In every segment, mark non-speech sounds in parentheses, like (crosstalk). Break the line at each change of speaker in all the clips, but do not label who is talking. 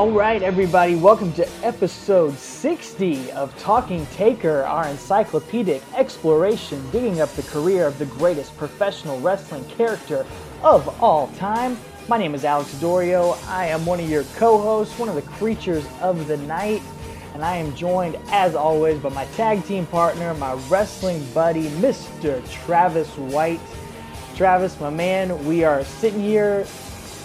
All right, everybody, welcome to episode 60 of Talking Taker, our encyclopedic exploration digging up the career of the greatest professional wrestling character of all time. My name is Alex Dorio. I am one of your co hosts, one of the creatures of the night, and I am joined, as always, by my tag team partner, my wrestling buddy, Mr. Travis White. Travis, my man, we are sitting here,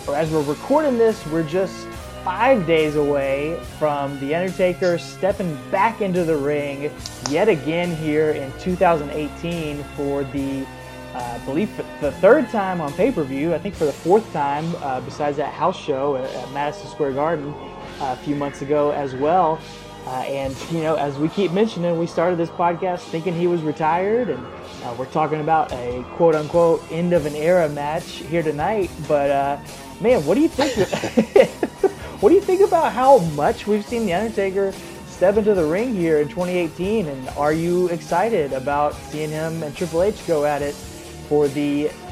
or as we're recording this, we're just five days away from The Undertaker stepping back into the ring yet again here in 2018 for the, uh, I believe, the third time on pay per view. I think for the fourth time, uh, besides that house show at, at Madison Square Garden uh, a few months ago as well. Uh, and, you know, as we keep mentioning, we started this podcast thinking he was retired, and uh, we're talking about a quote unquote end of an era match here tonight. But, uh, man, what do you think? (laughs) (laughs) What do you think about how much we've seen The Undertaker step into the ring here in 2018? And are you excited about seeing him and Triple H go at it for the (clears throat)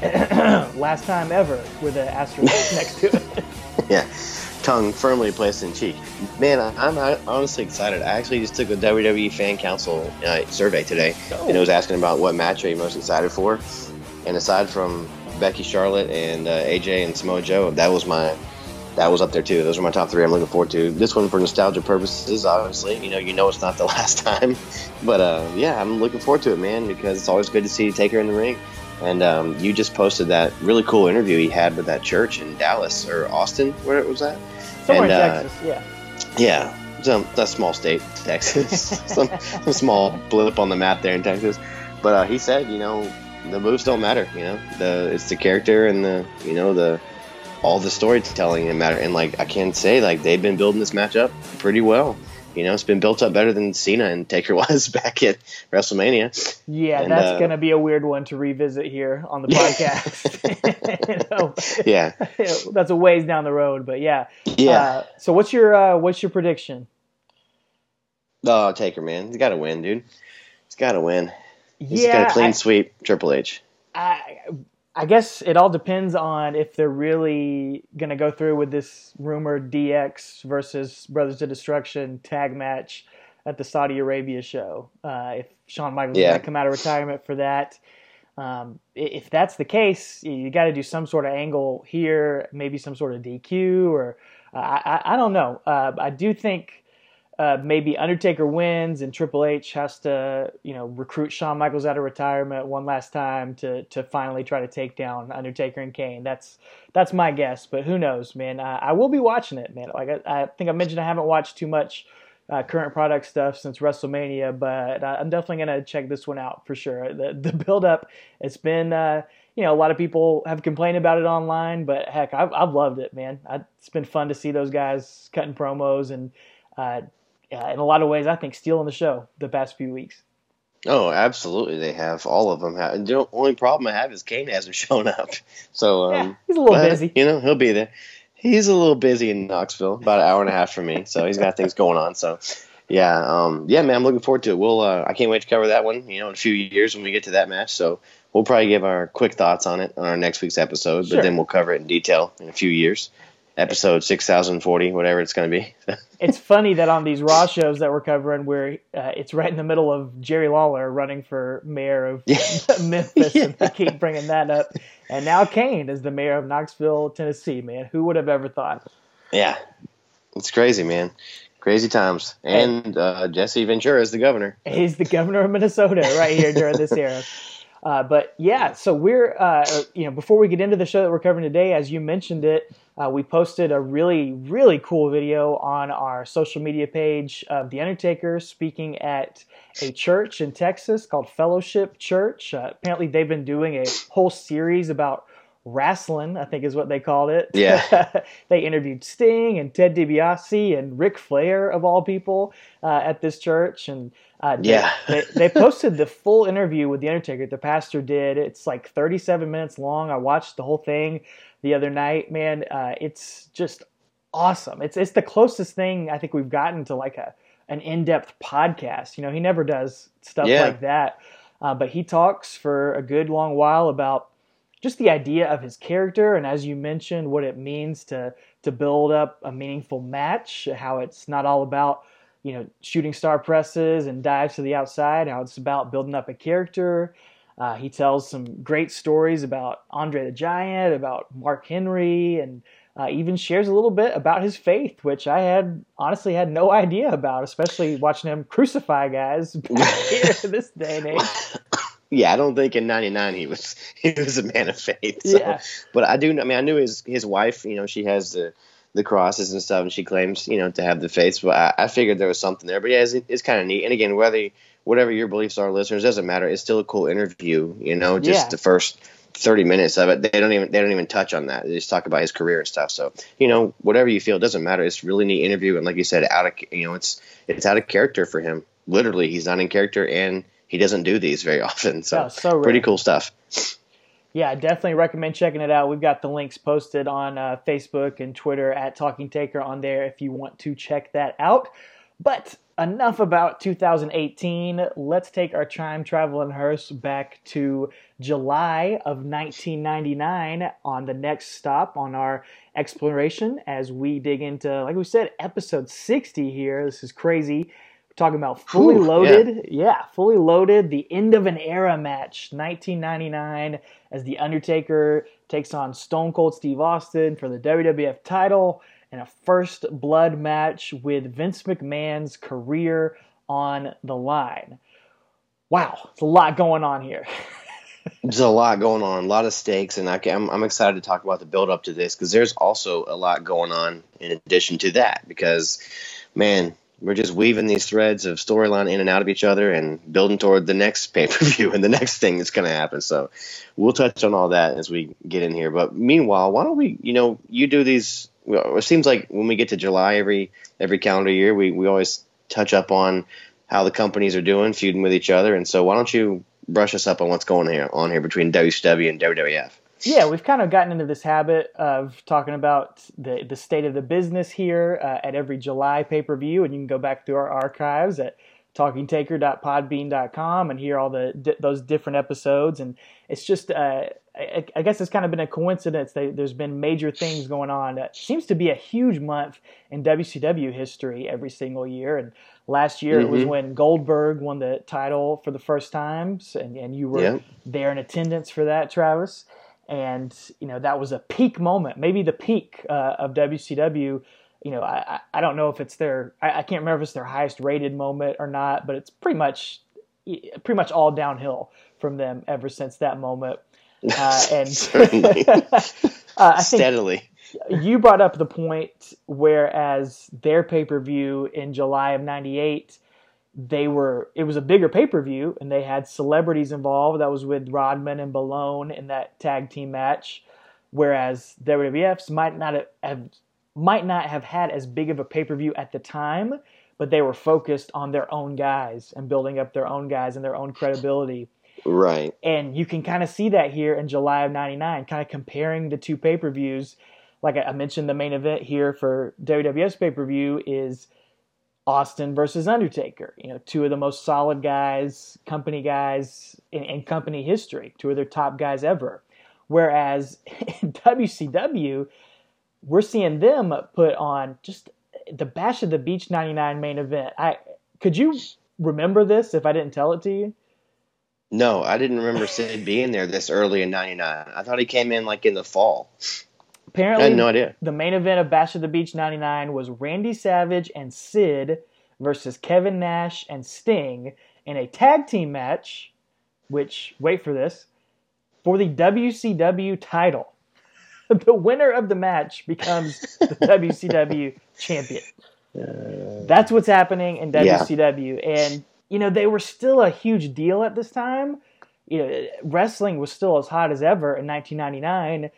last time ever with an asterisk (laughs) next to it?
yeah, tongue firmly placed in cheek. Man, I'm honestly excited. I actually just took a WWE Fan Council uh, survey today, oh. and it was asking about what match are you most excited for. And aside from Becky Charlotte and uh, AJ and Samoa Joe, that was my that was up there too. Those are my top three. I'm looking forward to this one for nostalgia purposes. Obviously, you know, you know it's not the (laughs) last time, but uh, yeah, I'm looking forward to it, man, because it's always good to see Taker in the ring. And um, you just posted that really cool interview he had with that church in Dallas or Austin, where it was at.
Somewhere and, in uh, Texas, yeah.
Yeah, some that small state, Texas, (laughs) (laughs) some, some small blip on the map there in Texas. But uh, he said, you know, the moves don't matter. You know, the it's the character and the you know the all the storytelling and matter. And like I can say, like they've been building this match up pretty well. You know, it's been built up better than Cena and Taker (laughs) was back at WrestleMania.
Yeah, and, that's uh, going to be a weird one to revisit here on the (laughs) podcast. (laughs)
yeah,
that's a ways down the road, but yeah.
Yeah. Uh,
so what's your uh, what's your prediction?
Oh, Taker, man, he's got to win, dude. He's got to win. He's yeah, got a clean I, sweep Triple H.
I, I guess it all depends on if they're really going to go through with this rumored DX versus Brothers of Destruction tag match at the Saudi Arabia show. Uh, if Shawn Michaels yeah. going to come out of retirement for that. Um, if that's the case, you got to do some sort of angle here, maybe some sort of DQ, or uh, I, I, don't know. Uh, I do think uh, maybe Undertaker wins and Triple H has to, you know, recruit Shawn Michaels out of retirement one last time to to finally try to take down Undertaker and Kane. That's that's my guess, but who knows, man? I, I will be watching it, man. Like I, I, think I mentioned, I haven't watched too much uh, current product stuff since WrestleMania, but I'm definitely gonna check this one out for sure. The the build up, it's been. Uh, you know, a lot of people have complained about it online, but heck, I've, I've loved it, man. I, it's been fun to see those guys cutting promos and uh, uh, in a lot of ways, I think stealing the show the past few weeks.
Oh, absolutely, they have. All of them have. The only problem I have is Kane hasn't (laughs) shown up. So um,
yeah, he's a little but, busy.
You know, he'll be there. He's a little busy in Knoxville, about an hour and a half from me. So he's got things going on. So yeah, um, yeah, man, I'm looking forward to it. We'll. Uh, I can't wait to cover that one. You know, in a few years when we get to that match. So we'll probably give our quick thoughts on it on our next week's episode, sure. but then we'll cover it in detail in a few years episode 6040 whatever it's going to be. (laughs)
It's funny that on these raw shows that we're covering where uh, it's right in the middle of jerry lawler running for mayor of (laughs) memphis (laughs) yeah. and they keep bringing that up. And now kane is the mayor of knoxville tennessee man. Who would have ever thought?
Yeah. It's crazy man. Crazy times. And uh, jesse ventura is the governor.
He's the governor of minnesota right here during this era. Uh, but yeah, so we're uh, you know before we get into the show that we're covering today, as you mentioned it, uh, we posted a really, really cool video on our social media page of The Undertaker speaking at a church in Texas called Fellowship Church. Uh, apparently, they've been doing a whole series about wrestling, I think is what they called it.
Yeah. (laughs)
they interviewed Sting and Ted DiBiase and Ric Flair, of all people, uh, at this church. And uh, they,
yeah. (laughs)
they, they, posted the full interview with The Undertaker. The pastor did. It's like 37 minutes long. I watched the whole thing the other night, man. Uh, it's just awesome. It's it's the closest thing I think we've gotten to like a an in depth podcast. You know, he never does stuff yeah. like that, uh, but he talks for a good long while about just the idea of his character and as you mentioned what it means to to build up a meaningful match, how it's not all about you know shooting star presses and dives to the outside, how it's about building up a character. Uh, he tells some great stories about Andre the Giant, about Mark Henry, and uh, even shares a little bit about his faith, which I had honestly had no idea about, especially watching him crucify guys (laughs) back here this day and age. (coughs)
Yeah, I don't think in '99 he was (laughs) he was a man of faith. So.
Yeah.
but I do. I mean, I knew his his wife. You know, she has the the crosses and stuff, and she claims you know to have the faith. But I, I figured there was something there. But yeah, it's, it's kind of neat. And again, whether whatever your beliefs are, listeners, doesn't matter. It's still a cool interview. You know, just
Yeah.
the first 30 minutes of it they don't even they don't even touch on that they just talk about his career and stuff so you know whatever you feel it doesn't matter it's a really neat interview and like you said out of you know it's it's out of character for him literally he's not in character and he doesn't do these very (laughs) often so,
so
pretty cool stuff
yeah, definitely recommend checking it out. We've got the links posted on uh, Facebook and Twitter at Talking Taker on there if you want to check that out. But enough about 2018. Let's take our time traveling hearse back to July of 1999 on the next stop on our exploration as we dig into, like we said, episode 60 here. This is crazy. Talking about fully
Whew,
loaded. Yeah, fully loaded. The end of an era match, 1999, as The Undertaker takes on Stone Cold Steve Austin for the WWF title and a first blood match with Vince McMahon's career on the line. Wow, it's a lot going on here. (laughs)
there's a lot going on a lot of stakes and I I'm, I'm excited to talk about the build up to this because there's also a lot going on in addition to that because man we're just weaving these threads of storyline in and out of each other and building toward the next (laughs) pay-per-view and the next thing that's going to happen. So we'll touch on all that as we get in here. But meanwhile why don't we you know you do these it seems like when we get to july every every calendar year we, we always touch up on how the companies are doing feuding with each other. And so why don't you brush us up on what's going here on here between WCW and WWF.
Yeah, we've kind of gotten into this habit of talking about the the state of the business here uh, at every July pay per view, and you can go back through our archives at talkingtaker.podbean.com and hear all the di- those different episodes. And it's just, uh, I, I guess it's kind of been a coincidence. They, there's been major things going on. It seems to be a huge month in WCW history every single year. And last year it was
Mhm.
when Goldberg won the title for the first time, and, and you were
Yep.
there in attendance for that, Travis. And you know that was a peak moment, maybe the peak uh, of WCW. You know, I, I don't know if it's their I, I can't remember if it's their highest rated moment or not, but it's pretty much pretty much all downhill from them ever since that moment. (laughs) Uh, and
Certainly. (laughs)
uh, I think
Steadily.
you brought up the point whereas their pay-per-view in July of 98 they were it was a bigger pay-per-view and they had celebrities involved that was with Rodman and Malone in that tag team match whereas WWF's might not have, might not have had as big of a pay-per-view at the time but they were focused on their own guys and building up their own guys and their own credibility
Right.
and you can kind of see that here in July of 99, kind of comparing the two pay per views. Like I mentioned, the main event here for WWF's pay per view is Austin versus Undertaker. You know, two of the most solid guys, company guys in, in company history, two of their top guys ever. Whereas (laughs) in WCW, we're seeing them put on just the Bash of the Beach 99 main event. I could you remember this if I didn't tell it to you?
No, I didn't remember Sid being there this early in '99. I thought he came in like in the fall. I
Apparently,
had no idea.
the main event of Bash of the Beach 99 was Randy Savage and Sid versus Kevin Nash and Sting in a tag team match, which, wait for this, for the WCW title. (laughs) the winner of the match becomes the (laughs) WCW champion. Uh, That's what's happening in
Yeah.
WCW. And, you know, they were still a huge deal at this time. You know, wrestling was still as hot as ever in 1999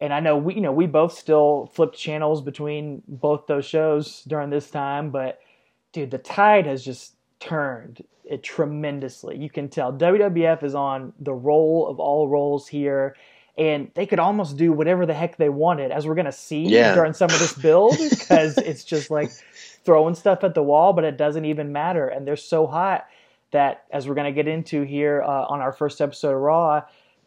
and I know we you know we both still flipped channels between both those shows during this time, but dude, the tide has just turned it tremendously. You can tell WWF is on the roll of all rolls here, and they could almost do whatever the heck they wanted, as we're gonna see
Yeah.
during some of this build, because it's just like throwing stuff at the wall, but it doesn't even matter, and they're so hot that as we're gonna get into here uh, on our first episode of Raw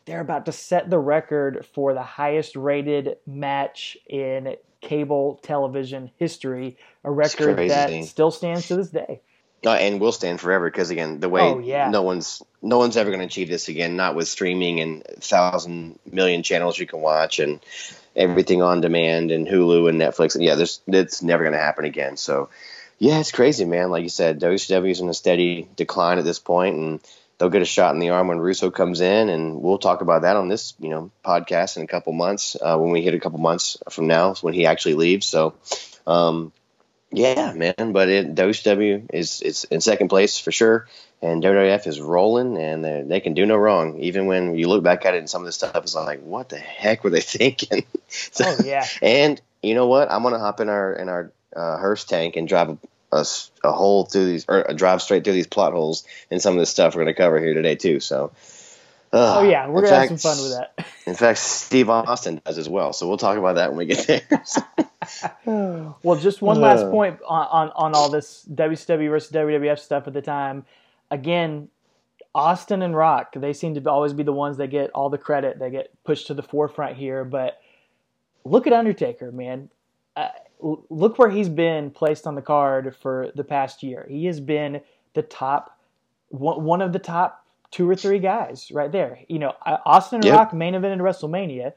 they're about to set the record for the highest rated match in cable television history, a record that still stands to this day.
Uh, and will stand forever because again, the way oh, yeah. no one's no one's ever going to achieve this again. Not with streaming and thousand million channels you can watch and everything on demand and Hulu and Netflix. Yeah, there's it's never going to happen again. So yeah, it's crazy, man. Like you said, WCW is in a steady decline at this point, and they'll get a shot in the arm when Russo comes in, and we'll talk about that on this, you know, podcast in a couple months uh, when we hit a couple months from now when he actually leaves. So, um, yeah, man. But it, WCW is it's in second place for sure, and WWF is rolling, and they can do no wrong. Even when you look back at it, and some of this stuff is like, what the heck were they (laughs) thinking?
so, oh yeah. (laughs)
And you know what? I'm gonna hop in our in our uh, hearse tank and drive a, a, a, hole through these, or a drive straight through these plot holes and some of the stuff we're going to cover here today too. So,
uh, oh yeah, we're gonna have some fun with that.
in fact, Steve Austin does as well, so we'll talk about that when we get
there. (laughs) well, just one last uh. point on, on, on all this WCW versus WWF stuff at the time. Again, Austin and Rock, they seem to always be the ones that get all the credit. They get pushed to the forefront here, but look at Undertaker, man. Look where he's been placed on the card for the past year. He has been the top, one of the top two or three guys right there. You know, Austin yep. Rock main event in WrestleMania,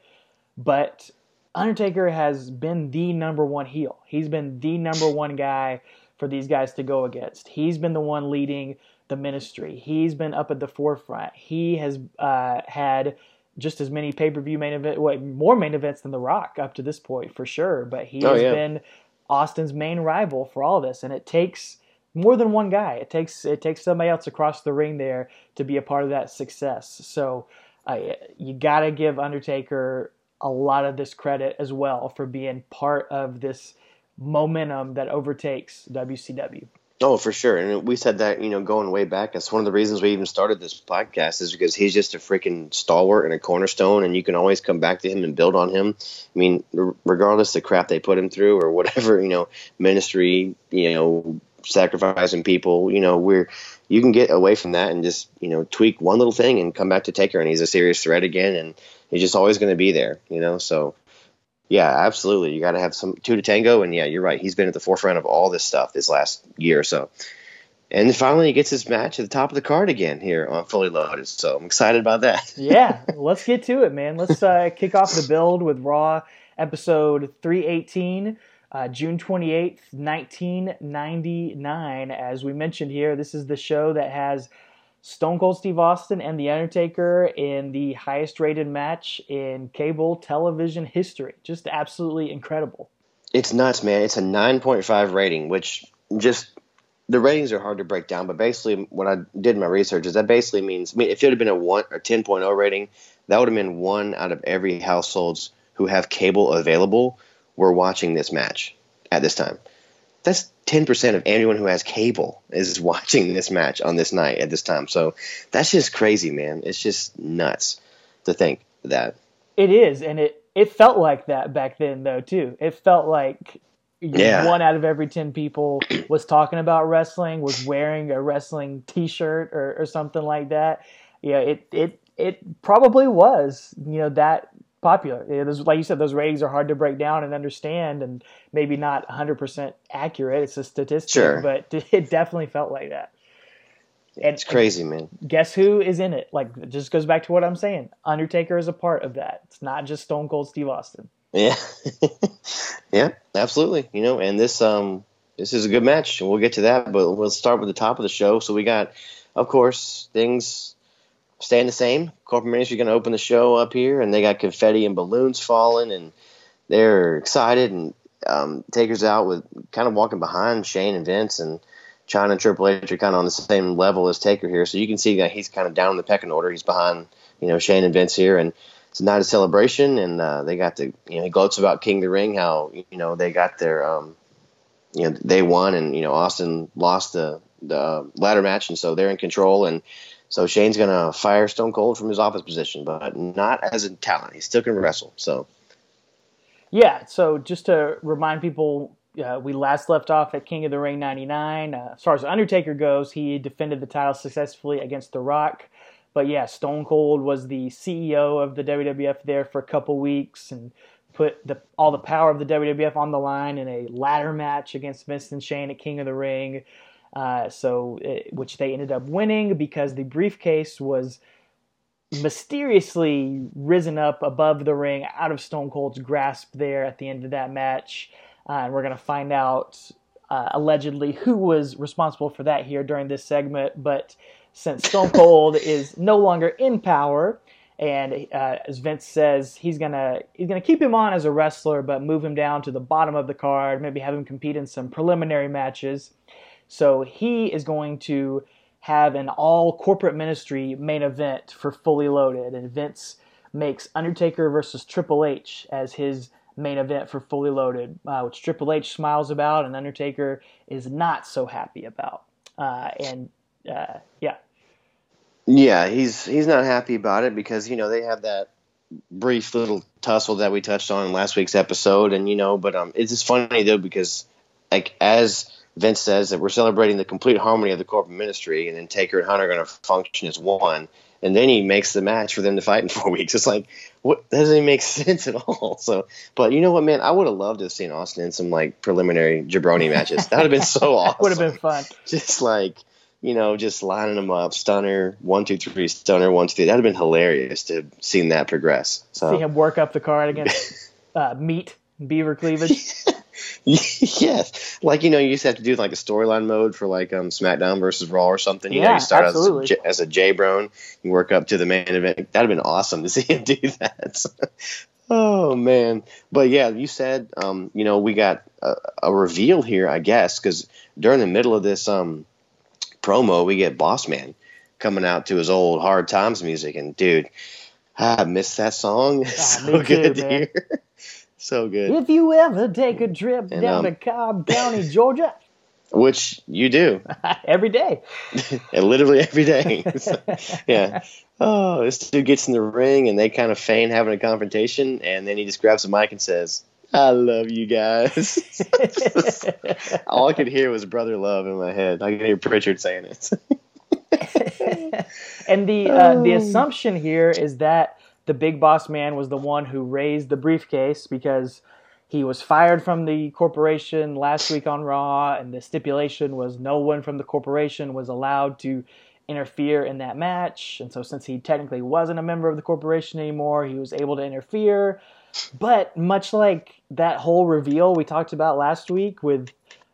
but Undertaker has been the number one heel. He's been the number one guy for these guys to go against. He's been the one leading the ministry. He's been up at the forefront. He has uh, had just as many pay per view main event, what more main events than The Rock up to this point for sure. But he oh, has yeah. been Austin's main rival for all this, and it takes more than one guy. It takes it takes somebody else across the ring there to be a part of that success. So uh, you got to give Undertaker a lot of this credit as well for being part of this momentum that overtakes WCW.
Oh, for sure. And we said that, you know, going way back. That's one of the reasons we even started this podcast is because he's just a freaking stalwart and a cornerstone, and you can always come back to him and build on him. I mean, regardless the crap they put him through or whatever, (laughs) you know, ministry, you know, sacrificing people, you know, we're you can get away from that and just, you know, tweak one little thing and come back to Taker and he's a serious threat again and he's just always going to be there, you know. So yeah, absolutely. You got to have some two to tango, and yeah, you're right. He's been at the forefront of all this stuff this last year or so. And finally, he gets his match at the top of the card again here on Fully Loaded. So I'm excited about that. (laughs)
yeah, let's get to it, man. Let's uh, kick off the build with Raw episode 318, uh, June 28th, 1999. As we mentioned here, this is the show that has Stone Cold Steve Austin and The Undertaker in the highest rated match in cable television history. Just absolutely incredible.
It's nuts, man. It's a 9.5 rating, which just the ratings are hard to break down, but basically what I did my research is that basically means I mean if it had been a 1 or 10.0 rating, that would have been one out of every households who have cable available were watching this match at this time that's 10% of anyone who has cable is (laughs) watching this match on this night at this time. So that's just crazy, man. It's just nuts to think that.
It is, and it it felt like that back then though too. It felt like yeah. one out of every 10 people (clears throat) was talking about wrestling, was wearing a wrestling t-shirt or, or something like that. Yeah, it it it probably was, you know, that popular. Know, like you said, those ratings are hard to break down and understand, and maybe not 100% accurate. It's a statistic, sure. but (laughs) it definitely felt like that.
And, it's crazy, man.
Guess who is in it? Like, it just goes back to what I'm saying. Undertaker is a part of that. It's not just Stone Cold Steve Austin.
Yeah, (laughs) yeah, absolutely. You know, and this um this is a good match, and we'll get to that. But we'll start with the top of the show. So we got, of course, things staying the same. Corporate Ministry going to open the show up here, and they got confetti and balloons falling, and they're excited. And um, Taker's out with kind of walking behind Shane and Vince, and Chyna and Triple H are kind of on the same level as Taker here. So you can see that he's kind of down in the pecking order. He's behind, you know, Shane and Vince here, and it's a night of celebration. And uh, they got the, you know, he gloats about King the Ring, how you know they got their, um, you know, they won, and you know Austin lost the the ladder match, and so they're in control and so Shane's gonna fire Stone Cold from his office position, but not as a talent. He still can wrestle. So
yeah. So just to remind people, uh, we last left off at King of the Ring '99. Uh, as far as Undertaker goes, he defended the title successfully against The Rock. But yeah, Stone Cold was the CEO of the WWF there for a couple weeks, and put the all the power of the WWF on the line in a ladder match against Vince and Shane at King of the Ring. Uh, so, it, which they ended up winning because the briefcase was mysteriously risen up above the ring out of Stone Cold's grasp there at the end of that match. Uh, and we're going to find out uh, allegedly who was responsible for that here during this segment. But since Stone (laughs) Cold is no longer in power, and uh, as Vince says, he's gonna he's gonna keep him on as a wrestler, but move him down to the bottom of the card, maybe have him compete in some preliminary matches. So he is going to have an all corporate ministry main event for Fully Loaded, and Vince makes Undertaker versus Triple H as his main event for Fully Loaded, uh, which Triple H smiles about and Undertaker is not so happy about. Uh, and uh, yeah.
Yeah, he's he's not happy about it because you know they have that brief little tussle that we touched on in last week's episode, and you know, but um, it's just funny though because like as Vince says that we're celebrating the complete harmony of the corporate ministry, and then Taker and Hunter are going to function as one. And then he makes the match for them to fight in (laughs) four weeks. It's like, what that doesn't even make (laughs) sense at all. So, but you know what, man? I would have loved to have seen Austin in some like preliminary jabroni matches. That would have been so (laughs) awesome.
would have been fun.
Just like, you know, just lining them up, stunner, one, two, three, stunner, one, two, three. That'd have been hilarious to have seen that progress. So.
See him work up the card against uh, meat, beaver cleavage. (laughs)
yes, like you know, you used to have to do like a storyline mode for like um SmackDown versus Raw or something. You
yeah,
know, you start
absolutely.
as a, as a jabroni, you work up to the main event. That'd have been awesome to see him (laughs) do that. (laughs) oh man, but yeah, you said um you know we got a, a reveal here, I guess, because during the middle of this um promo, we get Boss Man coming out to his old Hard Times music, and dude, I missed that song. It's
Ah,
so
me too,
good to
man.
hear. So good.
If you ever take a trip
And,
down
um,
to Cobb (laughs) County, Georgia,
Which you do. (laughs)
every day. (laughs)
and literally every day. So, yeah. Oh, this dude gets in the ring and they kind of feign having a confrontation, and then he just grabs the mic and says, "I love you guys." All I could hear was "Brother Love" in my head. I could hear Prichard saying it.
and the uh,
Oh.
the assumption here is that the big boss man was the one who raised the briefcase because he was fired from the corporation last week on Raw, and the stipulation was no one from the corporation was allowed to interfere in that match. And so, since he technically wasn't a member of the corporation anymore, he was able to interfere. But much like that whole reveal we talked about last week with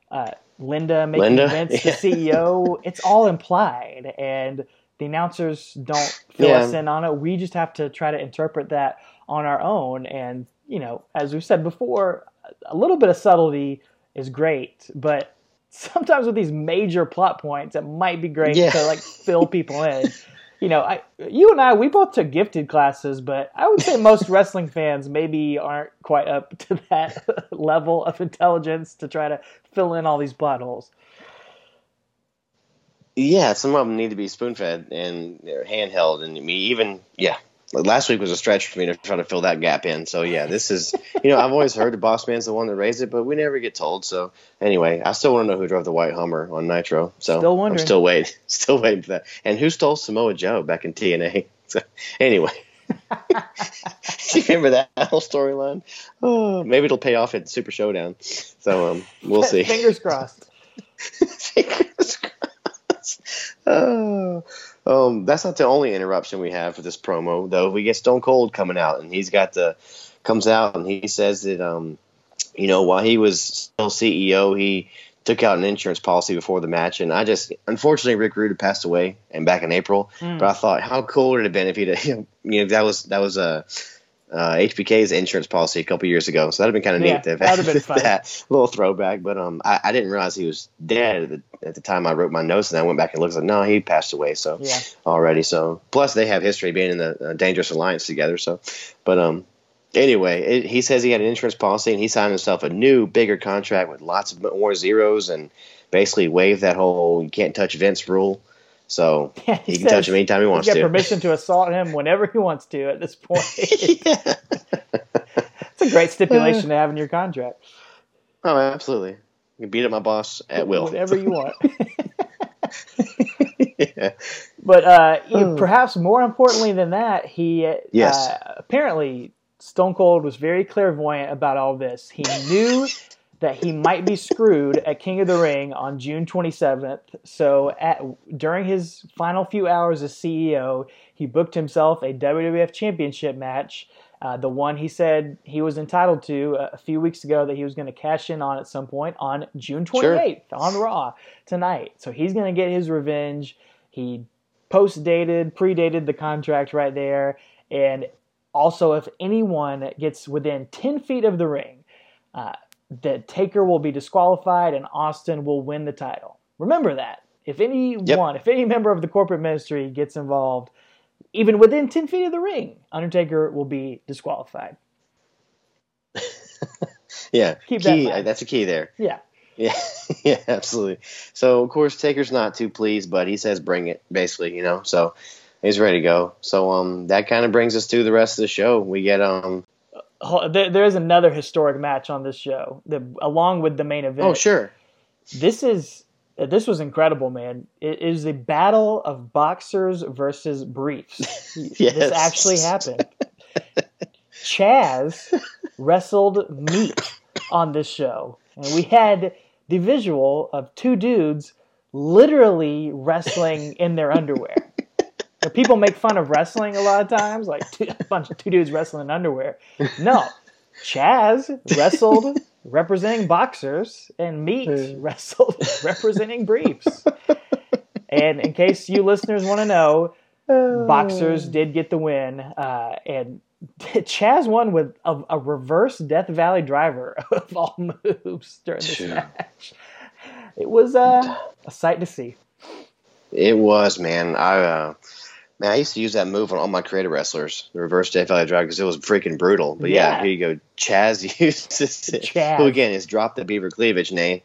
uh, Linda making
Linda?
Vince the (laughs) CEO, it's all implied, and the announcers don't fill
Yeah.
us in on it. We just have to try to interpret that on our own. And you know, as we've said before, a little bit of subtlety is great, but sometimes with these major plot points, it might be great
Yeah.
to like fill people in. (laughs) You know, I, you and I, we both took gifted classes, but I would say most (laughs) wrestling fans maybe aren't quite up to that (laughs) level of intelligence to try to fill in all these plot holes.
Yeah, some of them need to be spoon fed and they're handheld, and me even yeah. Last week was a stretch for me to try to fill that gap in. So yeah, this is you know I've always heard the boss man's the one that raised it, but we never get told. So anyway, I still want to know who drove the white Hummer on Nitro. So
Still wondering.
I'm still waiting, (laughs) still waiting for that. And who stole Samoa Joe back in TNA? (laughs) So anyway, do (laughs) you remember that whole storyline? Oh, maybe it'll pay off at Super Showdown. So um, we'll see.
Fingers crossed.
Oh, (sighs) um, that's not the only interruption we have for this promo, though. We get Stone Cold coming out, and he's got the comes out and he says that um, you know, while he was still CEO, he took out an insurance policy before the match, and I just unfortunately Rick Rude had passed away and back in April,
Mm.
but I thought how cool would it have been if he'd (laughs) you know that was that was a. Uh, HBK's insurance policy a couple years ago, so that'd have been kind of
Yeah,
neat to have
that'd have been (laughs) fun.
that little throwback. But um, I, I didn't realize he was dead at the, at the time I wrote my notes, and I went back and looked. Like, no, he passed away. So
Yeah.
already. So plus they have history being in the uh, Dangerous Alliance together. So, but um, anyway, it, he says he had an insurance policy, and he signed himself a new, bigger contract with lots of more zeros, and basically waived that whole "you can't touch Vince" rule. So
Yeah,
he, can touch him anytime he wants to.
permission to assault him whenever he wants to at this point. (laughs) It's a great stipulation to have in your contract.
Oh, absolutely. You can beat up my boss at will.
Whatever you want.
yeah. (laughs) (laughs)
But uh,
Oh.
perhaps more importantly than that, he uh,
Yes.
uh, apparently Stone Cold was very clairvoyant about all this. He knew that he might be screwed at King of the Ring on June 27th. So at, during his final few hours as CEO, he booked himself a WWF Championship match. Uh, the one he said he was entitled to a few weeks ago that he was going to cash in on at some point on June 28th sure. on Raw tonight. So he's going to get his revenge. He post dated, predated the contract right there. And also, if anyone gets within 10 feet of the ring, uh, that Taker will be disqualified and Austin will win the title. Remember that. If anyone, yep. if any member of the corporate ministry gets involved, even within 10 feet of the ring, Undertaker will be disqualified. (laughs)
yeah. Keep key, that that's a key there.
Yeah. (laughs)
Yeah, yeah, absolutely. So of course Taker's not too pleased, but he says bring it, basically, you know. So he's ready to go. So um, that kind of brings us to the rest of the show. We get um,
there, there is another historic match on this show, that, along with the main event.
Oh, sure.
This is this was incredible, man. It is the battle of boxers versus briefs. (laughs) yes. This actually happened. Chaz wrestled meat on this show, and we had the visual of two dudes literally wrestling in their underwear people make fun of wrestling a lot of times, like two, a bunch of two dudes wrestling in underwear. No, Chaz wrestled (laughs) representing boxers, and Meat wrestled (laughs) representing briefs. And in case you listeners want to know, boxers did get the win, uh, and (laughs) Chaz won with a, a, reverse Death Valley driver of all moves during this match. It was uh, a sight to see.
It was, man. I uh, Man, I used to use that move on all my creative wrestlers, the reverse Death Valley Drive, because it was freaking brutal. But yeah. yeah. here you go. Chaz (laughs) uses it. Chaz. Who again is drop the beaver cleavage name.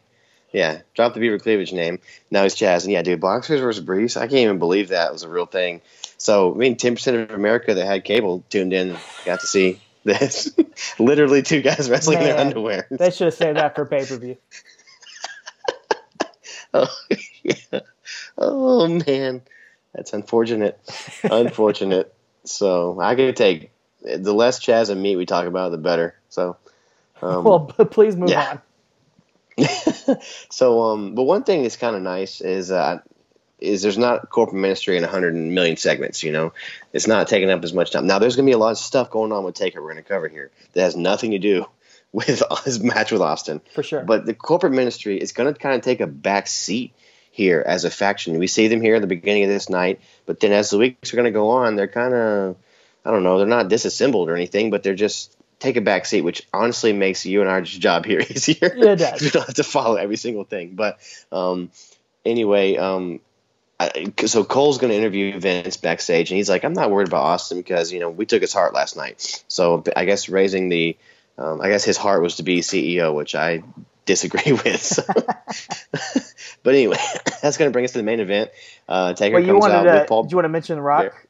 Yeah, drop the beaver cleavage name. Now he's Chaz. And yeah, dude, boxers versus briefs. I can't even believe that was a real thing. So, I mean, 10% of America that had cable tuned in got to see this. (laughs) Literally two guys wrestling Man, in their underwear.
They should have saved that for pay per view. (laughs)
oh, yeah. Oh, man. That's unfortunate. unfortunate. (laughs) So I could take the less Chaz and meat we talk about, the better. So,
um, well, please move yeah.
on. (laughs) so, um, but one thing that's kind of nice is uh, is there's not corporate ministry in 100 million segments. You know, it's not taking up as much time. Now, there's going to be a lot of stuff going on with Taker. We're going to cover here that has nothing to do (laughs) with his match with Austin.
For sure.
But the corporate ministry is going to kind of take a back seat here as a faction. We see them here at the beginning of this night, but then as the weeks are going to go on, they're kind of, I don't know, they're not disassembled or anything, but they're just take a back seat, which honestly makes you and our job here (laughs) easier.
Yeah, it does. (laughs)
we don't have to follow every single thing. But um, anyway, um, I, so Cole's going to interview Vince backstage, and he's like, "I'm not worried about Austin because you know we took his heart last night. So I guess raising the, um, I guess his heart was to be CEO, which I disagree (laughs) with. So. (laughs) but anyway, (laughs) that's going to bring us to the main event. Uh, Taker well, comes out
to,
with Paul.
Do you want to mention The Rock?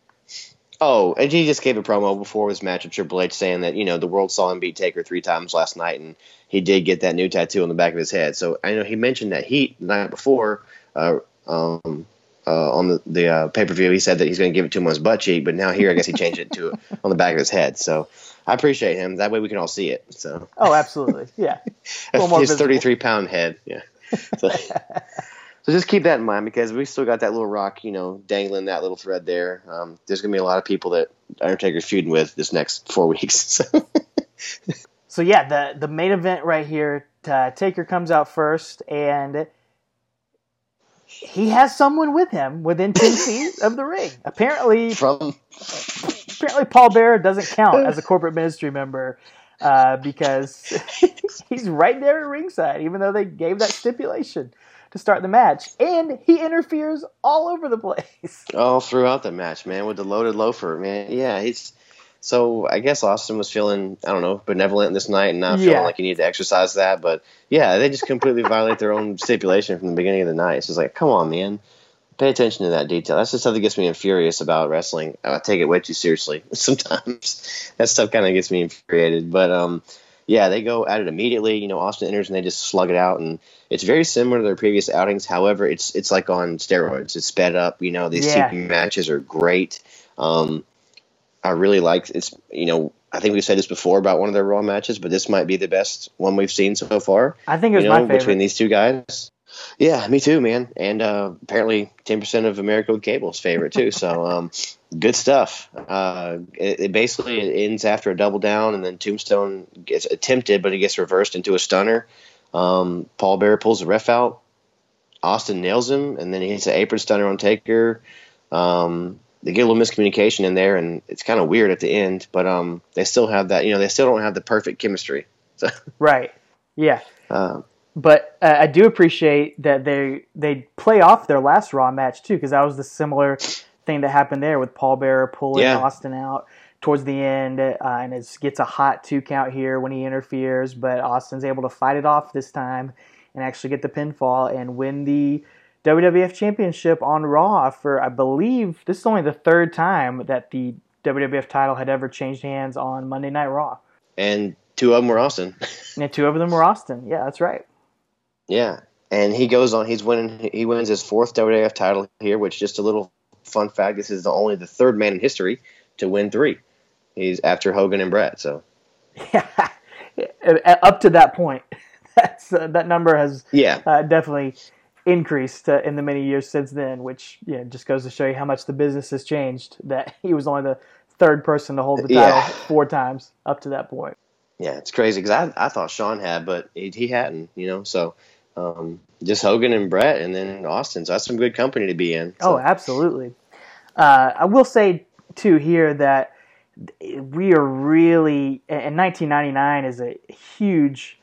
Oh, and he just gave a promo before his match with Triple H saying that you know the world saw him beat Taker three times last night, and he did get that new tattoo on the back of his head. So I know he mentioned that Heat the night before. Uh, um, uh, on the, the uh, pay per view, he said that he's going to give it to him on his butt cheek, but now here I guess he changed it to on the back of his head. So I appreciate him. That way we can all see it. So.
Oh, absolutely. Yeah. (laughs)
His 33 pound head. Yeah. (laughs) So, so, just keep that in mind because we still got that little rock, you know, dangling that little thread there. Um, there's gonna be a lot of people that Undertaker's feuding with this next four (laughs) weeks. So,
so yeah, the the main event right here. Uh, Taker comes out first and he has someone with him within 10 feet of the ring. Apparently,
from
apparently Paul Bearer doesn't count as a (laughs) corporate ministry member uh, because (laughs) he's right there at ringside, even though they gave that stipulation to start the match, and he interferes all over the place. (laughs)
All throughout the match, man, with the loaded loafer, man. Yeah, he's. So I guess Austin was feeling, I don't know, benevolent this night and not feeling like he needed to exercise that. But yeah, they just completely violate their own stipulation from the beginning of the night. It's just like, come on, man pay attention to that detail. That's the stuff that gets me infurious about wrestling. I take it way too seriously (laughs) sometimes. that stuff kind of gets me infuriated. But um, yeah, they go at it immediately. You know, Austin enters and they just slug it out, and it's very similar to their previous outings. However, it's it's like on steroids. It's sped up. You know, these yeah. matches are great. Um, I really like it's. You know, I think we've said this before about one of their Raw matches, but this might be the best one we've seen so far.
I think it was
you
my favorite.
between these two guys. Yeah, me too, man. And uh, apparently, ten percent of America with Cable's favorite too. So, um, good stuff. Uh, it, it basically it ends after a double down, and then Tombstone gets attempted, but he gets reversed into a stunner. Um, Paul Bearer pulls the ref out. Austin nails him, and then he hits an apron stunner on Taker. Um, they get a little miscommunication in there, and it's kind of weird at the end. But um, they still have that. You know, they still don't have the perfect chemistry. So, (laughs)
right. Yeah.
uh,
But uh, I do appreciate that they they play off their last Raw match too, because that was the similar thing that happened there with Paul Bearer pulling
Yeah.
Austin out towards the end, uh, and it gets a hot two count here when he interferes, but Austin's able to fight it off this time and actually get the pinfall and win the WWF Championship on Raw for I believe this is only the third time that the WWF title had ever changed hands on Monday Night Raw.
and two of them were Austin. (laughs)
And two of them were Austin. Yeah, that's right.
Yeah, and he goes on. He's winning. He wins his fourth WWF title here, which just a little fun fact. This is the only the third man in history to win three. He's after Hogan and Bret. So (laughs)
Yeah, up to that point, (laughs) that's uh, that number has
yeah,
uh, definitely increased uh, in the many years since then, which you know, just goes to show you how much the business has changed. (laughs) That he was only the third person to hold the title
Yeah.
four times up to that point.
yeah, it's crazy because I I thought Shawn had, but he, he hadn't. You know, so um, just Hogan and Bret, and then Austin. So that's some good company to be in.
Oh, absolutely. Uh, I will say too here that we are really, and 1999 is a huge,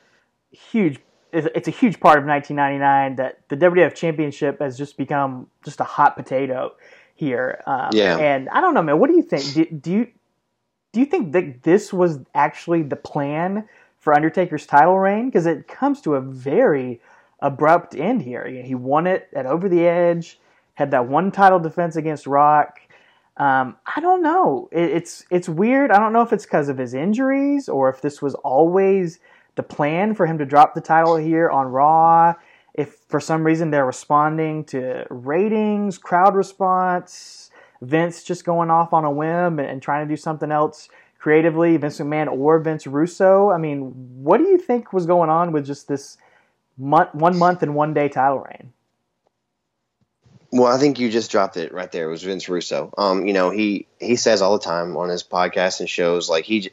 huge. It's it's a huge part of 1999 that the WWF Championship has just become just a hot potato here. Um,
Yeah.
And I don't know, man. What do you think? Do, do you do you think that this was actually the plan for Undertaker's title reign? Because it comes to a very abrupt end here. He won it at Over the Edge, had that one title defense against Rock. Um, I don't know. It, it's it's weird. I don't know if it's because of his injuries or if this was always the plan for him to drop the title here on Raw. If for some reason they're responding to ratings, crowd response, Vince just going off on a whim and, and trying to do something else creatively, Vince McMahon or Vince Russo. I mean, what do you think was going on with just this month, one month and one day title reign?
Well, I think you just dropped it right there. It was Vince Russo. Um, you know, he he says all the time on his podcasts and shows like he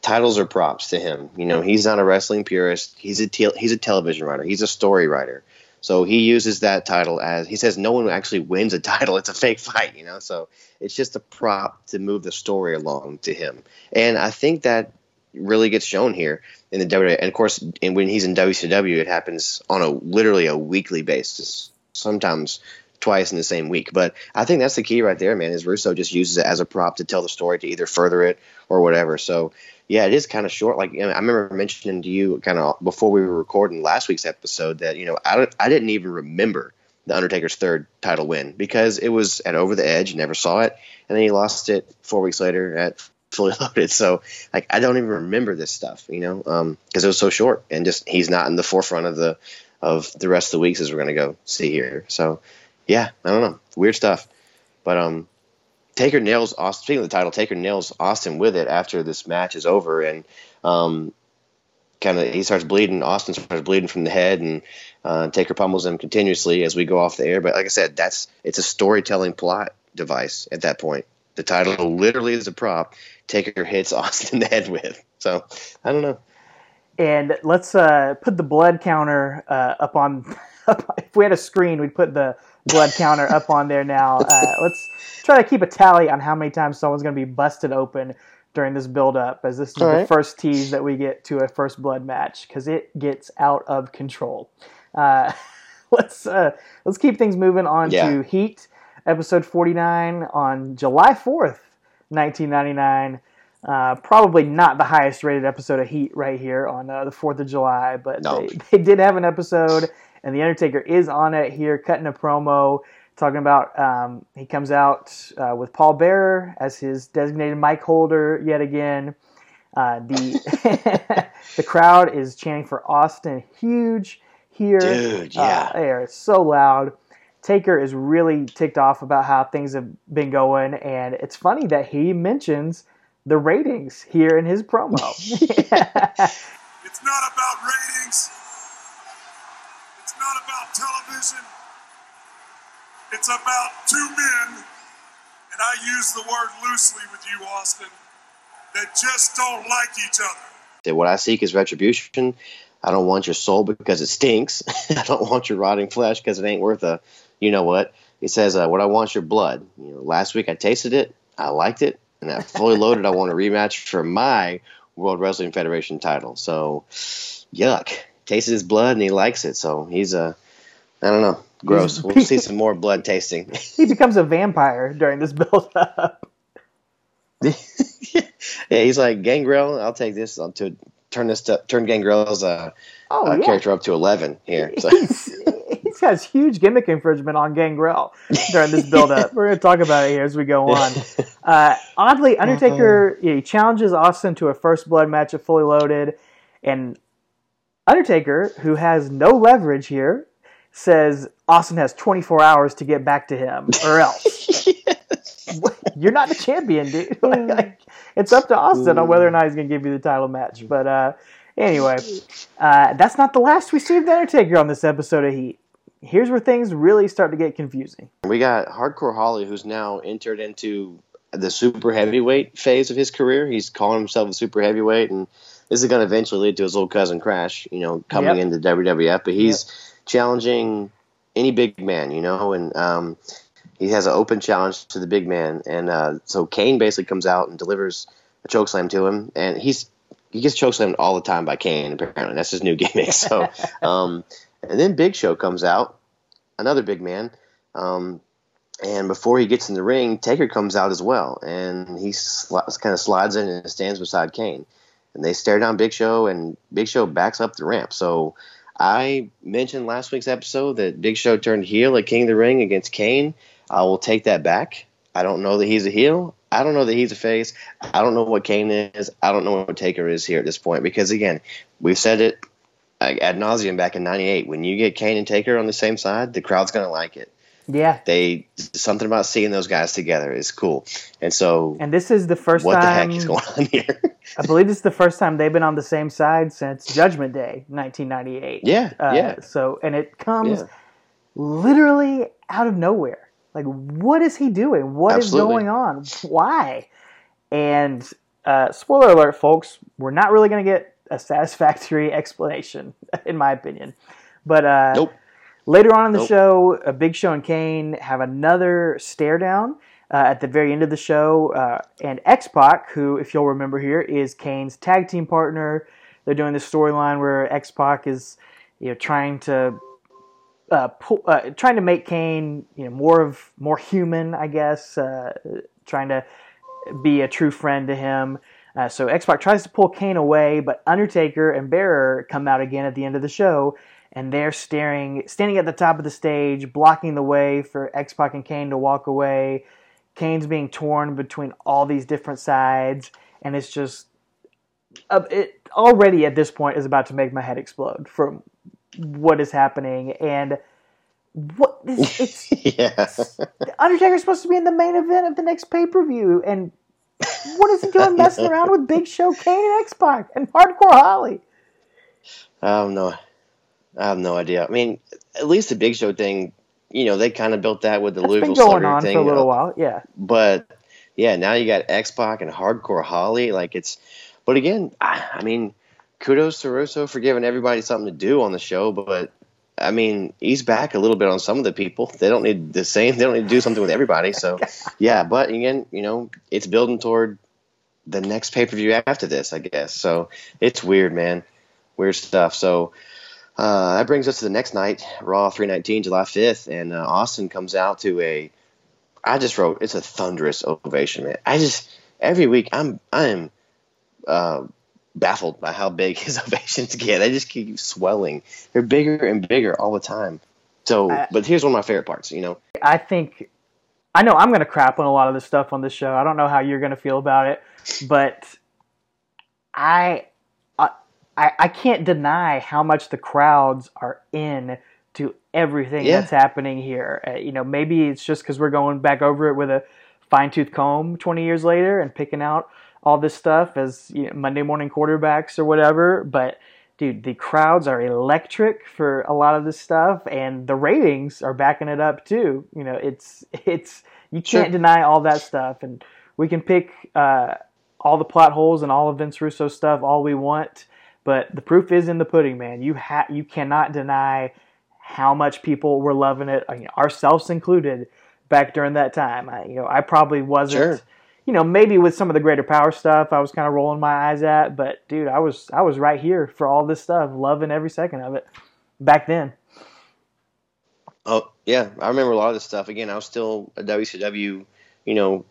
titles are props to him. You know, he's not a wrestling purist. He's a te- he's a television writer. He's a story writer. So he uses that title as he says no one actually wins a (laughs) title. It's a fake fight, you know. So it's just a prop to move the story along to him. And I think that really gets shown here in the WWE. And of course, when he's in WCW, it happens on a literally a weekly basis. Sometimes twice in the same week. But I think that's the key right there, man. Is Russo just uses it as a prop to tell the story to either further it or whatever. So yeah, it is kind of short. Like you know, I remember mentioning to you kind of before we were recording last week's episode that you know I I didn't even remember the Undertaker's third title win because it was at Over the Edge, never saw it, and then he lost it four weeks later at Fully (laughs) Loaded. So like I don't even remember this stuff, you know, because it was so short and just he's not in the forefront of the of the rest of the weeks as we're gonna go see here. So yeah, I don't know, weird stuff, but um. Taker nails Austin. Speaking of the title, Taker nails Austin with it after this match is over, and um, kind of he starts bleeding. Austin starts bleeding from the head, and uh, Taker pummels him continuously as we go off the air. But like I said, that's it's a storytelling plot device at that point. The title literally is a prop. Taker hits (laughs) Austin in the head with. So I don't know.
And let's uh, put the blood counter uh, up on. (laughs) if we had a screen, we'd put the blood counter up on there now. Uh, let's try to keep a tally on how many times someone's going to be busted open during this build-up, as this is
All
the
right.
first tease that we get to a first blood match because it gets out of control. Uh, (laughs) let's uh, let's keep things moving on
Yeah.
to Heat, episode forty-nine on July fourth, nineteen ninety-nine. Uh, probably not the highest rated episode of Heat right here on uh, the 4th of July, but they, they did have an episode, and The Undertaker is on it here, cutting a promo, talking about um, he comes out uh, with Paul Bearer as his designated mic holder yet again. Uh, the (laughs) the crowd is chanting for Austin huge here.
Dude, yeah.
Uh, they are so loud. Taker is really ticked off about how things have been going, and it's funny that he mentions the ratings here in his promo. (laughs) (laughs)
it's not about ratings. It's not about television. It's about two men, and I use the word loosely with you, Austin, that just don't like each other.
What I seek is retribution. I don't want your soul because it stinks. (laughs) I don't want your rotting flesh because it ain't worth a, you know what. It says, uh, "What I want is your blood." You know, last week I tasted it, I liked it, and I fully (laughs) loaded. I want a rematch for my World Wrestling Federation title. So, yuck. Tasted his blood and he likes it. So he's a, uh, I don't know, gross. We'll see (laughs) some more blood tasting.
he becomes a vampire during this build up. (laughs)
yeah, he's like Gangrel. I'll take this I'll to turn this to, turn Gangrel's uh, oh, uh, yeah. character up to eleven here. So.
He's, he's huge gimmick infringement on Gangrel (laughs) during this build up. We're going to talk about it here as we go on. (laughs) Uh, oddly, Undertaker uh-huh. he challenges Austin to a first blood match at Fully Loaded, and Undertaker, who has no leverage here, says Austin has 24 hours to get back to him, or else. (laughs) yes. You're not the champion, dude. like, like, it's up to Austin on whether or not he's going to give you the title match. But uh, anyway, uh, that's not the last we see of the Undertaker on this episode of Heat. Here's where things really start to get confusing.
We got Hardcore Holly, who's now entered into the super heavyweight phase of his career. He's calling himself a super heavyweight, and this is going to eventually lead to his old cousin Crash, you know, coming yep. into WWF. But he's yep. challenging any big man, you know, and um, he has an open challenge to the big man. And uh, so Kane basically comes out and delivers a choke slam to him, and he's he gets choke slammed all the time by Kane. Apparently, that's his new gimmick. So, (laughs) um, and then Big Show comes out, another big man. Um, and before he gets in the ring, Taker comes out as well, and he kind of slides in and stands beside Kane and they stare down Big Show, and Big Show backs up the ramp. So I mentioned last week's episode that Big Show turned heel at King of the Ring against Kane. I will take that back. I don't know that he's a heel. I don't know that he's a face. I don't know what Kane is. I don't know what Taker is here at this point because again, we've said it ad nauseum back in '98. When you get Kane and Taker on the same side, the crowd's gonna like it.
Yeah,
they something about seeing those guys together is cool, and so.
And this is the first
what
time.
What the heck is going on here? (laughs)
I believe this is the first time they've been on the same side since Judgment Day, 1998.
Yeah, uh, yeah.
So, and it comes yeah. literally out of nowhere. Like, what is he doing? What Absolutely. is going on? Why? And uh, spoiler alert, folks, we're not really going to get a satisfactory (laughs) explanation, in my opinion. But uh,
nope.
Later on in the nope. show, a Big Show and Kane have another stare down uh, at the very end of the show, uh, and X Pac, who, if you'll remember here, is Kane's tag team partner. They're doing this storyline where X Pac is, you know, trying to uh, pull, uh, trying to make Kane, you know, more of more human, I guess, uh, trying to be a true friend to him. Uh, so X Pac tries to pull Kane away, but Undertaker and Bearer come out again at the end of the show and they're staring, standing at the top of the stage, blocking the way for X Pac and Kane to walk away. Kane's being torn between all these different sides, and it's just uh, it already at this point is about to make my head explode from what is happening and what is it's (laughs)
yeah.
Undertaker's supposed to be in the main event of the next pay per view, and what is he doing (laughs) messing around with Big Show, Kane, and X Pac, and Hardcore Holly?
I don't know. I have no idea. I mean, at least the Big Show thing, you know, they kind of built that with the That's Louisville been going on thing,
for a little while, yeah.
But yeah, now you got X Pac and Hardcore Holly. Like it's, but again, I, I mean, kudos to Russo for giving everybody something to do on the show. But I mean, he's back a little bit on some of the people. They don't need the same. They don't need to do something with everybody. So (laughs) yeah, but again, you know, it's building toward the next pay per view after this, I guess. So it's weird, man. Weird stuff. So uh, that brings us to the next night, Raw 319, July 5th, and uh, Austin comes out to a. I just wrote it's a thunderous ovation, man. I just every week I'm I am uh, baffled by how big (laughs) his ovations get. They just keep swelling. They're bigger and bigger all the time. So, but here's one of my favorite parts. You know,
I think I know I'm going to crap on a lot of this stuff on this show. I don't know how you're going to feel about it, but I I, I can't deny how much the crowds are in to everything yeah. that's happening here. Uh, you know, maybe it's just because we're going back over it with a fine tooth comb 20 years later and picking out all this stuff as you know, Monday morning quarterbacks or whatever, but dude, the crowds are electric for a lot of this stuff, and the ratings are backing it up too. You know, it's it's you can't sure. deny all that stuff, and we can pick uh, all the plot holes and all of Vince Russo stuff all we want, but the proof is in the pudding, man. You ha- you cannot deny how much people were loving it, I mean, ourselves included, back during that time. I, you know, I probably wasn't. Sure you know, maybe with some of the greater power stuff, I was kind of rolling my eyes at. But dude, I was I was right here for all this stuff, loving every second of it back then.
Oh yeah, I remember a lot of this stuff. Again, I was still a WCW, you know,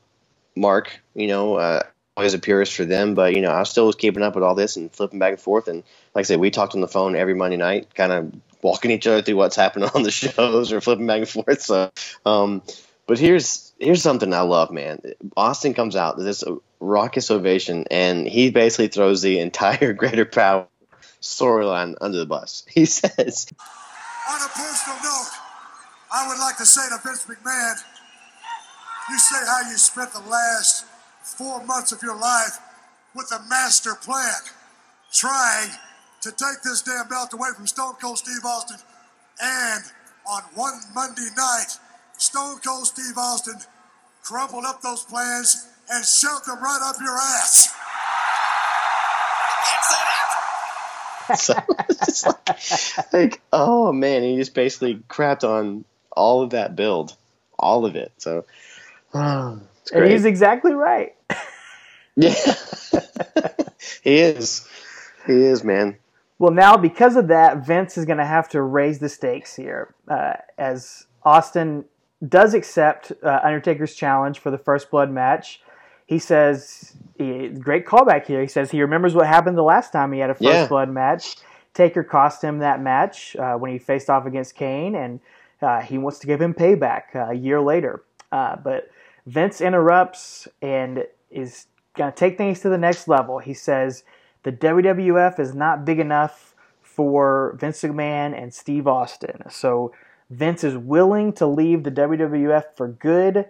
mark. You know, uh, always a purist for them, but you know, I still was keeping up with all this and flipping back and forth. And like I said, we talked on the phone every Monday night, kind of walking each other through what's happening (laughs) on the shows or flipping back and forth. So, um, but here's here's something I love, man. Austin comes out this raucous ovation, and he basically throws the entire (laughs) Greater Power storyline under the bus. He (laughs) says,
"On a personal note, I would like to say to Vince McMahon, you say how you spent the last four months of your life with a master plan, trying to take this damn belt away from Stone Cold Steve Austin, and on one Monday night." Stone Cold Steve Austin crumpled up those plans and shoved them right up your ass. (laughs)
so it's like, like, oh man, he just basically crapped on all of that build, all of it. So, (sighs)
oh, and he's exactly right. (laughs)
yeah, (laughs) he is. He is, man.
Well, now because of that, Vince is going to have to raise the stakes here, uh, as Austin does accept uh, Undertaker's challenge for the First Blood match. He says, he, great callback here. He says he remembers what happened the last time he had a First yeah. Blood match. Taker cost him that match uh, when he faced off against Kane, and uh, he wants to give him payback uh, a year later. Uh, but Vince interrupts and is going to take things to the next level. He says the WWF is not big enough for Vince McMahon and Steve Austin. So Vince is willing to leave the WWF for good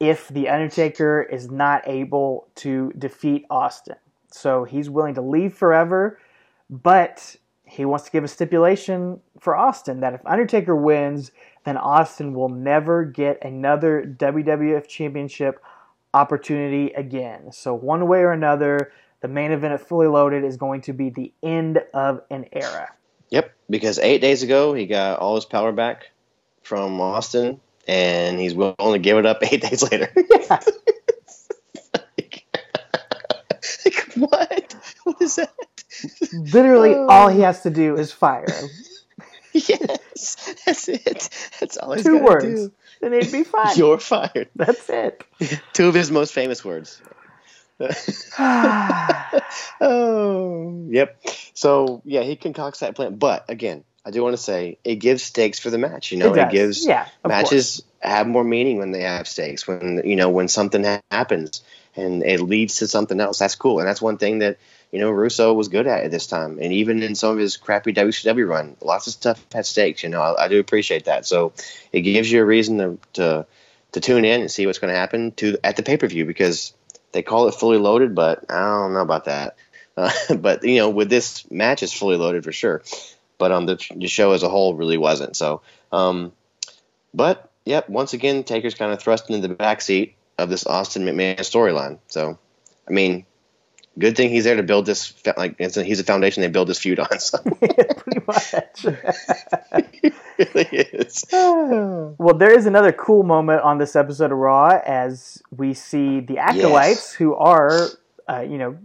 if The Undertaker is not able to defeat Austin. So he's willing to leave forever, but he wants to give a stipulation for Austin that if Undertaker wins, then Austin will never get another WWF Championship opportunity again. So, one way or another, the main event at Fully Loaded is going to be the end of an era.
Yep, because eight days ago he got all his power back from Austin, and he's willing to give it up (laughs) eight days later. (laughs) Yeah. like, (laughs) like, what? What is that?
Literally, oh. all he has to do is fire him.
yes, that's it. That's all he's
Two words,
do.
and he'd be fine.
You're fired.
That's it.
Two of his most famous words. (laughs) oh, yep. So yeah, he concocts that plan. But again, I do want to say it gives stakes for the match. You know, it,
it
gives
yeah,
matches course. have more meaning when they have stakes. When you know when something ha- happens and it leads to something else. That's cool, and that's one thing that you know Russo was good at at this time. And even in some of his crappy WCW run, lots of stuff had stakes. You know, I, I do appreciate that. So it gives you a reason to to, to tune in and see what's going to happen to at the pay per view because they call it fully loaded, but I don't know about that. Uh, (laughs) but you know, with this match, it's fully loaded for sure. But um, the, the show as a whole really wasn't. So, um, but yep, once again, Taker's kind of thrust into the backseat of this Austin McMahon storyline. So, I mean, good thing he's there to build this. Like, he's a foundation they build this feud on. So. (laughs) Pretty much. (laughs)
really is. (sighs) well, there is another cool moment on this episode of Raw as we see the acolytes yes. who are, uh, you know,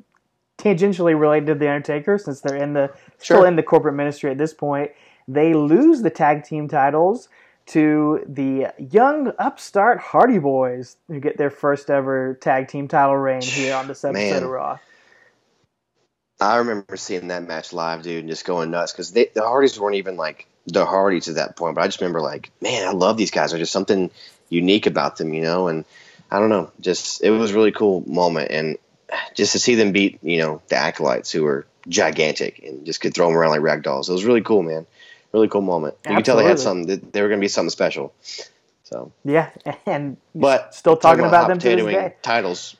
tangentially related to the Undertaker since they're in the sure. still in the corporate ministry at this point. They lose the tag team titles to the young upstart Hardy Boys who get their first ever tag team title reign here on this episode Man. of Raw.
I remember seeing that match live, dude, and just going nuts because the Hardys weren't even like the Hardys at that point. But I just remember like, man, I love these guys. There's just something unique about them, you know. And I don't know, just it was a really cool moment, and just to see them beat, you know, the acolytes who were gigantic and just could throw them around like rag dolls. It was really cool, man. Really cool moment. You could tell they had something. They were going to be something special. So
yeah, (laughs) and but still talking, talking about, about them to this day.
Titles.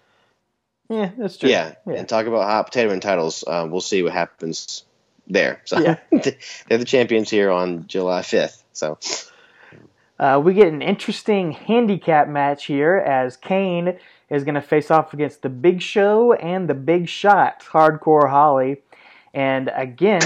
Yeah, that's true.
Yeah, and talk about hot potato and titles. Uh, we'll see what happens there. So
Yeah. (laughs)
they're the champions here on July 5th. So
Uh, we get an interesting handicap match here as Kane is going to face off against the Big Show and the Big Shot, Hardcore Holly. And again,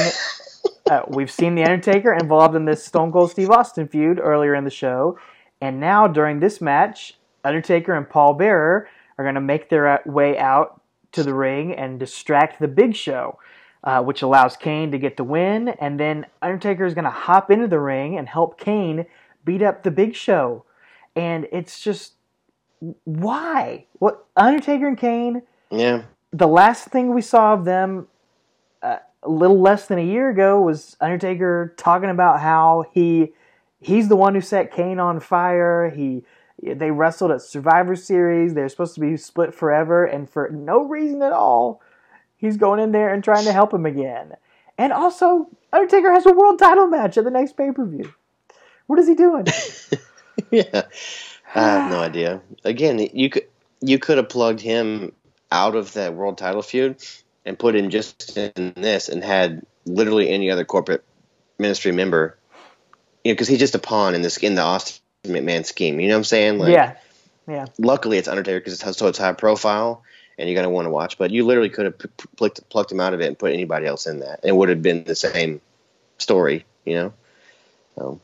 (laughs) uh, we've seen The Undertaker involved in this Stone Cold Steve Austin feud earlier in the show. And now, during this match, Undertaker and Paul Bearer are going to make their uh, way out to the ring and distract the Big Show, uh, which allows Kane to get the win. And then Undertaker is going to hop into the ring and help Kane beat up the Big Show. And it's just why? What Undertaker and Kane?
yeah,
The last thing we saw of them uh, a little less than a year ago was Undertaker talking about how he he's the one who set Kane on fire. He they wrestled at Survivor Series. They're supposed to be split forever, and for no reason at all, he's going in there and trying to help him again. And also, Undertaker has a world title match at the next pay per view. What is he doing? (laughs)
yeah. I have no (sighs) idea. Again, you could you could have plugged him out of that world title feud and put him just in this and had literally any other corporate ministry member. You know, because he's just a pawn in this in the Austin McMahon scheme. You know what I'm saying? Like,
yeah, yeah.
Luckily, it's Undertaker because it's so it's high profile and you're gonna want to watch. But you literally could have plucked, plucked him out of it and put anybody else in that. It would have been the same story. You know. So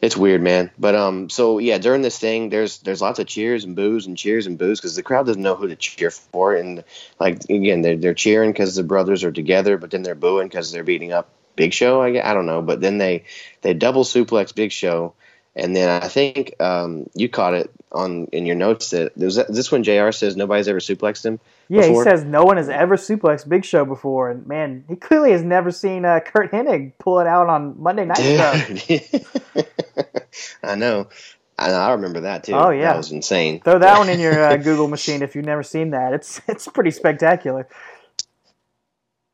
it's weird, man. But um, so yeah, during this thing, there's there's lots of cheers and boos and cheers and boos because the crowd doesn't know who to cheer for, and like again, they're they're cheering because the brothers are together, but then they're booing because they're beating up Big Show. I, I don't know, but then they they double suplex Big Show, and then I think um, you caught it on in your notes that there's this when Jr. says nobody's ever suplexed him.
Yeah,
before?
he says no one has ever suplexed Big Show before, and man, he clearly has never seen uh, Curt Hennig pull it out on Monday Night Show. (laughs)
I know. I, I remember that too.
Oh, yeah.
that was insane.
Throw that one in your uh, Google machine if you've never seen that. It's it's pretty spectacular.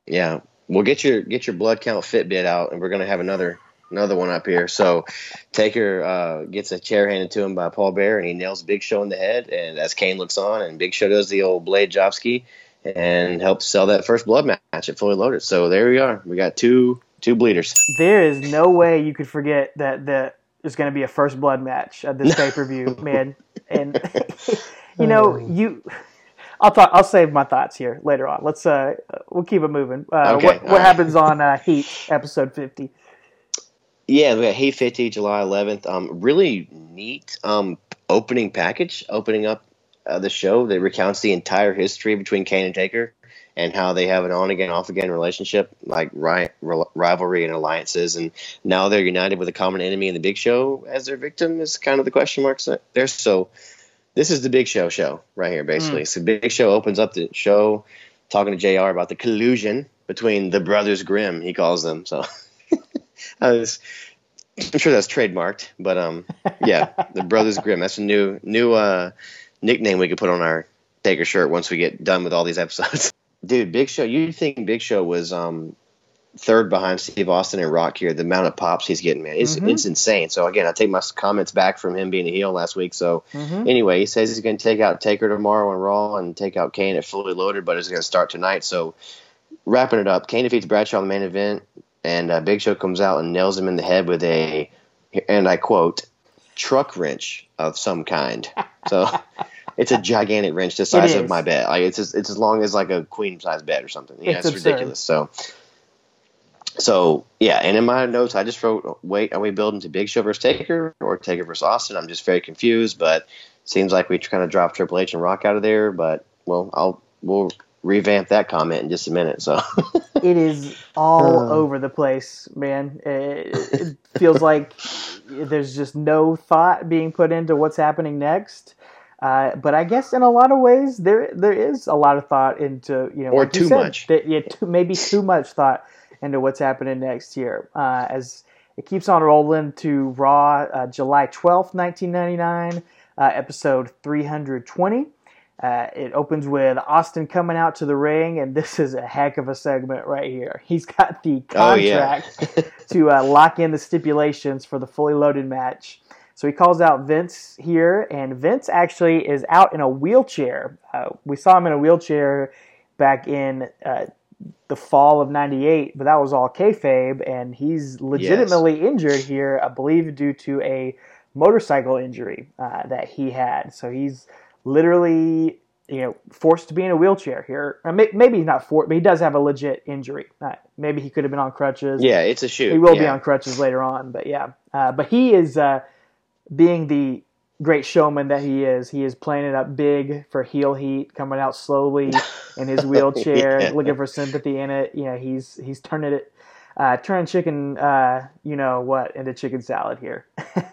Yeah, well, get your get your blood count Fitbit out, and we're gonna have another another one up here. So Taker uh, gets a chair handed to him by Paul Bear, and he nails Big Show in the head. And as Kane looks on, and Big Show does the old blade jobski and helps sell that first blood match at Fully Loaded. So there we are. We got two two bleeders.
There is no way you could forget that that is going to be a first blood match at this (laughs) pay per view, man. And (laughs) you know you. I'll talk. I'll save my thoughts here later on. Let's uh, we'll keep it moving. Uh,
Okay,
what what
right.
happens on uh, (laughs) Heat episode fifty?
Yeah, we got Heat 50, July 11th. Um, really neat um, opening package, opening up uh, the show that recounts the entire history between Kane and Taker and how they have an on again, off again relationship, like ri- ri- rivalry and alliances. And now they're united with a common enemy in the Big Show as their victim, is kind of the question marks there. So this is the Big Show show right here, basically. So Big Show opens up the show talking to JR about the collusion between the Brothers Grimm, he calls them. So. (laughs) I was, I'm sure that's trademarked, but um, yeah, the Brothers Grimm. That's a new new uh nickname we could put on our Taker shirt once we get done with all these episodes. (laughs) Dude, Big Show. You'd think Big Show was um third behind Steve Austin and Rock here. The amount of pops he's getting, man, it's
Mhm.
it's insane. So again, I take my comments back from him being a heel last week. So
Mhm.
anyway, he says he's going to take out Taker tomorrow on Raw and take out Kane at Fully Loaded, but it's going to start tonight. So wrapping it up, Kane defeats Bradshaw in the main event, and uh, Big Show comes out and nails him in the head with a, and I quote, truck wrench of some kind. So (laughs) it's a gigantic wrench the size of my bed. Like it's as, it's as long as like a queen size bed or something. Yeah,
It's
it's, ridiculous. So. So yeah, and in my notes, I just wrote, "Wait, are we building to Big Show versus Taker or Taker versus Austin?" I'm just very confused, but seems like we kind of dropped Triple H and Rock out of there. But well, I'll we'll revamp that comment in just a minute. So (laughs)
it is all
Uh.
over the place, man. It, it feels like there's just no thought being put into what's happening next. Uh, but I guess in a lot of ways there there is a lot of thought into you know
Or
like you
too
said,
much.
that- yeah, too, maybe too much thought into what's happening next year. Uh, as it keeps on rolling to Raw, uh, July twelfth, nineteen ninety nine, uh, episode three hundred twenty. Uh, it opens with Austin coming out to the ring, and this is a heck of a segment right here. He's got the
Oh, yeah.
contract (laughs) to uh, lock in the stipulations for the fully loaded match. So he calls out Vince here, and Vince actually is out in a wheelchair. Uh, we saw him in a wheelchair back in uh, the fall of '98, but that was all kayfabe, and he's legitimately yes. injured here, I believe, due to a motorcycle injury uh, that he had. So he's literally you know, forced to be in a wheelchair here. Maybe he's not forced, but he does have a legit injury. Uh, maybe he could have been on crutches.
Yeah, it's a shoot.
He will
yeah.
be on crutches later on, but yeah. Uh, but he is uh, being the great showman that he is. He is playing it up big for heel heat, coming out slowly in his (laughs) wheelchair, yeah. looking for sympathy in it. You know, he's he's turning it. Uh, turning chicken, uh, you know what, into chicken salad here.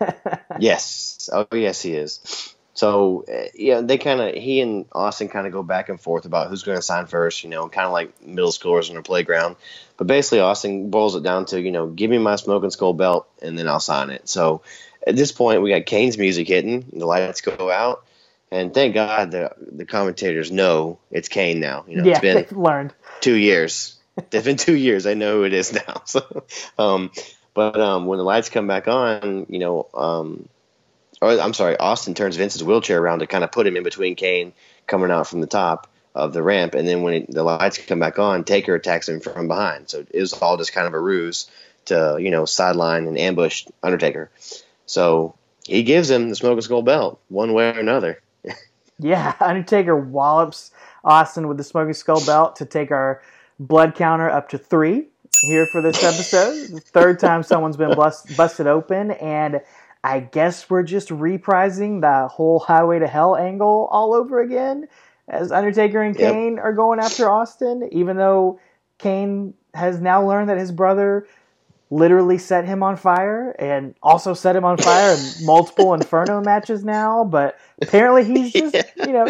(laughs)
yes. Oh, yes, he is. So yeah, they kind of he and Austin kind of go back and forth about who's going to sign first. You know, kind of like middle schoolers on a playground. But basically, Austin boils it down to you know, give me my smoking skull belt and then I'll sign it. So at this point, we got Kane's music hitting, the lights go out, and thank God the the commentators know it's Kane now. You know,
yeah,
it's been
they've learned
two years. (laughs) it's been two years. I know who it is now. (laughs) So, um, but um, when the lights come back on, you know, um, or I'm sorry, Austin turns Vince's wheelchair around to kind of put him in between Kane coming out from the top of the ramp, and then when it, the lights come back on, Taker attacks him from behind. So it was all just kind of a ruse to you know sideline and ambush Undertaker. So he gives him the smoking skull belt one way or another.
yeah, (laughs) Undertaker wallops Austin with the smoking skull belt to take our blood counter up to three here for this episode. third time someone's been bust, busted open, and I guess we're just reprising the whole Highway to Hell angle all over again as Undertaker and yep. Kane are going after Austin, even though Kane has now learned that his brother literally set him on fire and also set him on fire in (laughs) multiple Inferno matches now. But apparently he's just, yeah. you know,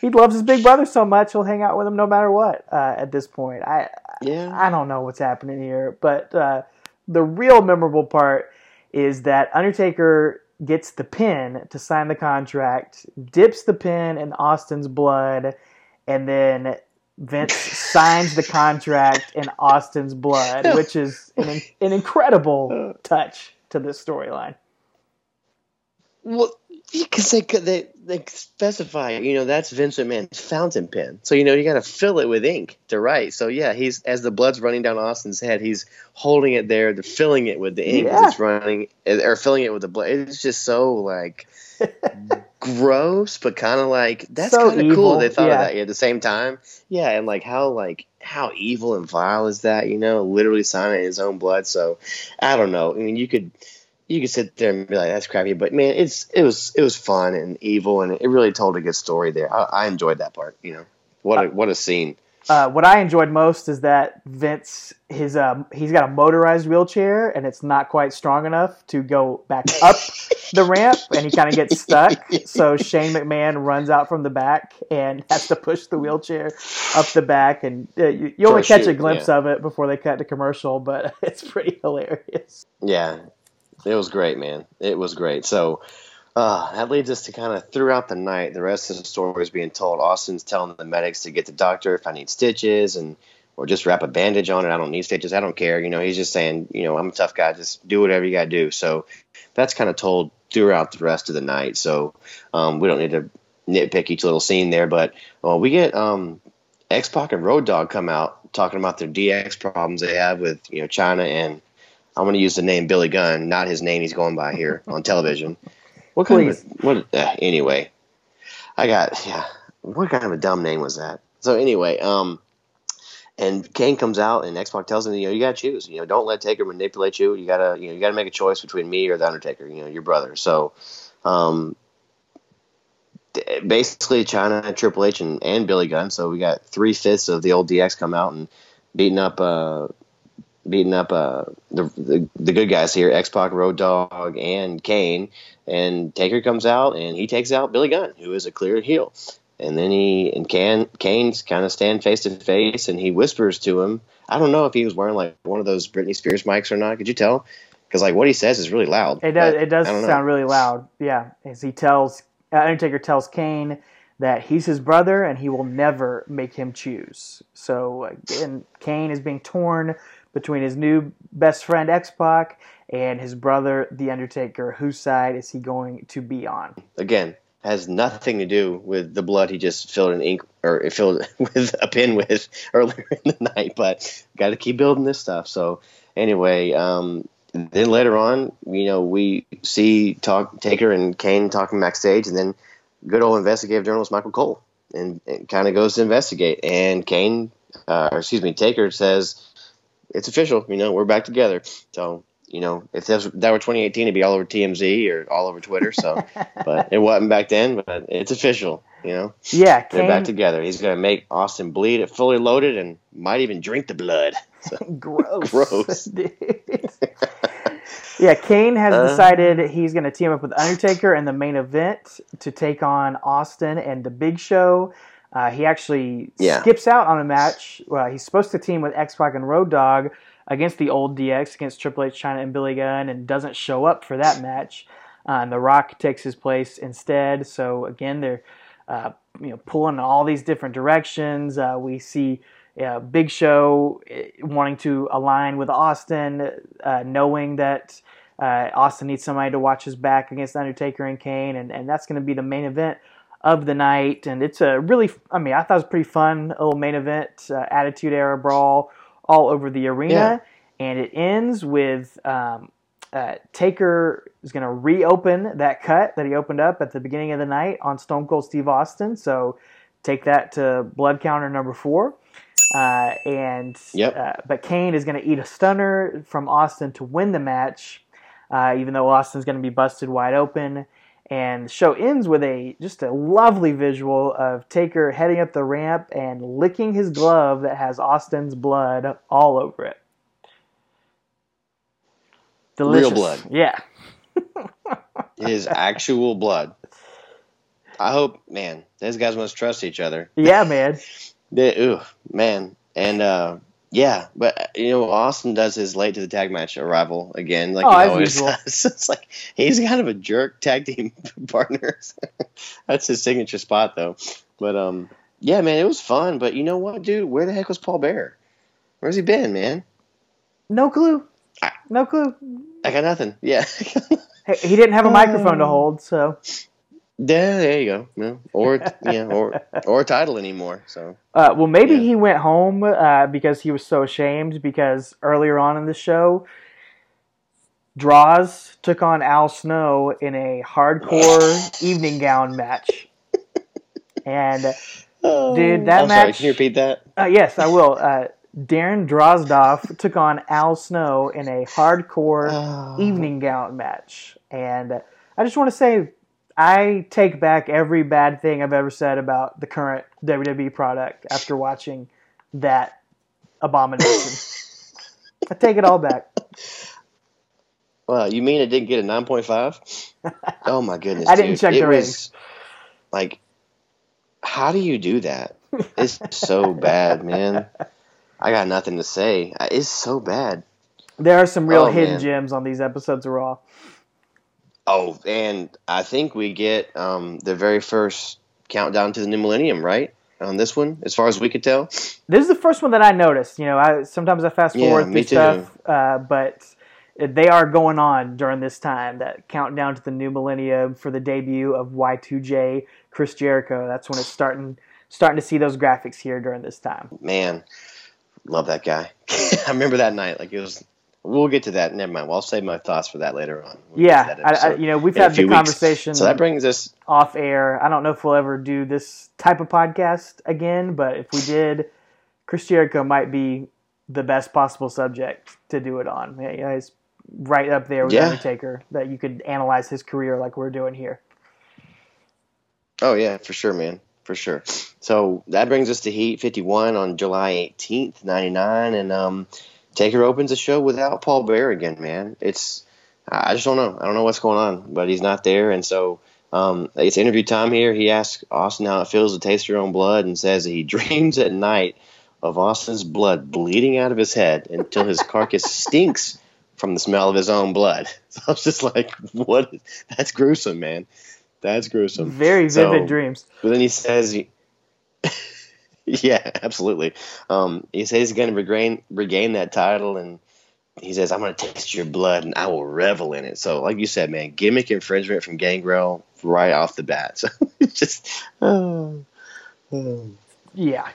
he loves his big brother so much he'll hang out with him no matter what uh, at this point. I, yeah. I don't know what's happening here, but uh, the real memorable part is that Undertaker gets the pin to sign the contract, dips the pin in Austin's blood, and then Vince (laughs) signs the contract in Austin's blood, (laughs) which is an, an incredible uh. touch to this storyline.
Well, because they they they specify, you know, that's Vincent McMahon's fountain pen. So you know you got to fill it with ink to write. So yeah, he's as the blood's running down Austin's head, he's holding it there, to filling it with the ink yeah. it's running, eh, or filling it with the blood. It's just so like (laughs) gross, but kind of like that's so kind of cool. They thought yeah. of that at the same time. Yeah, and like how like how evil and vile is that? You know, literally signing his own blood. So I don't know. I mean, you could you could sit there and be like, "That's crappy," but man, it's it was it was fun and evil, and it really told a good story there. I, I enjoyed that part. You know, what a what a scene.
Uh, what I enjoyed most is that Vince his um, he's got a motorized wheelchair and it's not quite strong enough to go back up the ramp and he kind of gets stuck. (laughs) So Shane McMahon runs out from the back and (laughs) has to push the wheelchair up the back and uh, you, you only catch shoot, a glimpse yeah. of it before they cut the commercial, but (laughs) it's pretty hilarious.
Yeah, it was great, man. It was great. So uh, that leads us to kind of throughout the night. The rest of the story is being told. Austin's telling the medics to get the doctor if I need stitches and or just wrap a bandage on it. I don't need stitches. I don't care. You know, he's just saying, you know, I'm a tough guy. Just do whatever you got to do. So that's kind of told throughout the rest of the night. So um, we don't need to nitpick each little scene there. But well, we get um, X Pac and Road Dogg come out talking about their DX problems they have with you know Chyna and I'm going to use the name Billy Gunn, not his name he's going by here on television. (laughs) What kind Please. of a, what? Uh, anyway, I got yeah. What kind of a dumb name was that? So anyway, um, and Kane comes out and X Pac tells him, you know, you got to choose. You know, don't let Taker manipulate you. You gotta, you know, you gotta make a choice between me or the Undertaker. You know, your brother. So, um, basically Chyna, Triple H, and, and Billy Gunn. So we got three fifths of the old DX come out and beating up uh, beating up uh, the, the, the good guys here, X Pac, Road Dogg, and Kane. And Taker comes out and he takes out Billy Gunn, who is a clear heel. And then he and Can Kane's kind of stand face to face, and he whispers to him. I don't know if he was wearing like one of those Britney Spears mics or not. Could you tell? Because like what he says is really loud.
It does. It does sound really loud. Yeah, as he tells uh, Undertaker tells Kane that he's his brother and he will never make him choose. So, and Kane is being torn between his new best friend X Pac and his brother The Undertaker. Whose side is he going to be on?
Again, has nothing to do with the blood he just filled an ink or filled (laughs) with a pin with (laughs) earlier in the night. But got to keep building this stuff. So anyway, um, then later on, you know, we see talk Taker and Kane talking backstage, and then good old investigative journalist Michael Cole and, and kind of goes to investigate. And Kane, uh, or excuse me, Taker says it's official. You know, we're back together. So you know, if that, was, that were 2018, it'd be all over TMZ or all over Twitter. So, (laughs) but it wasn't back then. But it's official. You know,
yeah,
they're back together. He's gonna make Austin bleed it fully loaded and might even drink the blood. So, (laughs)
gross, (laughs)
gross.
yeah, Kane has uh, decided he's going to team up with Undertaker in the main event to take on Austin and the Big Show. Uh, he actually
yeah.
skips out on a match. Well, he's supposed to team with X Pac and Road Dogg against the old DX, against Triple H, Chyna, and Billy Gunn, and doesn't show up for that match. Uh, and The Rock takes his place instead. So again, they're uh, you know pulling in all these different directions. Uh, we see Big Show eh, wanting to align with Austin, uh, knowing that uh, Austin needs somebody to watch his back against Undertaker and Kane, and, and that's going to be the main event of the night. And it's a really, I mean, I thought it was pretty fun little main event, uh, Attitude Era brawl all over the arena. Yeah. And it ends with um, uh, Taker is going to reopen that cut that he opened up at the beginning of the night on Stone Cold Steve Austin. So take that to blood counter number four. Uh, and
yep.
Uh, but Kane is going to eat a stunner from Austin to win the match, uh, even though Austin's going to be busted wide open. And the show ends with a just a lovely visual of Taker heading up the ramp and licking his glove that has Austin's blood all over it. Delicious.
Real blood.
Yeah. (laughs)
his actual blood. I hope, man, those guys must trust each other.
Yeah, man.
they, ooh, man, and uh, yeah, but you know, Austin does his late to the tag match arrival again, like
oh,
he always
usual.
does. (laughs) it's like he's kind of a jerk tag team (laughs) partner. (laughs) That's his signature spot, though. But um, yeah, man, it was fun. But you know what, dude? Where the heck was Paul Bear? Where's he been, man?
No clue. no clue.
I got nothing. Yeah.
he didn't have a microphone to hold, so.
Yeah, there you go. Yeah. Or (laughs) yeah, or or title anymore. So.
Uh, well, maybe yeah. he went home uh, because he was so ashamed. Because earlier on in the show, Droz took on Al Snow in a hardcore (laughs) evening gown match, and
oh,
dude, that
I'm
match.
Sorry, can you repeat that?
Uh, yes, I will. Uh, Darren Drozdov took on Al Snow in a hardcore oh. evening gown match, and I just want to say I take back every bad thing I've ever said about the current WWE product after watching that abomination. I take it all back.
Well, you mean it didn't get a 9.5? (laughs) Oh my goodness.
I didn't
dude.
check
it
the
ratings. Like, how do you do that? It's so bad, man. I got nothing to say. It's so bad.
There are some real
Oh,
hidden
man.
gems on these episodes of Raw.
Oh, and I think we get um, the very first countdown to the new millennium, right? On this one, as far as we could tell.
This is the first one that I noticed. You know, I sometimes I fast forward
me
through stuff, uh, but they are going on during this time. That countdown to the new millennium for the debut of Y2J Chris Jericho. That's when it's starting starting to see those graphics here during this time.
Man, love that guy. (laughs) I remember that night. Like it was. We'll get to that. Never mind. Well, I'll save my thoughts for that later on. We'll
Yeah, I, I, you know, we've had the
few weeks.
conversation
So that brings us.
off air. I don't know if we'll ever do this type of podcast again, but if we did, Chris Jericho might be the best possible subject to do it on. Yeah, yeah, he's right up there with
Yeah.
Undertaker that you could analyze his career like we're doing here.
Oh yeah, for sure, man, for sure. So that brings us to Heat 51 on July 18th, 99, and um, Taker opens the show without Paul Bear again, man. It's I just don't know. I don't know what's going on, but he's not there, and so um, it's interview time here. He asks Austin how it feels to taste your own blood, and says he (laughs) dreams at night of Austin's blood bleeding out of his head until his carcass (laughs) stinks from the smell of his own blood. (laughs) So I was just like, "What? That's gruesome, man. That's gruesome."
Very
So-
vivid dreams.
But then he says, he, (laughs) yeah, absolutely. Um, he says he's going to regain regain that title, and he says, "I'm going to taste your blood, and I will revel in it." So, like you said, man, gimmick infringement from Gangrel right off the bat. (laughs) So it's just, oh,
oh. yeah.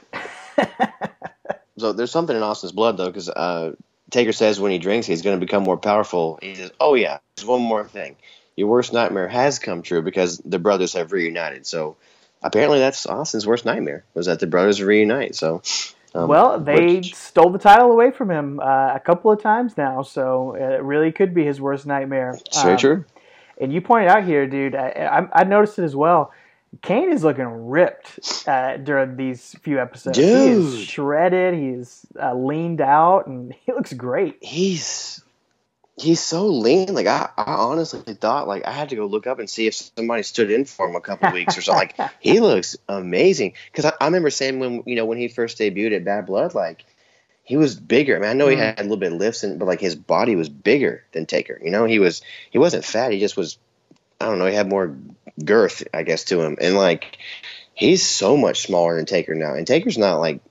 (laughs)
so there's something in Austin's blood though, because uh, Taker says when he drinks, he's going to become more powerful. He says, "Oh yeah, there's one more thing. Your worst nightmare has come true because the brothers have reunited." So apparently, that's Austin's worst nightmare was that the brothers reunite. So.
Um, well, they which, stole the title away from him uh, a couple of times now, so it really could be his worst nightmare.
Very um, true.
And you pointed out here, dude, I, I, I noticed it as well. Kane is looking ripped uh, during these few episodes. Dude. He is shredded. He's uh, leaned out, and (laughs) he looks great.
He's he's so lean. Like I, I honestly thought like I had to go look up and see if somebody stood in for him a couple weeks or something. Like (laughs) he looks amazing. Because I, I, remember saying when you know when he first debuted at Bad Blood, like he was bigger. I mean, I know he mm. had a little bit of lifts, in, but like his body was bigger than Taker. You know, he was he wasn't fat. He just was. I don't know. He had more girth, I guess, to him, and like he's so much smaller than Taker now. And Taker's not like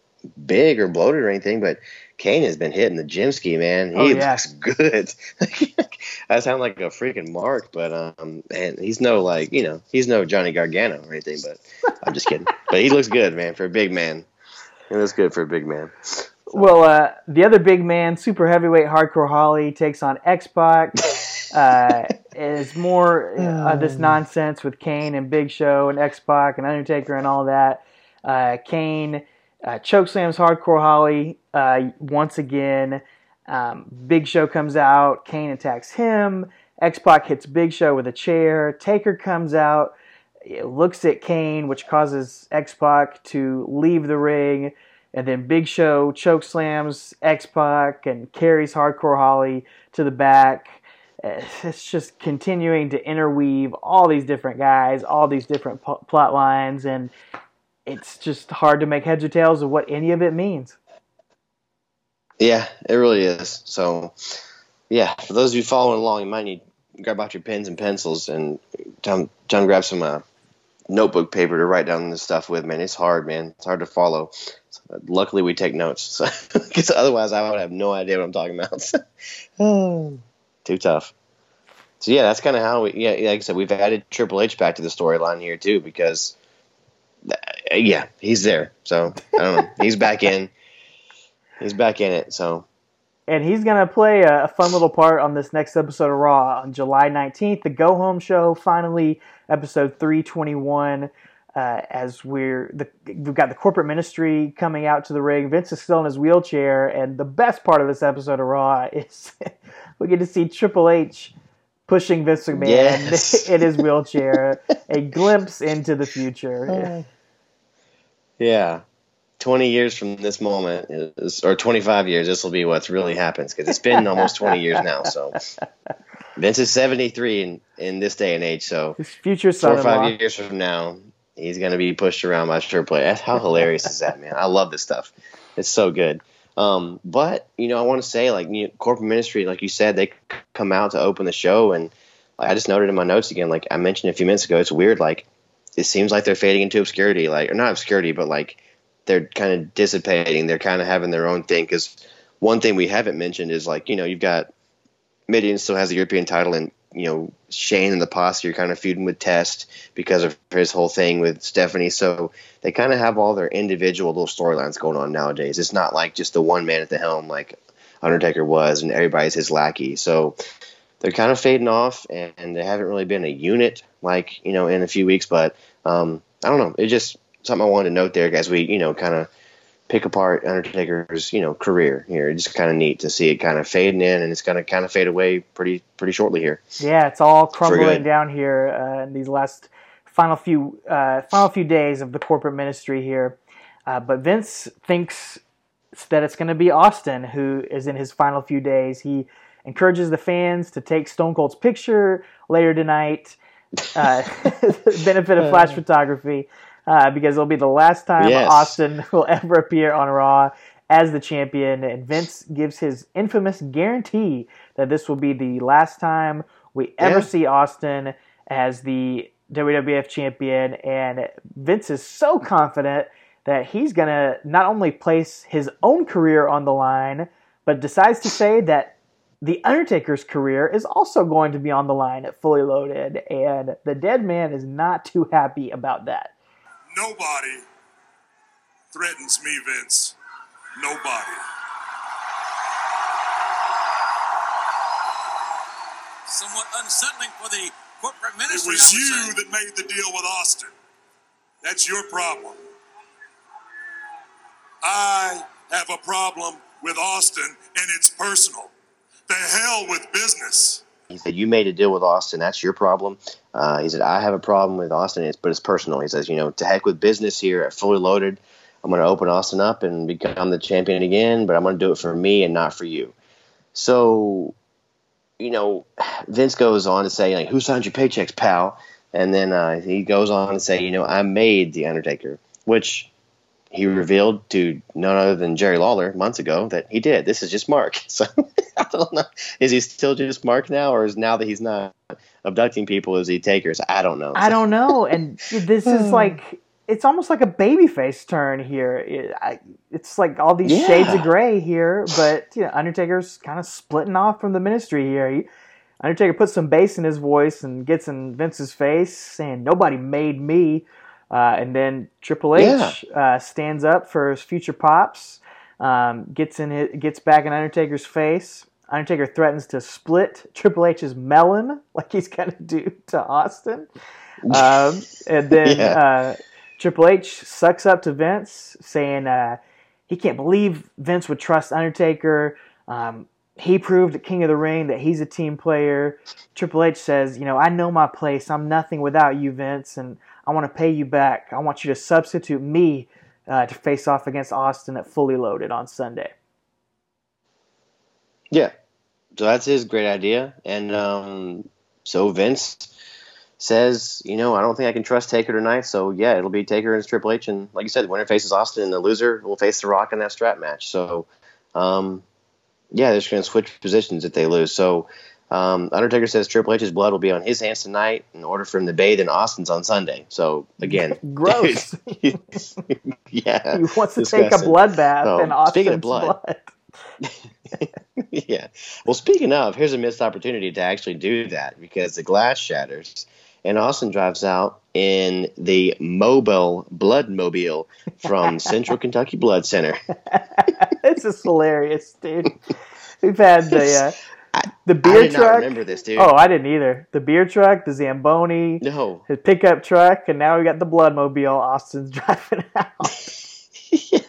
big or bloated or anything, but Kane has been hitting the gym ski, man. He oh, yeah. looks (laughs) good. (laughs) I sound like a freaking mark, but um, man, he's no like you know, he's no Johnny Gargano or anything. But I'm just kidding. (laughs) but he looks good, man, for a big man. He looks good for a big man.
Well, uh, the other big man, super heavyweight Hardcore Holly, takes on X Pac. uh, is more uh, this nonsense with Kane and Big Show and X Pac and Undertaker and all that. Uh, Kane uh, chokeslams Hardcore Holly uh, once again. Um, Big Show comes out. Kane attacks him. X Pac hits Big Show with a chair. Taker comes out, looks at Kane, which causes X Pac to leave the ring. And then Big Show choke slams X Pac and carries Hardcore Holly to the back. It's just continuing to interweave all these different guys, all these different plot lines, and it's just hard to make heads or tails of what any of it means.
Yeah, it really is. So, yeah, for those of you following along, you might need grab out your pens and pencils and John, John grab some uh, notebook paper to write down this stuff with. Man, it's hard, man. It's hard to follow. So, luckily, we take notes, because (laughs) otherwise, I would have no idea what I'm talking about. (laughs) Too tough. So yeah, that's kind of how we. Yeah, like I said, we've added Triple H back to the storyline here too, because uh, yeah, he's there. So I don't know. he's back in. He's back in it. So
and he's going to play a, fun little part on this next episode of Raw on July 19th, the Go Home Show, finally, episode 321. Uh, as we're the, we've got the corporate ministry coming out to the ring. Vince is still in his wheelchair, and the best part of this episode of Raw (laughs) is (laughs) we get to see Triple H pushing Vince McMahon yes. (laughs) in his wheelchair, a glimpse into the future.
Yeah. 20 years from this moment, is, or 25 years, this will be what's really happens because it's been almost 20 years now. So (laughs) Vince is 73 in, in this day and age. So
his future son
four or five years from now, he's going to be pushed around by Triple H. How hilarious is that, man? I love this stuff. It's so good. Um, but you know, I want to say, like, you know, corporate ministry, like you said, they come out to open the show, and like, I just noted in my notes again, like I mentioned a few minutes ago, it's weird. Like, it seems like they're fading into obscurity, like, or not obscurity, but like they're kind of dissipating. They're kind of having their own thing. Because one thing we haven't mentioned is like, you know, you've got Mideon still has the European title, and you know Shane and the posse are kind of feuding with Test because of his whole thing with Stephanie. So they kind of have all their individual little storylines going on nowadays. It's not like just the one man at the helm like Undertaker was, and everybody's his lackey. So they're kind of fading off, and they haven't really been a unit like you know in a few weeks. But um, I don't know. It just something I wanted to note there as we you know kind of pick apart Undertaker's you know career here. It's just kind of neat to see it kind of fading in, and it's going to kind of fade away pretty pretty shortly here.
Yeah, it's all crumbling down here uh, in these last final few uh, final few days of the corporate ministry here. Uh, but Vince thinks that it's going to be Austin who is in his final few days. He encourages the fans to take Stone Cold's picture later tonight. Uh, (laughs) benefit of flash photography uh, because it'll be the last time yes. Austin (laughs) will ever appear on Raw as the champion. And Vince gives his infamous guarantee that this will be the last time we ever yeah. see Austin as the WWF champion. And Vince is so confident that he's going to not only place his own career on the line, but decides to say that the Undertaker's career is also going to be on the line at Fully Loaded, and the dead man is not too happy about that.
Nobody threatens me, Vince. Nobody.
Somewhat unsettling for the corporate
It
ministry.
was you
say.
that made the deal with Austin. That's your problem. I have a problem with Austin, and it's personal. The hell with business.
He said, "You made a deal with Austin. That's your problem." Uh, he said, "I have a problem with Austin, but it's personal." He says, "You know, to heck with business here at Fully Loaded. I'm going to open Austin up and become the champion again, but I'm going to do it for me and not for you." So, you know, Vince goes on to say, "Like, who signed your paychecks, pal?" And then uh, he goes on to say, "You know, I made the Undertaker," which he revealed to none other than Jerry Lawler months ago that he did. This is just Mark. (laughs) So I don't know. Is he still just Mark now, or is now that he's not abducting people, is he takers? I don't know.
I don't know, and this is (sighs) like it's almost like a babyface turn here. It, I, it's like all these
Yeah.
shades of gray here, but you know, Undertaker's kind of splitting off from the ministry here. He, Undertaker puts some bass in his voice and gets in Vince's face, saying "Nobody made me," uh, and then Triple H uh, stands up for his future pops, um, gets in it, gets back in Undertaker's face. Undertaker threatens to split (laughs) Triple H's melon, like he's gonna (laughs) do to Austin. Um, and then (laughs)
Yeah.
uh, Triple H sucks up to Vince, saying uh, he can't believe Vince would trust Undertaker. Um, he proved at King of the Ring that he's a team player. Triple H says, you know, I know my place. I'm nothing without you, Vince, and I want to pay you back. I want you to substitute me uh, to face off against Austin at Fully Loaded on Sunday.
Yeah. So that's his great idea. And um, so Vince says, you know, I don't think I can trust Taker tonight. So yeah, it'll be Taker and Triple H. And like you said, the winner faces Austin, and the loser will face The Rock in that strap match. So um, yeah, they're just going to switch positions if they lose. So um, Undertaker says Triple H's blood will be on his hands tonight in order for him to bathe in Austin's on Sunday. So again, (laughs)
Gross. (laughs)
yeah.
He wants to take a
disgusting.
bloodbath
Oh,
in Austin's
speaking of blood.
blood. (laughs)
yeah. Well, speaking of, here's a missed opportunity to actually do that because the glass shatters and Austin drives out in the mobile blood mobile from Central Kentucky Blood Center.
this is hilarious, dude. We've had the uh, the
I
beer
did not
truck.
remember this, dude.
Oh, I didn't either. The beer truck, the Zamboni,
no.
his pickup truck, and now we got the Bloodmobile. Austin's (laughs) driving out. (laughs)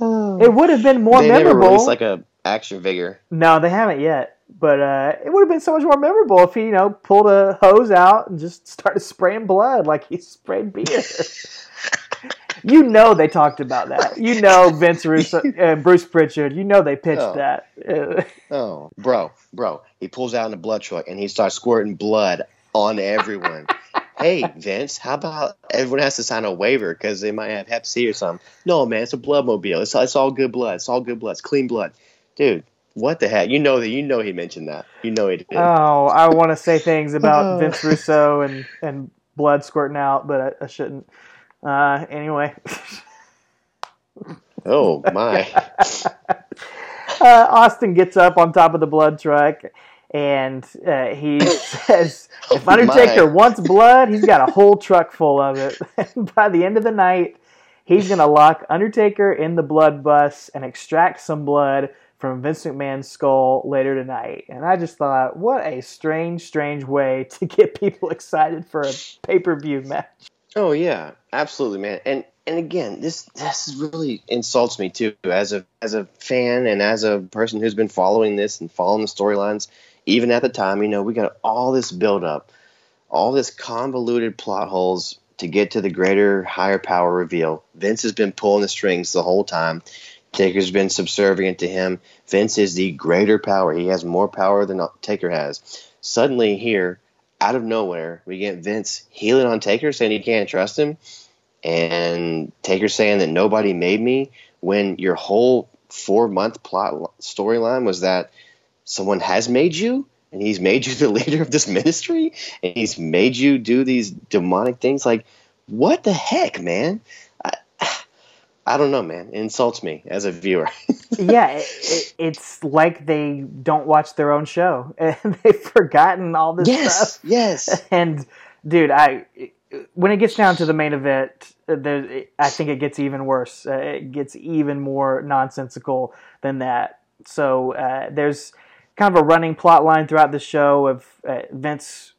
It would have been more
they never
memorable.
released like a action figure.
no, they haven't yet. But uh, it would have been so much more memorable if he, you know, pulled a hose out and just started spraying blood like he (laughs) sprayed beer. You know they talked about that. You know Vince Russo, (laughs) uh, Bruce Prichard. You know they pitched
Oh.
that.
Oh, bro, bro. He pulls out in the blood truck and he starts squirting blood on everyone. (laughs) hey, Vince, how about everyone has to sign a waiver because they might have Hep C or something? No, man, it's a blood mobile. It's, it's all good blood. It's all good blood. It's clean blood. Dude, what the heck? You know that. You know he mentioned that. You know he did.
Oh, I want to say things about
Oh.
Vince Russo and, and blood squirting out, but I, I shouldn't. Uh, anyway,
oh, my. (laughs)
uh, Austin gets up on top of the blood truck and uh, he (laughs) says, if
Oh,
Undertaker
my.
wants blood, he's got a whole truck full of it. (laughs) By the end of the night, he's going to lock Undertaker in the blood bus and extract some blood from Vince McMahon's skull later tonight. And I just thought, what a strange, strange way to get people excited for a pay per view match.
Oh yeah, absolutely, man. And and again, this this really insults me too, as a as a fan and as a person who's been following this and following the storylines. Even at the time, you know, we got all this build up, all this convoluted plot holes to get to the greater, higher power reveal. Vince has been pulling the strings the whole time. Taker's been subservient to him. Vince is the greater power. He has more power than Taker has. Suddenly, here, out of nowhere, we get Vince healing on Taker, saying he can't trust him, and Taker saying that nobody made me. When your whole four month plot storyline was that someone has made you, and he's made you (laughs) the leader of this ministry, and he's made you do these demonic things. Like, what the heck, man? I, (sighs) I don't know, man. It insults me as a viewer. (laughs)
yeah, it, it, it's like they don't watch their own show (laughs) and they've forgotten all this
yes,
stuff.
yes. (laughs)
And dude, I when it gets down to the main event, there, I think it gets even worse. Uh, it gets even more nonsensical than that. So uh, there's kind of a running plot line throughout the show of uh, Vince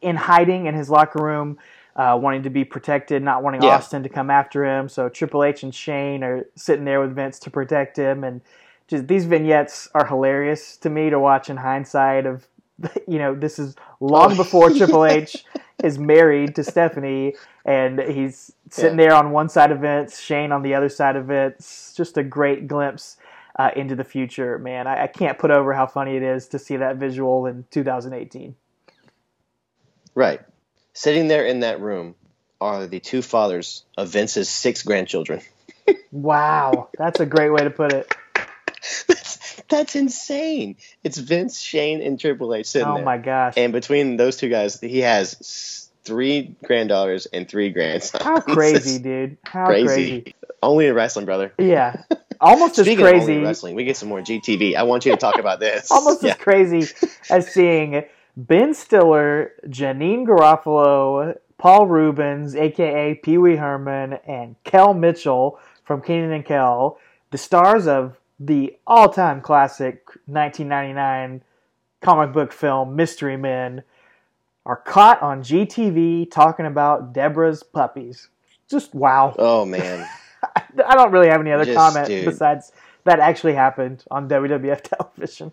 in hiding in his locker room, uh, wanting to be protected, not wanting
Yeah.
Austin to come after him. So Triple H and Shane are sitting there with Vince to protect him, and just these vignettes are hilarious to me to watch in hindsight. Of (laughs) you know, this is long
Oh.
before (laughs) Triple H is married to Stephanie, and he's sitting there on one side of Vince, Shane on the other side of Vince. Just a great glimpse. Uh, into the future, man. I, I can't put over how funny it is to see that visual in 2018.
Right. Sitting there in that room are the two fathers of Vince's six grandchildren.
Wow, that's a great way to put it.
that's, (laughs) that's insane. It's Vince, Shane, and Triple H sitting
Oh
there.
my gosh.
And between those two guys, he has three granddaughters and three grandsons.
How (laughs) crazy, dude. How
crazy.
crazy.
Only in wrestling, brother.
Yeah. Almost as (laughs)
Speaking of only
crazy.
in wrestling, we get some more GTV. I want you to talk about this.
Almost
yeah.
as crazy as seeing Ben Stiller, Janeane Garofalo, Paul Reubens, aka Pee Wee Herman, and Kel Mitchell from Kenan and Kel, the stars of the all-time classic 1999 comic book film Mystery Men, are caught on GTV talking about Debra's puppies. Just wow.
Oh man. (laughs)
I don't really have any other
Just,
comment
dude.
besides that actually happened on WWF (laughs) television.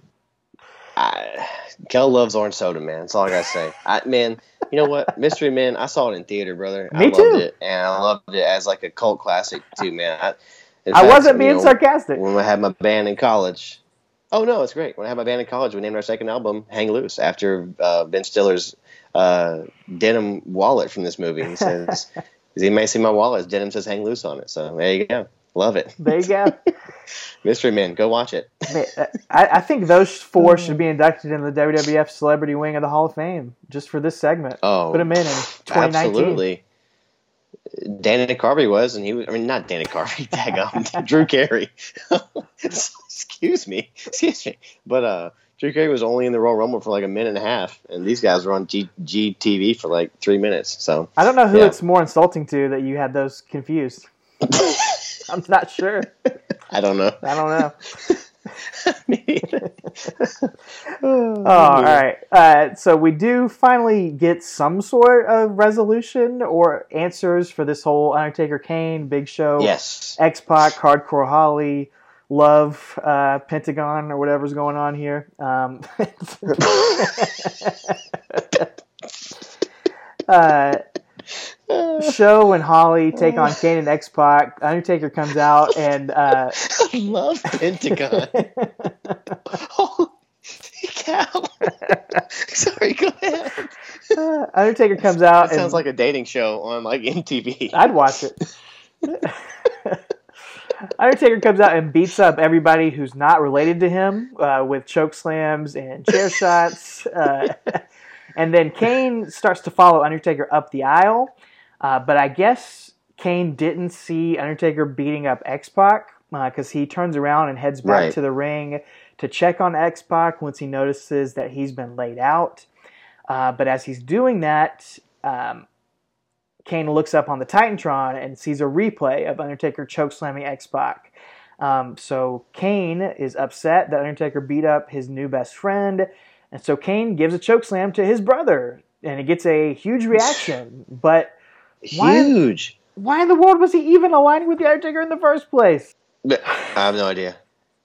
I, Kel loves orange soda, man. That's all I gotta say. I, man, you know what? Mystery Man, I saw it in theater, brother. I
Me
loved
too.
it, and I loved it as like a cult classic too, man. I,
I
fact,
wasn't being
know,
sarcastic.
When I had my band in college. Oh no, it's great. When I had my band in college, we named our second album "Hang Loose" after uh, Ben Stiller's uh, denim wallet from this movie. He says, (laughs) "You may see my wallet. Denim says "Hang Loose" on it." So there you go. Love it.
There you go. (laughs)
Mystery Man, go watch it. (laughs)
I, I think those four should be inducted in the WWF Celebrity Wing of the Hall of Fame just for this segment.
Oh,
Put them in in 2019.
Absolutely. Danny Carvey was, and he was. I mean, not Danny Carvey. (laughs) Daggum, Drew Carey. Excuse me, excuse me. But uh, Drew Carey was only in the Royal Rumble for like a minute and a half, and these guys were on G- GTV for like three minutes. So
I don't know who
Yeah.
it's more insulting to that you had those confused. I'm not sure. (laughs)
I don't know.
I don't know. (laughs) (laughs) Oh, all right. Uh, so we do finally get some sort of resolution or answers for this whole Undertaker Kane Big Show,
Yes.
X Pac, Hardcore Holly, Love, uh, Pentagon, or whatever's going on here. Um, uh, Show and Holly take on Kane and X Pac. Undertaker comes out and. Uh, (laughs)
I love Pentagon. (laughs) Holy cow. (laughs) Sorry, go ahead.
uh, Undertaker comes out
That sounds like a dating show on like MTV.
I'd watch it. Undertaker comes out and beats up everybody who's not related to him uh, with choke slams and chair shots. Uh, and then Kane starts to follow Undertaker up the aisle. Uh, but I guess Kane didn't see Undertaker beating up X Pac because he turns around and heads back
Right.
to the ring to check on X Pac once he notices that he's been laid out. Uh, but as he's doing that, um, Kane looks up on the Titantron and sees a replay of Undertaker chokeslamming X Pac. Um, so Kane is upset that Undertaker beat up his new best friend, and so Kane gives a chokeslam to his brother, and it gets a huge reaction. (laughs) But
Huge.
why in the world was he even aligning with the Undertaker in the first place?
I have no idea.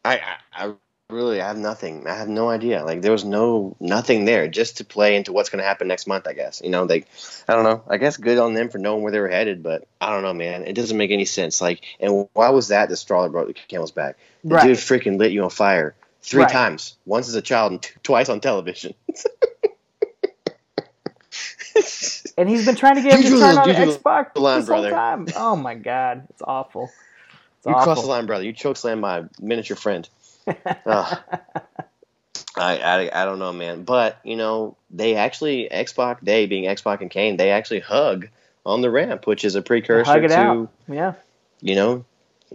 I, I I really I have nothing. I have no idea. Like there was no nothing there just to play into what's going to happen next month. I guess you know like I don't know. I guess good on them for knowing where they were headed, but I don't know, man. It doesn't make any sense. Like, and why was that the straw that broke the camel's back? The
Right.
dude freaking lit you on fire three
Right.
times. Once as a child and t- twice on television. (laughs) (laughs)
And he's been trying to get him to turn on
the- you drew
X Pac
the line,
this whole
brother.
time. Oh my god, it's awful. It's
You
awful.
crossed the line, brother. You chokeslammed my miniature friend. (laughs) I, I I don't know, man. But you know, they actually X Pac they being X Pac and Kane, they actually hug on the ramp, which is a precursor to
out. Yeah.
you know,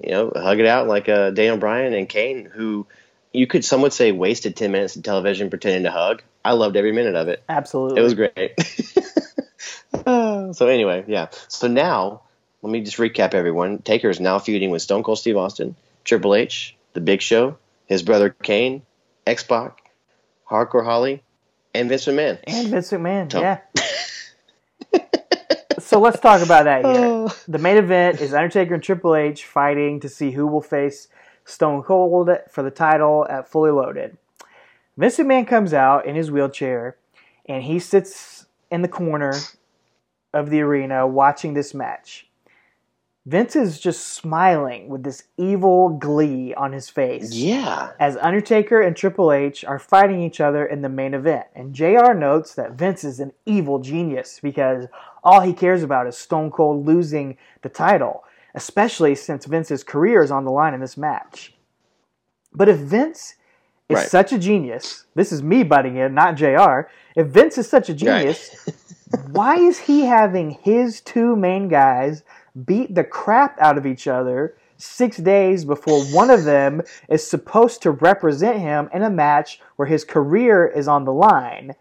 you know, hug it out like uh, Daniel Bryan and Kane, who you could some would say wasted ten minutes of television pretending to hug. I loved every minute of it.
Absolutely,
it was great. uh, (laughs) so anyway, yeah. So now let me just recap everyone. Taker is now feuding with Stone Cold Steve Austin, Triple H, The Big Show, his brother Kane, X Pac, Hardcore Holly, and Vince McMahon.
And Vince McMahon, Tom. yeah. (laughs) so let's talk about that here. Oh. The main event is Undertaker and Triple H fighting to see who will face Stone Cold for the title at Fully Loaded. Vince McMahon comes out in his wheelchair and he sits in the corner of the arena watching this match. Vince is just smiling with this evil glee on his face.
Yeah.
As Undertaker and Triple H are fighting each other in the main event. And JR notes that Vince is an evil genius because all he cares about is Stone Cold losing the title, especially since Vince's career is on the line in this match. But if Vince is right. such a genius, this is me butting in, not JR. If Vince is such a genius, right. (laughs) why is he having his two main guys beat the crap out of each other six days before one of them is supposed to represent him in a match where his career is on the line.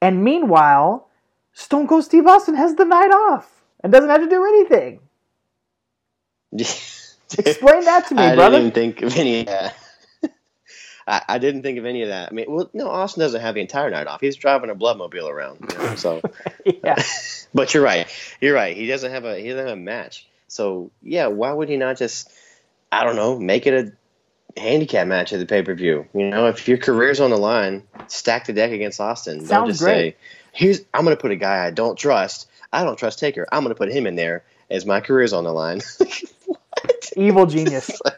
And meanwhile, Stone Cold Steve Austin has the night off and doesn't have to do anything. (laughs) Explain that to me,
I
brother.
I didn't think of any of that. (laughs) I, I, didn't think of any of that. I mean, well, no, Austin doesn't have the entire night off. He's driving a bloodmobile around, you know, so. (laughs) yeah. but you're right. You're right. He doesn't have a he doesn't have a match. So yeah, why would he not just I don't know make it a handicap match at the pay per view? You know, if your career's on the line, stack the deck against Austin.
Sounds
don't just
great.
say here's I'm going to put a guy I don't trust. I don't trust Taker. I'm going to put him in there as my career's on the line. What? (laughs)
Evil genius. (laughs)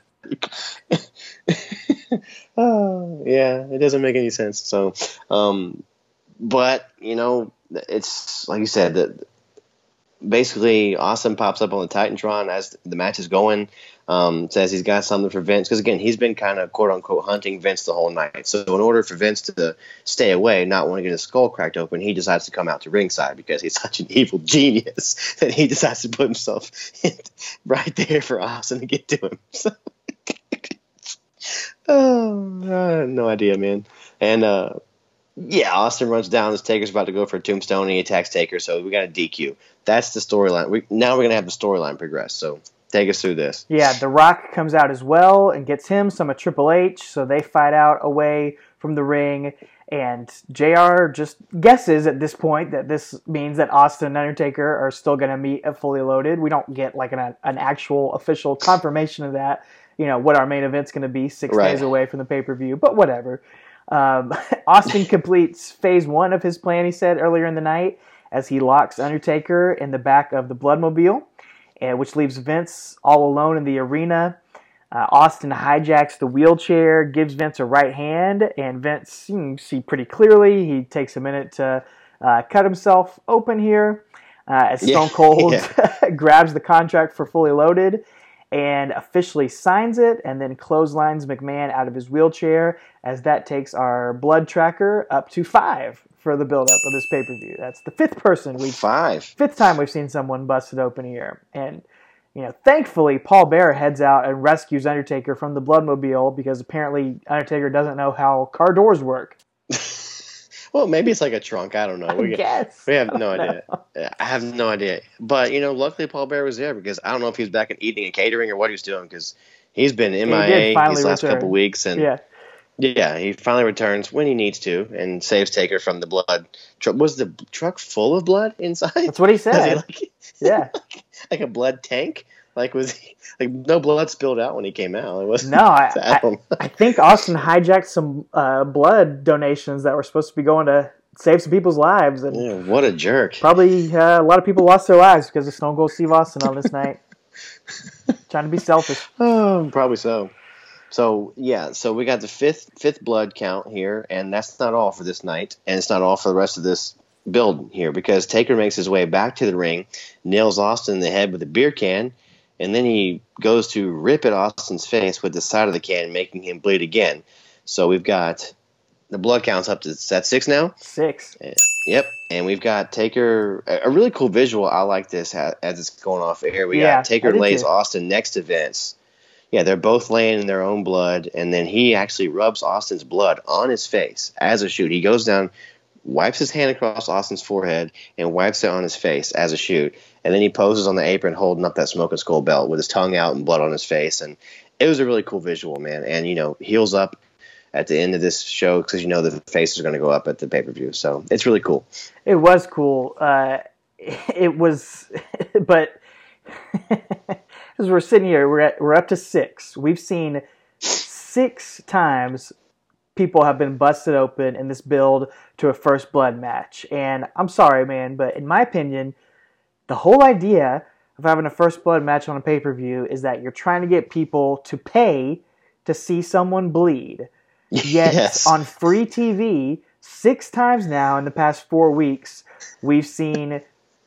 oh, (laughs) yeah, it doesn't make any sense. So, um, but you know, it's like you said that basically Austin pops up on the Titantron as the match is going. Um, says he's got something for Vince because again he's been kind of quote unquote hunting Vince the whole night. So in order for Vince to stay away, not want to get his skull cracked open, he decides to come out to ringside because he's (laughs) such an evil genius that he decides to put himself (laughs) right there for Austin to get to him. (laughs) So, oh, no idea, man. And uh, yeah, Austin runs down. This Taker's about to go for a tombstone. And he attacks Taker, so we got a DQ. That's the storyline. Now we're gonna have the storyline progress. So take us through this.
Yeah, The Rock comes out as well and gets him some of Triple H. So they fight out away from the ring. And JR just guesses at this point that this means that Austin and Undertaker are still going to meet at Fully Loaded. We don't get like an, an actual official confirmation of that. You know what our main event's going to be six right. days away from the pay per view, but whatever. Um, (laughs) Austin completes phase one of his plan, he said earlier in the night, as he locks Undertaker in the back of the Bloodmobile, and, which leaves Vince all alone in the arena. Uh, Austin hijacks the wheelchair, gives Vince a right hand, and Vince, you can see pretty clearly, he takes a minute to uh, cut himself open here. Uh, as Stone Cold yeah. (laughs) grabs the contract for Fully Loaded and officially signs it and then clotheslines McMahon out of his wheelchair as that takes our blood tracker up to five for the build-up of this pay-per-view. That's the fifth person we've
five
fifth time we've seen someone busted open here, and you know, thankfully Paul Bearer heads out and rescues Undertaker from the Bloodmobile because apparently Undertaker doesn't know how car doors work. (laughs)
Well, maybe it's like a trunk. I don't know.
We,
guess. we have no idea. I have no idea. But you know, luckily Paul Bearer was there because I don't know if he was back in eating and catering or what he was doing because he's been MIA he these last return. couple weeks and
yeah.
Yeah, he finally returns when he needs to and saves Taker from the blood. Was the truck full of blood inside?
That's what he (laughs) said. Like, (laughs) yeah,
like, like a blood tank. Like was he, like no blood spilled out when he came out? It was
no. I, (laughs) I, I, think Austin hijacked some uh, blood donations that were supposed to be going to save some people's lives, and
yeah, what a jerk!
Probably uh, a lot of people lost their lives because of Stone Cold Steve Austin on this night, trying to be selfish.
Oh, (sighs) probably so. So yeah, so we got the fifth fifth blood count here, and that's not all for this night, and it's not all for the rest of this build here because Taker makes his way back to the ring, nails Austin in the head with a beer can, and then he goes to rip at Austin's face with the side of the can, making him bleed again. So we've got the blood counts up to that six now.
Six.
Yep, and we've got Taker. A a really cool visual. I like this as it's going off air. We
Yeah,
got Taker lays
too.
Austin next to Vince. Yeah, they're both laying in their own blood, and then he actually rubs Austin's blood on his face as a shoot. He goes down, wipes his hand across Austin's forehead, and wipes it on his face as a shoot. And then he poses on the apron holding up that smoking skull belt with his tongue out and blood on his face. And it was a really cool visual, man. And, you know, heels up at the end of this show because you know the faces are going to go up at the pay per view. So it's really cool.
It was cool. Uh, (laughs) it was, (laughs) but (laughs) as we're sitting here, we're at, we're up to six. We've seen six times people have been busted open in this build to a first blood match, and I'm sorry, man, but in my opinion, the whole idea of having a first blood match on a pay per view is that you're trying to get people to pay to see someone bleed. (laughs) Yet
Yes.
on free TV, six times now in the past four weeks, we've seen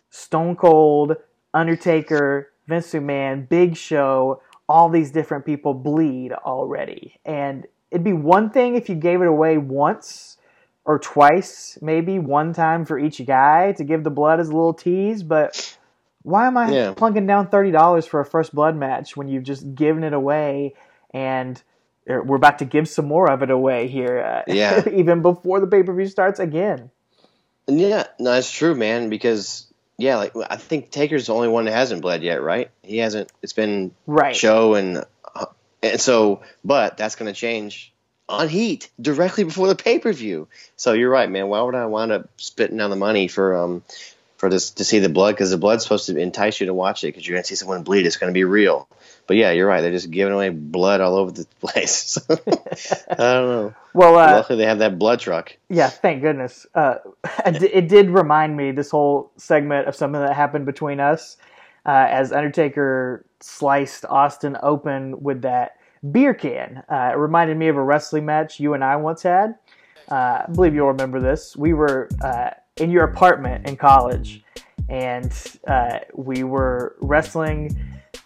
Stone Cold, Undertaker, Vince McMahon, Big Show, all these different people bleed already. And it'd be one thing if you gave it away once or twice, maybe one time for each guy to give the blood as a little tease, but why am I
Yeah.
plunking down thirty dollars for a first blood match when you've just given it away and er, we're about to give some more of it away here, uh,
Yeah. (laughs)
even before the pay per view starts again.
Yeah, no, it's true, man. Because yeah, like I think Taker's the only one that hasn't bled yet, right? He hasn't. It's been
Right.
show and uh, and so, but that's going to change on Heat directly before the pay per view. So you're right, man. Why would I wind up spitting down the money for um for this to see the blood? Because the blood's supposed to entice you to watch it because you're going to see someone bleed. It's going to be real. But yeah, you're right. They're just giving away blood all over the (laughs) place. (laughs) I don't know.
Well, uh,
Luckily, they have that blood truck.
Yeah, thank goodness. Uh, (laughs) it did remind me this whole segment of something that happened between us uh, as Undertaker sliced Austin open with that beer can. Uh, it reminded me of a wrestling match you and I once had. Uh, I believe you'll remember this. We were uh, in your apartment in college, and uh, we were wrestling.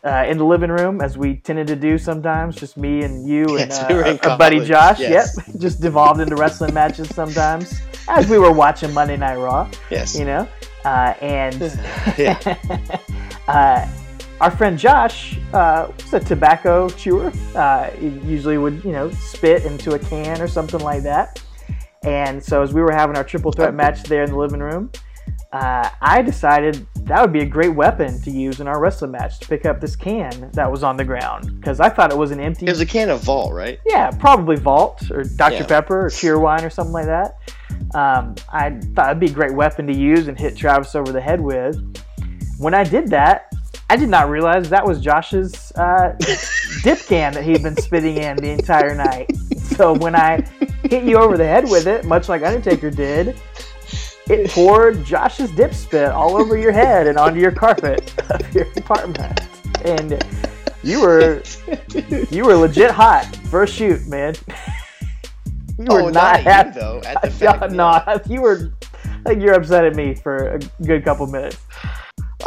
Uh, in the living room, as we tended to do sometimes, just me and you (laughs) and
Yes,
uh,
we
our buddy Josh.
yes. (laughs)
Yep, just devolved into wrestling matches sometimes as we were watching Monday Night Raw,
Yes.
you know. Uh, and (laughs)
Yeah.
uh, our friend Josh uh, was a tobacco chewer. Uh, he usually would, you know, spit into a can or something like that. And so as we were having our triple threat match there in the living room, uh, I decided that would be a great weapon to use in our wrestling match to pick up this can that was on the ground because I thought it was an empty
It was a can of Vault, right?
yeah, probably Vault or Dr.
Yeah.
Pepper or Cheerwine or something like that. Um, I thought it'd be a great weapon to use and hit Travis over the head with. When I did that, I did not realize that was Josh's uh, (laughs) dip can that he'd been spitting in the entire night. So when I hit you over the head with it, much like Undertaker did, it poured Josh's dip spit all over your head and onto your carpet of your apartment. And you were you were legit hot first shoot, man. You were
Oh,
not
not
happy.
though, at the (laughs) fact
no,
that-
you were like you're upset at me for a good couple minutes.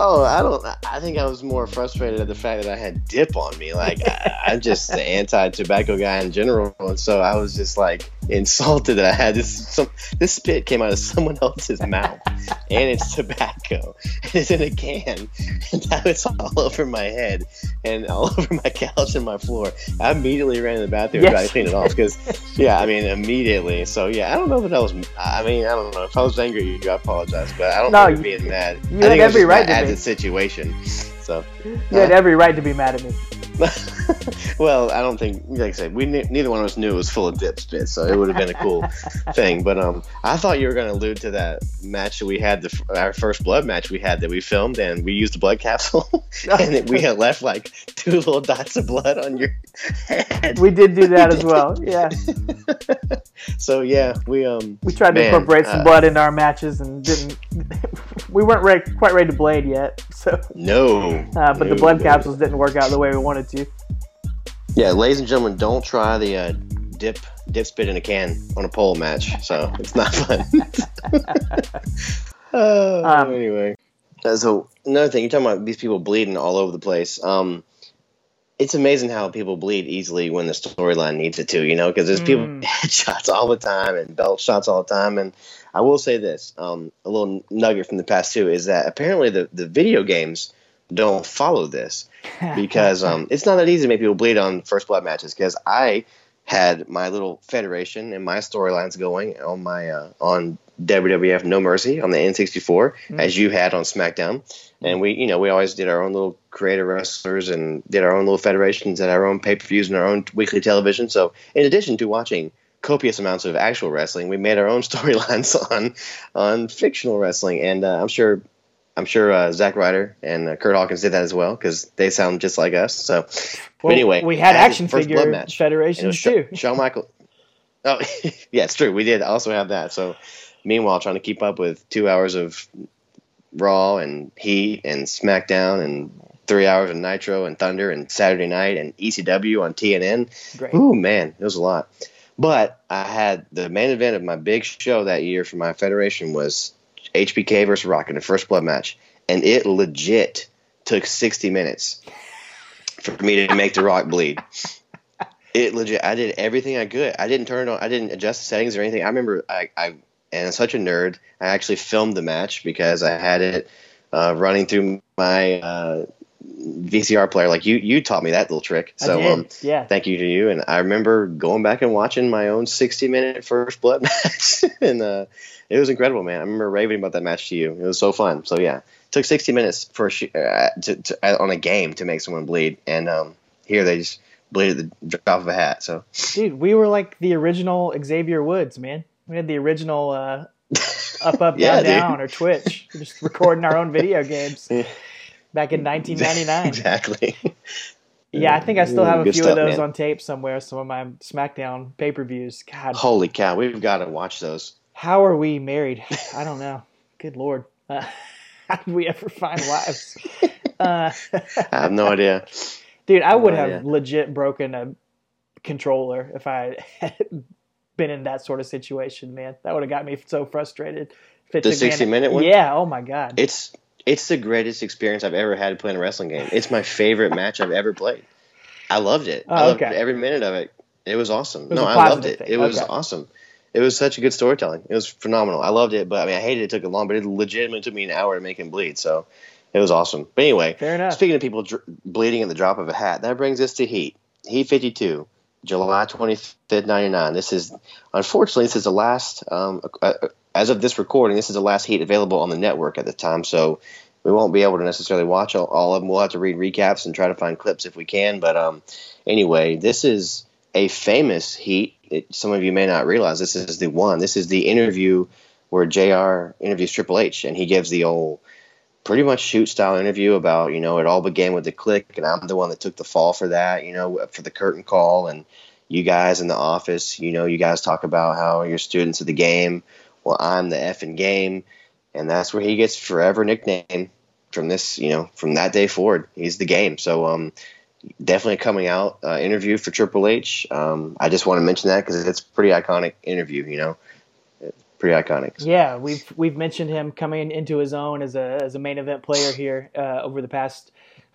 Oh, I don't. I think I was more frustrated at the fact that I had dip on me. Like I, I'm just an (laughs) anti-tobacco guy in general, and so I was just like insulted that I had this. Some this spit came out of someone else's mouth, and it's tobacco, and it's in a can, and now it's all over my head and all (laughs) over my couch and my floor. I immediately ran to the bathroom and tried
Yes.
to clean it off because, yeah, I mean (laughs) immediately. So yeah, I don't know that I was. I mean, I don't know if I was angry at you. I apologize, but I don't
No,
remember being mad.
you
I
had
think I was
every right
mad
to
at
be.
the situation. So,
You had uh, every right to be mad at me. (laughs) (laughs)
well, I don't think, like I said, we ne- neither one of us knew it was full of dip spit, so it would have been a cool (laughs) thing. But um, I thought you were going to allude to that match that we had, the f- our first blood match we had that we filmed, and we used the blood capsule, (laughs) and it, we had left like two little dots of blood on your head.
We did do that as well. Yeah,
So yeah, we um,
we tried to
Man,
incorporate some
uh,
blood into our matches and didn't. we weren't ready, quite ready to blade yet, so.
no.
Uh, but the blood
no.
capsules didn't work out the way we wanted to.
Yeah, ladies and gentlemen, don't try the uh, dip dip spit in a can on a pole match. So it's not fun. (laughs) uh,
Um,
anyway, Uh, so another thing, you're talking about these people bleeding all over the place. Um, it's amazing how people bleed easily when the storyline needs it to, you know, because there's people
Mm. (laughs)
headshots all the time and belt shots all the time. And I will say this, um, a little nugget from the past too, is that apparently the, the video games don't follow this (laughs) because um, it's not that easy to make people bleed on first blood matches. Because I had my little federation and my storylines going on my uh, on WWF No Mercy on the N64,
Mm.
as you had on SmackDown. And we, you know, we always did our own little creative wrestlers and did our own little federations, had our own pay per views and our own weekly television. So, in addition to watching copious amounts of actual wrestling, we made our own (laughs) storylines on on fictional wrestling. And uh, I'm sure, I'm sure uh, Zack Ryder and uh, Kurt Hawkins did that as well because they sound just like us. So,
Well,
anyway,
we had action
first
figure
blood match.
Federations too.
Shawn Michael. Oh, (laughs) yeah, it's true. We did also have that. So, meanwhile, trying to keep up with two hours of Raw and Heat and SmackDown and three hours of Nitro and Thunder and Saturday Night and ECW on TNN.
Great.
Ooh, man, it was a lot. But I had the main event of my big show that year for my federation was HBK versus Rock in the first blood match, and it legit took 60 minutes for me to make the Rock bleed. It legit. I did everything I could. I didn't turn it on. I didn't adjust the settings or anything. I remember I, I and I'm such a nerd. I actually filmed the match because I had it uh, running through my uh, VCR player. Like you, you taught me that little trick. So um,
yeah.
thank you to you. And I remember going back and watching my own 60 minute first blood (laughs) match, and uh, it was incredible, man. I remember raving about that match to you. It was so fun. So yeah, it took 60 minutes for uh, to, to, uh, on a game to make someone bleed, and um, here they just bleed at the drop off of a hat. So
Dude, we were like the original Xavier Woods, man. We had the original uh, up, up, (laughs)
Yeah,
down,
dude.
down, or Twitch. We're just recording our own video (laughs) games. Back in (laughs) 1999.
exactly.
Yeah, I think I still have a few
stuff,
of those
man.
on tape somewhere. Some of my SmackDown pay per views. God,
Holy cow, we've got to watch those.
how are we married? I don't know. Good lord, uh, (laughs) how did we ever find wives? (laughs) Uh,
I have no idea.
dude, I would
Oh,
have
yeah.
legit broken a controller if I had been in that sort of situation. Man, that would have got me so frustrated.
The
took me an-
60 minute one?
Yeah. Oh my god.
It's it's the greatest experience I've ever had playing a wrestling game. It's my favorite match I've ever played. I loved it. Oh, I
Oh,
loved
okay.
every minute of it. It was awesome.
was
no, I loved it.
thing.
It was
Okay.
awesome. It was such a good storytelling. It was phenomenal. I loved it, but I mean, I hated it took it long, but it legitimately took me an hour to make him bleed. So it was awesome. But anyway,
Fair enough.
speaking of people dr- bleeding at the drop of a hat, that brings us to Heat. Heat 52, July 25th, 99. This is, unfortunately, this is the last, um, uh, as of this recording, this is the last Heat available on the network at the time. So we won't be able to necessarily watch all, all of them. We'll have to read recaps and try to find clips if we can. But um, anyway, this is a famous Heat. It, some of you may not realize this is the one. This is the interview where JR interviews Triple H, and he gives the old pretty much shoot style interview about you know it all began with the Kliq and i'm the one that took the fall for that you know for the curtain call and you guys in the office you know you guys talk about how you're students of the game. Well i'm the effing game and that's where he gets forever nickname from this you know from that day forward. He's the game. So um definitely coming out uh, interview for triple h. Um i just want to mention that because it's pretty iconic interview you know pretty iconic
Yeah, we've we've mentioned him coming into his own as a as a main event player here uh, over the past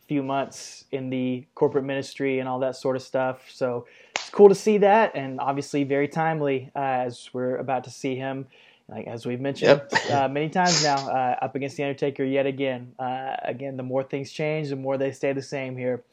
few months in the corporate ministry and all that sort of stuff. So it's cool to see that, and obviously very timely uh, as we're about to see him, like as we've mentioned
Yep.
uh, many times now, uh, up against the Undertaker yet again. Uh, again, the more things change, the more they stay the same here.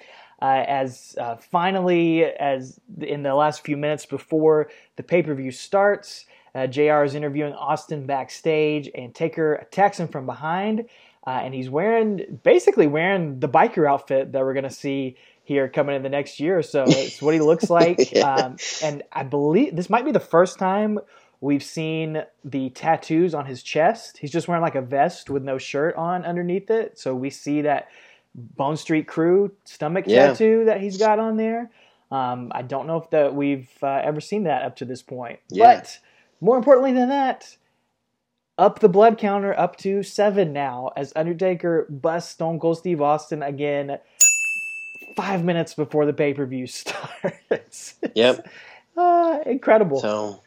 Uh, as uh, finally, as in the last few minutes before the pay per view starts, uh, JR is interviewing Austin backstage, and Taker attacks him from behind. Uh, and he's wearing, basically wearing the biker outfit that we're going to see here coming in the next year or so. It's what he looks like.
Yeah. (laughs)
um, and I believe this might be the first time we've seen the tattoos on his chest. He's just wearing like a vest with no shirt on underneath it. So we see that Bone Street Krew stomach
Yeah.
tattoo that he's got on there. Um, I don't know if that we've uh, ever seen that up to this point.
Yeah.
But more importantly than that, up the blood counter up to seven now as Undertaker busts Stone Cold Steve Austin again five minutes before the pay per view (laughs) starts.
Yep.
uh, (laughs) incredible.
So,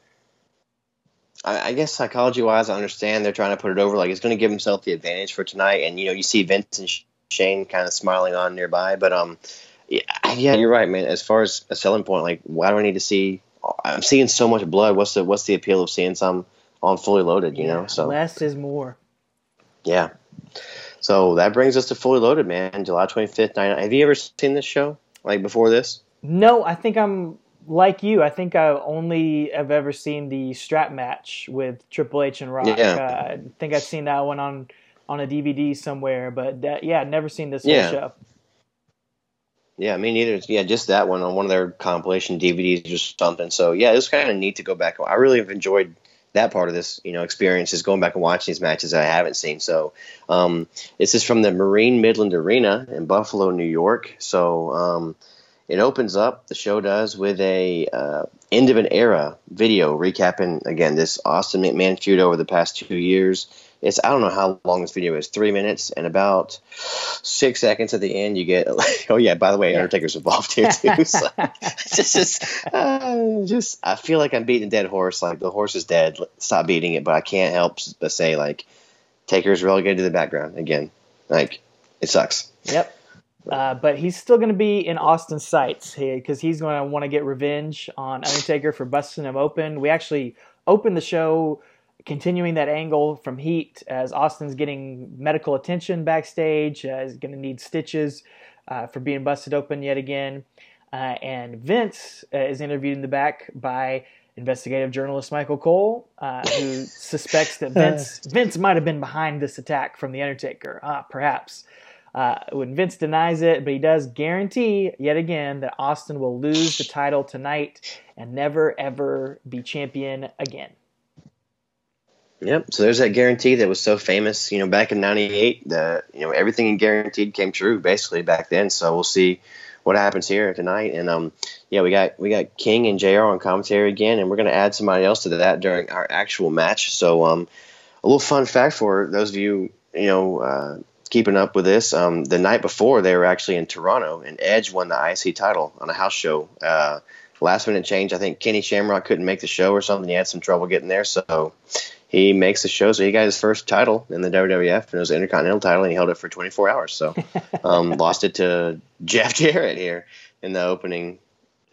I, I guess psychology wise, I understand they're trying to put it over. Like, it's going to give himself the advantage for tonight. And, you know, you see Vince and Shane kind of smiling on nearby. But, um, Yeah, yeah, you're right, man. As far as a selling point, like, why do I need to see? I'm seeing so much blood. What's the what's the appeal of seeing some on fully loaded? You
Yeah,
know, so
less is more.
yeah. So that brings us to fully loaded, man. July 25th, 99. Have you ever seen this show like before this?
No, I think I'm like you. I think I only have ever seen the strap match with Triple H and Rock.
Yeah.
Uh, I think I've seen that one on on a DVD somewhere, but that, yeah, never seen this
Yeah.
show.
Yeah, me neither. Yeah, just that one on one of their compilation DVDs or something. So yeah, it was kind of neat to go back. I really have enjoyed that part of this, you know, experience is going back and watching these matches that I haven't seen. So um, this is from the Marine Midland Arena in Buffalo, New York. So um, it opens up. The show does with a uh, end of an era video recapping again this Austin McMahon feud over the past two years. It's I don't know how long this video is, three minutes and about six seconds at the end. You get (laughs) oh yeah, by the way, Undertaker's involved here too. So (laughs) it's just (laughs) uh, just I feel like I'm beating a dead horse. Like the horse is dead. Stop beating it. But I can't help but say like Taker's relegated to the background again. Like it sucks.
Yep. Uh, but he's still going to be in Austin's sights because he's going to want to get revenge on Undertaker for busting him open. We actually opened the show continuing that angle from Heat as Austin's getting medical attention backstage. Uh, he's going to need stitches uh, for being busted open yet again. Uh, and Vince uh, is interviewed in the back by investigative journalist Michael Cole, uh, who (laughs) suspects that Vince Vince might have been behind this attack from the Undertaker, uh, perhaps. Uh, when Vince denies it, but he does guarantee yet again that Austin will lose the title tonight and never ever be champion again.
Yep. So there's that guarantee that was so famous, you know, back in '98. The you know everything he guaranteed came true basically back then. So we'll see what happens here tonight. And um, yeah, we got we got King and Jr. on commentary again, and we're gonna add somebody else to that during our actual match. So um, a little fun fact for those of you you know uh, keeping up with this. Um, the night before they were actually in Toronto, and Edge won the IC title on a house show. Uh, last minute change. I think Kenny Shamrock couldn't make the show or something. He had some trouble getting there, so he makes the show. So he got his first title in the WWF, and it was an Intercontinental title, and he held it for 24 hours. So (laughs) um, lost it to Jeff Jarrett here in the opening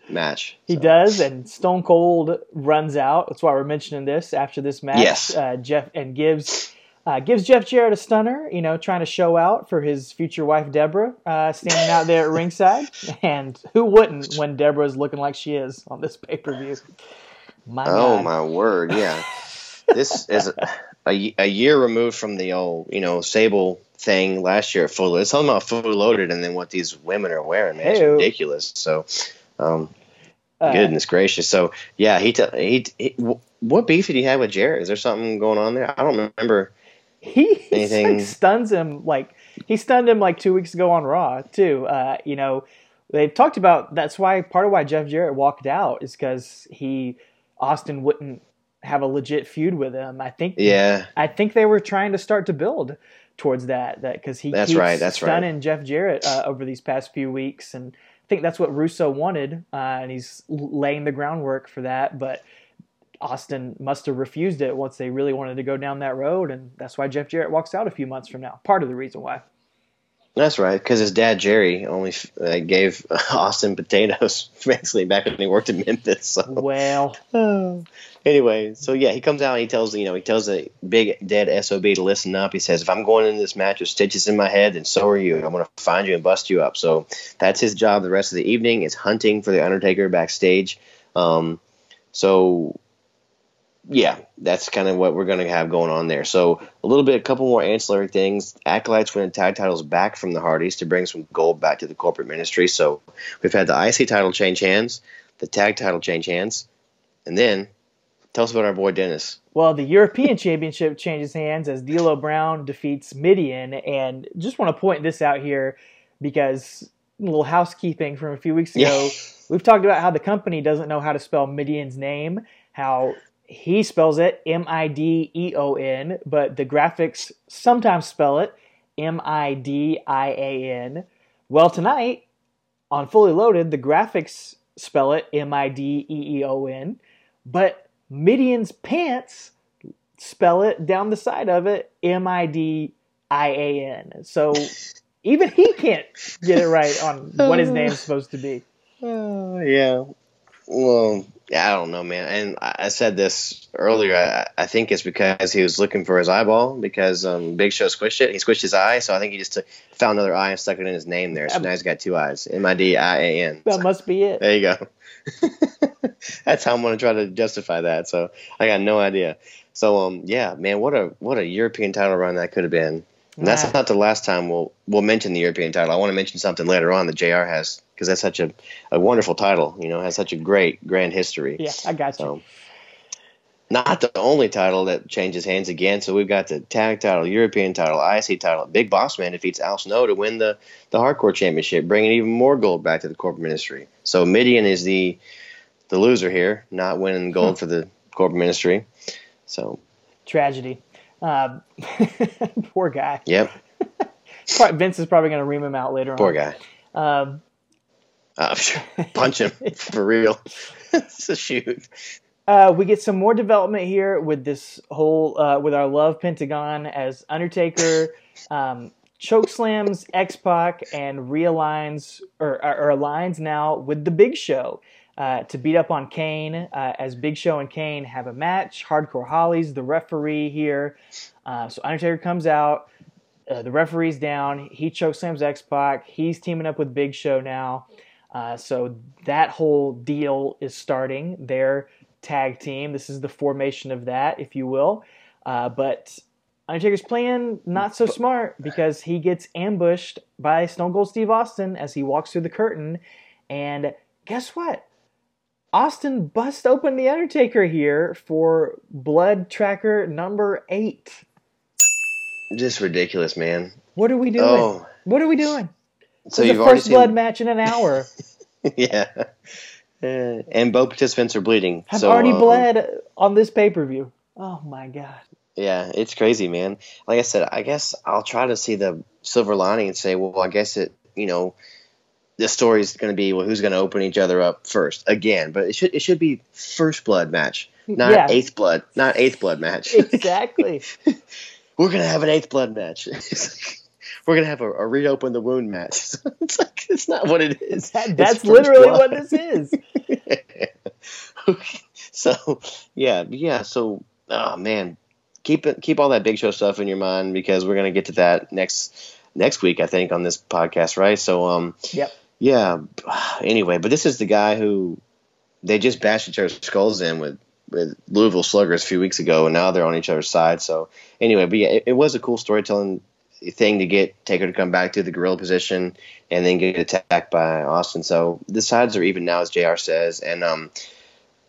match.
He
So,
does, and Stone Cold runs out. That's why we're mentioning this after this match.
Yes.
Uh, Jeff and gives uh, gives Jeff Jarrett a stunner. You know, trying to show out for his future wife Debra, uh, standing out there at ringside. (laughs) And who wouldn't when Debra's looking like she is on this pay per view? My
Oh
God.
my word! Yeah, (laughs) this is a, a, a year removed from the old you know Sable thing last year at Full. It's talking about Fully Loaded, and then what these women are wearing, man, it's ridiculous. So, um,
Uh,
goodness gracious. So yeah, he, t- he he what beef did he have with Jarrett? Is there something going on there? I don't remember.
he, he
Anything-
like stuns him like he stunned him like two weeks ago on Raw too. Uh, you know, they've talked about that's why part of why Jeff Jarrett walked out is because he Austin wouldn't have a legit feud with him. I think
Yeah,
I think they were trying to start to build towards that that because he
That's
keeps
right, that's right.
stunning Jeff Jarrett uh, over these past few weeks and. I think that's what Russo wanted, uh, and he's laying the groundwork for that. But Austin must have refused it once they really wanted to go down that road, and that's why Jeff Jarrett walks out a few months from now. Part of the reason why.
That's right. Because his dad Jerry only uh, gave (laughs) Austin potatoes (laughs) basically back when he worked in Memphis. So.
Well, (sighs)
anyway, so yeah, he comes out and he tells you know he tells the big dead sob to listen up. He says, "If I'm going into this match with stitches in my head, then so are you. I'm going to find you and bust you up." So that's his job. The rest of the evening is hunting for the Undertaker backstage. Um, so yeah, that's kind of what we're going to have going on there. So a little bit, a couple more ancillary things. Acolytes winning tag titles back from the Hardys to bring some gold back to the corporate ministry. So we've had the IC title change hands, the tag title change hands, and then tell us about our boy Dennis.
well, the European Championship changes hands as D'Lo Brown defeats Mideon, and just want to point this out here because a little housekeeping from a few weeks ago.
Yeah.
We've talked about how the company doesn't know how to spell Mideon's name, how he spells it M I D E O N, but the graphics sometimes spell it M I D I A N. Well, tonight on Fully Loaded, the graphics spell it M I D E E O N, but Mideon's pants spell it down the side of it M I D I A N. So Even he can't get it right on what his (laughs) name's supposed to be.
Uh, yeah. Well, yeah, I don't know, man. And I, said this earlier. I, I think it's because he was looking for his eyeball because um, Big Show squished it. He squished his eye, so I think he just took, found another eye and stuck it in his name there. So now he's got two eyes. M I D I A N.
That must be it.
There you go. (laughs) That's how I'm gonna try to justify that. So I got no idea. So um yeah, man, what a what a European title run that could have been. And that's
Nah.
not the last time we'll we'll mention the European title. I want to mention something later on that JR has because that's such a, a wonderful title. You know, has such a great grand history.
Yeah, I got you.
So not the only title that changes hands again. So we've got the tag title, European title, IC title. Big Boss Man defeats Al Snow to win the, the Hardcore Championship, bringing even more gold back to the corporate ministry. So Mideon is the the loser here, not winning gold for the corporate ministry. So
Tragedy. Um, (laughs) poor guy.
yep, (laughs)
Vince is probably going to ream him out later
poor
on.
guy.
Um,
Uh, (laughs) punch him for real. (laughs) it's a shoot.
Uh, we get some more development here with this whole uh, with our love Pentagon as Undertaker (laughs) um, chokeslams X Pac and realigns or, or, or aligns now with the Big Show uh, to beat up on Kane uh, as Big Show and Kane have a match. Hardcore Holly's the referee here, uh, so Undertaker comes out. Uh, the referee's down. He chokeslams X Pac. He's teaming up with Big Show now. Uh, so that whole deal is starting. Their tag team. This is the formation of that, if you will. Uh, but Undertaker's plan not so smart because he gets ambushed by Stone Cold Steve Austin as he walks through the curtain. And guess what? Austin busts open the Undertaker here for blood tracker number eight.
Just ridiculous, man.
What are we doing?
Oh,
What are we doing?
So
This
you've
the first
seen,
blood match in an hour. (laughs)
yeah. Uh, and both participants are bleeding.
I've
so,
already
um,
bled on this pay per view. Oh my god.
Yeah, it's crazy, man. Like I said, I guess I'll try to see the silver lining and say, well, I guess it, you know, the story is going to be well, who's going to open each other up first again. But it should it should be first blood match, not
Yeah.
eighth blood, not eighth blood match.
Exactly. (laughs)
We're gonna have an eighth blood match. (laughs) We're gonna have a, a reopen the wound match. (laughs) it's like it's not what it is.
That- that's literally
blood.
what this is. (laughs)
so yeah, yeah. So oh man, keep it keep all that Big Show stuff in your mind because we're gonna get to that next next week, I think, on this podcast, right? So um,
Yep.
yeah. (sighs) Anyway, but this is the guy who they just bashed each other's skulls in with with Louisville Sluggers a few weeks ago, and now they're on each other's side. So anyway, but yeah, it, it was a cool storytelling thing to get Taker to come back to the gorilla position and then get attacked by Austin. So the sides are even now, as Jr. says. And um,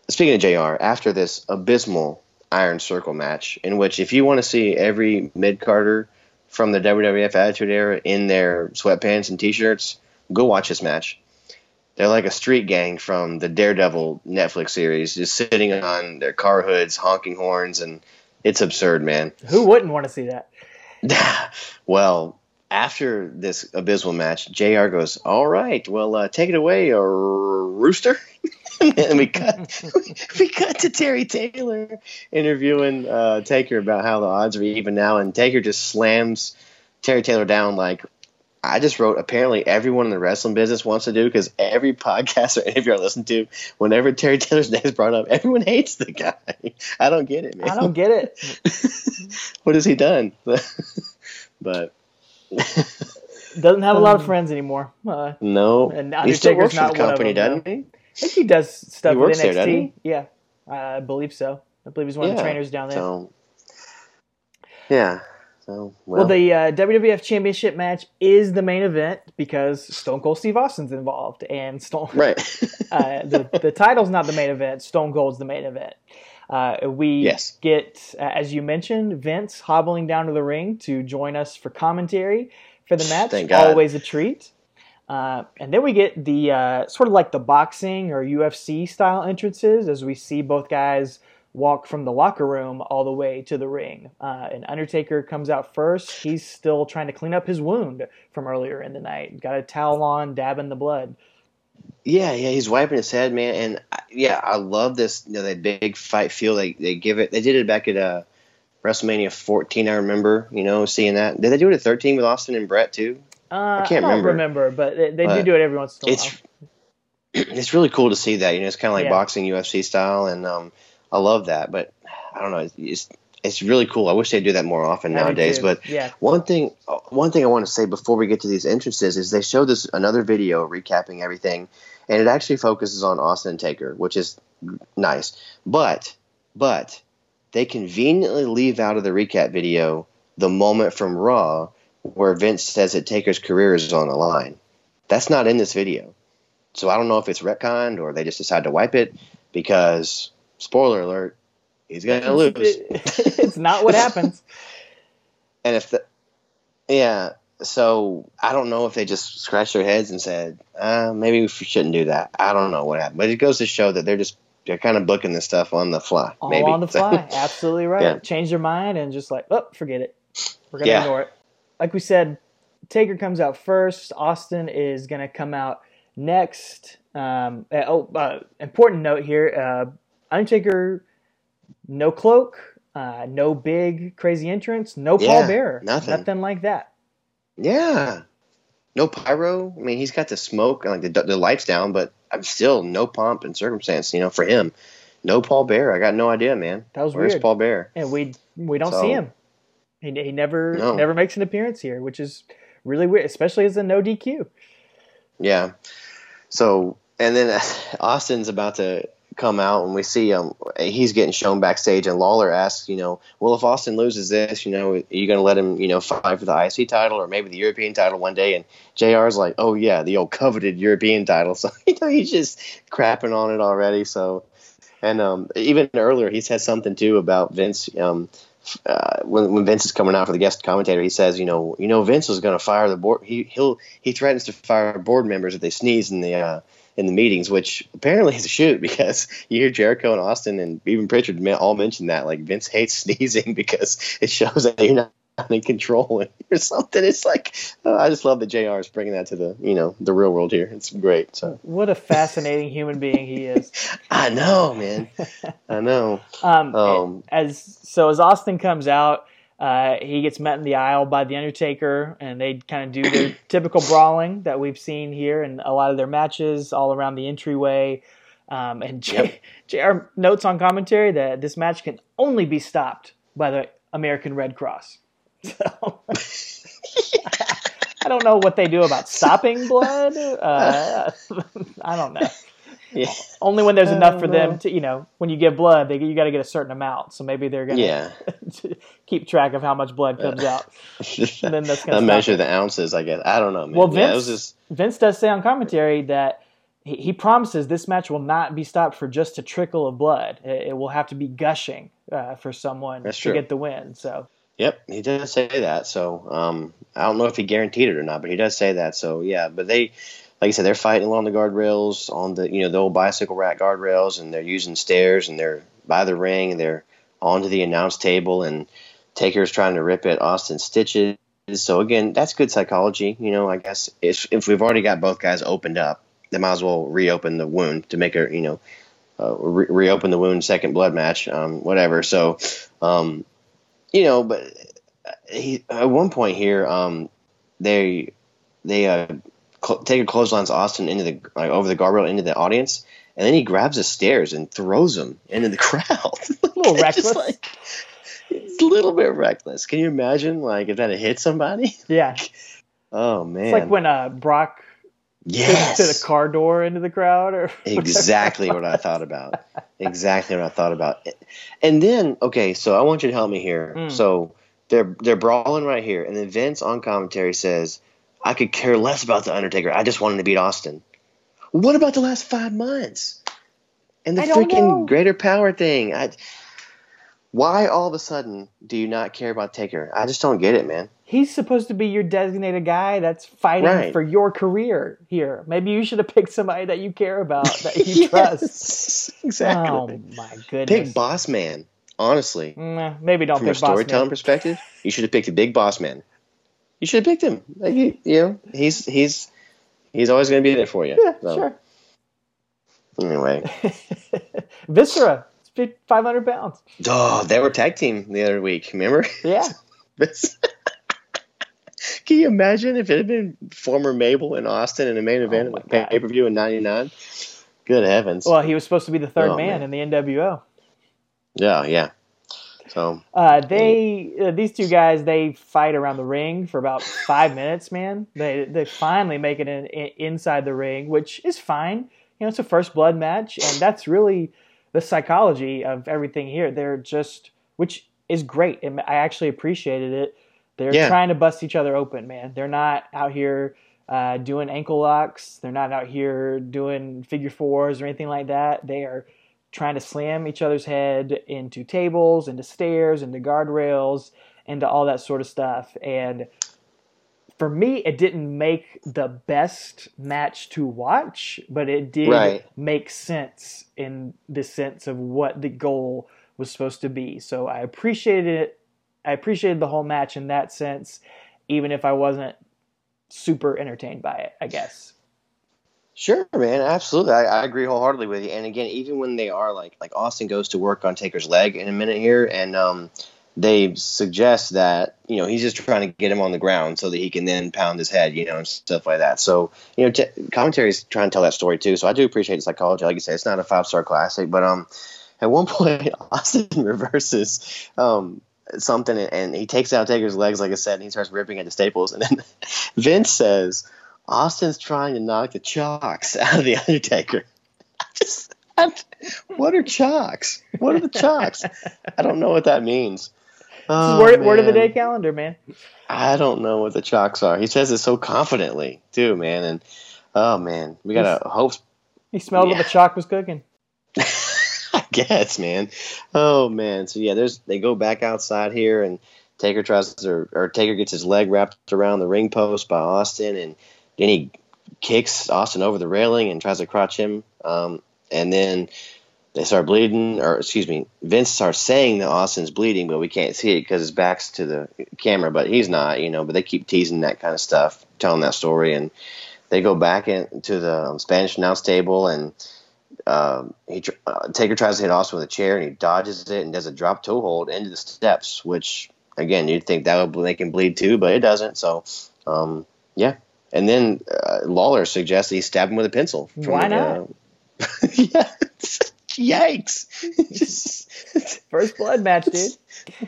speaking of Jr., after this abysmal Iron Circle match, in which if you want to see every mid carder from the WWF Attitude Era in their sweatpants and t-shirts, go watch this match. They're like a street gang from the Daredevil Netflix series, just sitting on their car hoods, honking horns, and it's absurd, man.
Who wouldn't want to see that? (laughs)
well, after this abysmal match, JR goes, All right, well, uh, take it away, uh, Rooster. (laughs) and we cut, (laughs) we cut to Terry Taylor interviewing uh, Taker about how the odds are even now. And Taker just slams Terry Taylor down like, I just wrote, apparently everyone in the wrestling business wants to do because every podcast (laughs) or interview I listen to, whenever Terry Taylor's name is brought up, everyone hates the guy. (laughs) I don't get it, man.
I don't get it. (laughs)
what has he done? but
Doesn't have a lot of friends anymore. Uh,
no,
And
he still works for the company, doesn't he?
I think he does stuff
He
with NXT.
there.
Yeah, I believe so. I believe he's one of the trainers down there.
So, yeah. So
well,
well,
the uh, WWF Championship match is the main event because Stone Cold Steve Austin's involved, and Stone (laughs)
right.
uh, the the title's not the main event. Stone Cold's the main event. Uh, we
Yes.
get, uh, as you mentioned, Vince hobbling down to the ring to join us for commentary for the match.
Thank God.
Always a treat. Uh, and then we get the uh, sort of like the boxing or UFC style entrances as we see both guys walk from the locker room all the way to the ring. Uh, and Undertaker comes out first. He's still trying to clean up his wound from earlier in the night. Got a towel on, dabbing the blood.
yeah, yeah. He's wiping his head, man, and I- yeah, I love this. You know, that big fight feel. They they give it. They did it back at uh, WrestleMania 14. I remember, you know, seeing that. Did they do it at 13 with Austin and Bret too?
Uh,
I can't
don't
remember.
but they, they do
But
do it every once in a while. (clears throat)
it's really cool to see that. You know, it's kind of like
Yeah.
boxing UFC style, and um, I love that. But I don't know. It's, it's it's really cool. I wish they'd do that more often
I
nowadays. But
yeah,
One thing, one thing I want to say before we get to these entrances is they showed this another video recapping everything, and it actually focuses on Austin Taker, which is nice. But, but they conveniently leave out of the recap video the moment from Raw where Vince says that Taker's career is on the line. That's not in this video, so I don't know if it's retconned or they just decided to wipe it because spoiler alert, he's gonna lose. (laughs)
it's not what happens. (laughs)
And if the yeah, so I don't know if they just scratched their heads and said, uh, maybe we shouldn't do that. I don't know what happened, but it goes to show that they're just they're kind of booking this stuff on the fly.
All
maybe
on the (laughs) fly. Absolutely right.
Yeah.
Change their mind and just like, oh, forget it. We're gonna
Yeah.
ignore it. Like we said, Taker comes out first. Austin is gonna come out next. Um, oh, uh, important note here: uh, Undertaker, no cloak, uh, no big crazy entrance, no
Yeah,
pallbearer,
nothing.
nothing like that.
yeah, no pyro. I mean, he's got the smoke and like the the lights down, but I'm still no pomp and circumstance. You know, for him, no Paul Bearer. I got no idea, man.
That was
Where's
weird.
Paul Bearer?
and we we don't
So-
see him. He, he never
No.
never makes an appearance here, which is really weird, especially as a no DQ.
Yeah. So and then (laughs) Austin's about to come out and we see um he's getting shown backstage and Lawler asks, you know, well if Austin loses this, you know, are you gonna let him, you know, fight for the IC title or maybe the European title one day? And JR's like, Oh yeah, the old coveted European title. (laughs) So you know, he's just crapping on it already. So and um even earlier he said something too about Vince um uh, when, when Vince is coming out for the guest commentator, he says, you know, you know, Vince is going to fire the board. He he'll he threatens to fire board members if they sneeze in the uh, in the meetings, which apparently is a shoot because you hear Jericho and Austin and even Prichard all mention that like Vince hates (laughs) sneezing because it shows that you're not in control (laughs) or something. It's like oh, I just love that Jr. is bringing that to the you know the real world here. It's great. So
What a fascinating (laughs) human being he is.
I know, man. I know.
Um,
Um,
as so as Austin comes out, uh, he gets met in the aisle by the Undertaker, and they kind of do their (coughs) typical brawling that we've seen here in a lot of their matches, all around the entryway. Um, and J- Jr. notes on commentary that this match can only be stopped by the American Red Cross. (laughs) So, (laughs) I don't know what they do about stopping blood. Uh, (laughs) I don't know.
Yeah.
Only when there's
I
enough for
don't
them to, you know, when you give blood, they, you got to get a certain amount. So maybe they're gonna
Yeah. (laughs)
keep track of how much blood comes out. (laughs) And then that's gonna
I measure
it.
the ounces. I guess I don't know, man.
Well, Vince,
was just
Vince does say on commentary that he, he promises this match will not be stopped for just a trickle of blood. It, it will have to be gushing uh, for someone
That's
to
true.
get the win. So
Yep, he does say that. So um, I don't know if he guaranteed it or not, but he does say that. So yeah, but they, like I said, they're fighting along the guardrails on the you know the old bicycle rack guardrails, and they're using stairs, and they're by the ring, and they're onto the announce table, and Taker's trying to rip at Austin stitches. So again, that's good psychology. You know, I guess if if we've already got both guys opened up, they might as well reopen the wound to make a you know uh, re- reopen the wound second blood match, um, whatever. So. Um, you know, but he at one point here, um, they they uh, cl- take a clotheslines Austin into the like over the guardrail into the audience, and then he grabs the stairs and throws them into the (laughs) crowd.
a little (laughs) reckless.
like- it's a little bit reckless. Can you imagine, like, if that had hit somebody? (laughs)
yeah,
Oh man!
it's like when uh, Brock
yes,
to the car door into the crowd, or
exactly what I thought about. Exactly what I thought about. And then, okay, so I want you to help me here.
Mm.
So they're they're brawling right here, and then Vince on commentary says, "I could care less about the Undertaker. I just wanted to beat Austin." What about the last five months and the freaking
know.
greater power thing? I, why all of a sudden do you not care about Taker? I just don't get it, man.
he's supposed to be your designated guy that's fighting
Right.
for your career here. Maybe you should have (laughs) picked somebody that you care about, that you (laughs) trust.
Exactly.
Oh my goodness.
Pick Boss Man. Honestly,
Nah, maybe don't
from a
pick Boss
storytelling perspective, you should have picked a big boss man. You should have picked him. Like, you, you know, he's he's he's always going to be there for you.
Yeah,
So,
sure.
Anyway, (laughs)
Viscera, 500 pounds.
oh, they were tag team the other week. Remember?
Yeah. (laughs) (laughs)
Can you imagine if it had been former Mabel and Austin in the main event
Oh my
of the pay per view in '99? Good heavens!
Well, he was supposed to be the third
Oh,
man,
man.
in the NWO.
yeah, yeah. So
Uh, they uh, these two guys they fight around the ring for about five minutes. Man, they they finally make it in, in, inside the ring, which is fine. You know, it's a first blood match, and that's really the psychology of everything here. They're just, which is great, and I actually appreciated it. They're
Yeah.
trying to bust each other open, man. They're not out here uh, doing ankle locks. They're not out here doing figure fours or anything like that. They are trying to slam each other's head into tables, into stairs, into guardrails, into all that sort of stuff. And for me, it didn't make the best match to watch, but it did
Right.
make sense in the sense of what the goal was supposed to be. So I appreciated it. I appreciated the whole match in that sense, even if I wasn't super entertained by it, I guess.
Sure, man, absolutely. I, I agree wholeheartedly with you. And again, even when they are like like Austin goes to work on Taker's leg in a minute here, and um, they suggest that you know he's just trying to get him on the ground so that he can then pound his head, you know, and stuff like that. So you know, t- is trying to tell that story too. So I do appreciate the psychology. Like you said, it's not a five star classic, but um, at one (laughs) point Austin (laughs) reverses um something and, and he takes out Taker's legs, like I said, and he starts ripping at the staples, and then (laughs) Vince says. Austin's trying to knock the chocks (laughs) out of the Undertaker. (laughs) I just, I'm, what are chocks? What are the chocks? I don't know what that means. Oh,
word, word of the day calendar, man.
I don't know what the chocks are. He says it so confidently too, man. And oh man, we gotta hope.
He smelled what
Yeah.
the chalk was cooking. (laughs)
I guess, man. Oh man. So yeah, there's they go back outside here, and Taker tries to, or, or Taker gets his leg wrapped around the ring post by Austin, and then he kicks Austin over the railing and tries to crotch him. Um, and then they start bleeding, or excuse me, Vince starts saying that Austin's bleeding, but we can't see it because his back's to the camera. But he's not, you know. But they keep teasing that kind of stuff, telling that story, and they go back into the um, Spanish announce table, and um, he uh, Taker tries to hit Austin with a chair, and he dodges it and does a drop toe hold into the steps, which again you'd think that would make him bleed too, but it doesn't. So, um, yeah. And then uh, Lawler suggests he stab him with a pencil.
Why not?
Uh, (laughs) yeah. Yikes. Just- (laughs)
First blood match, dude.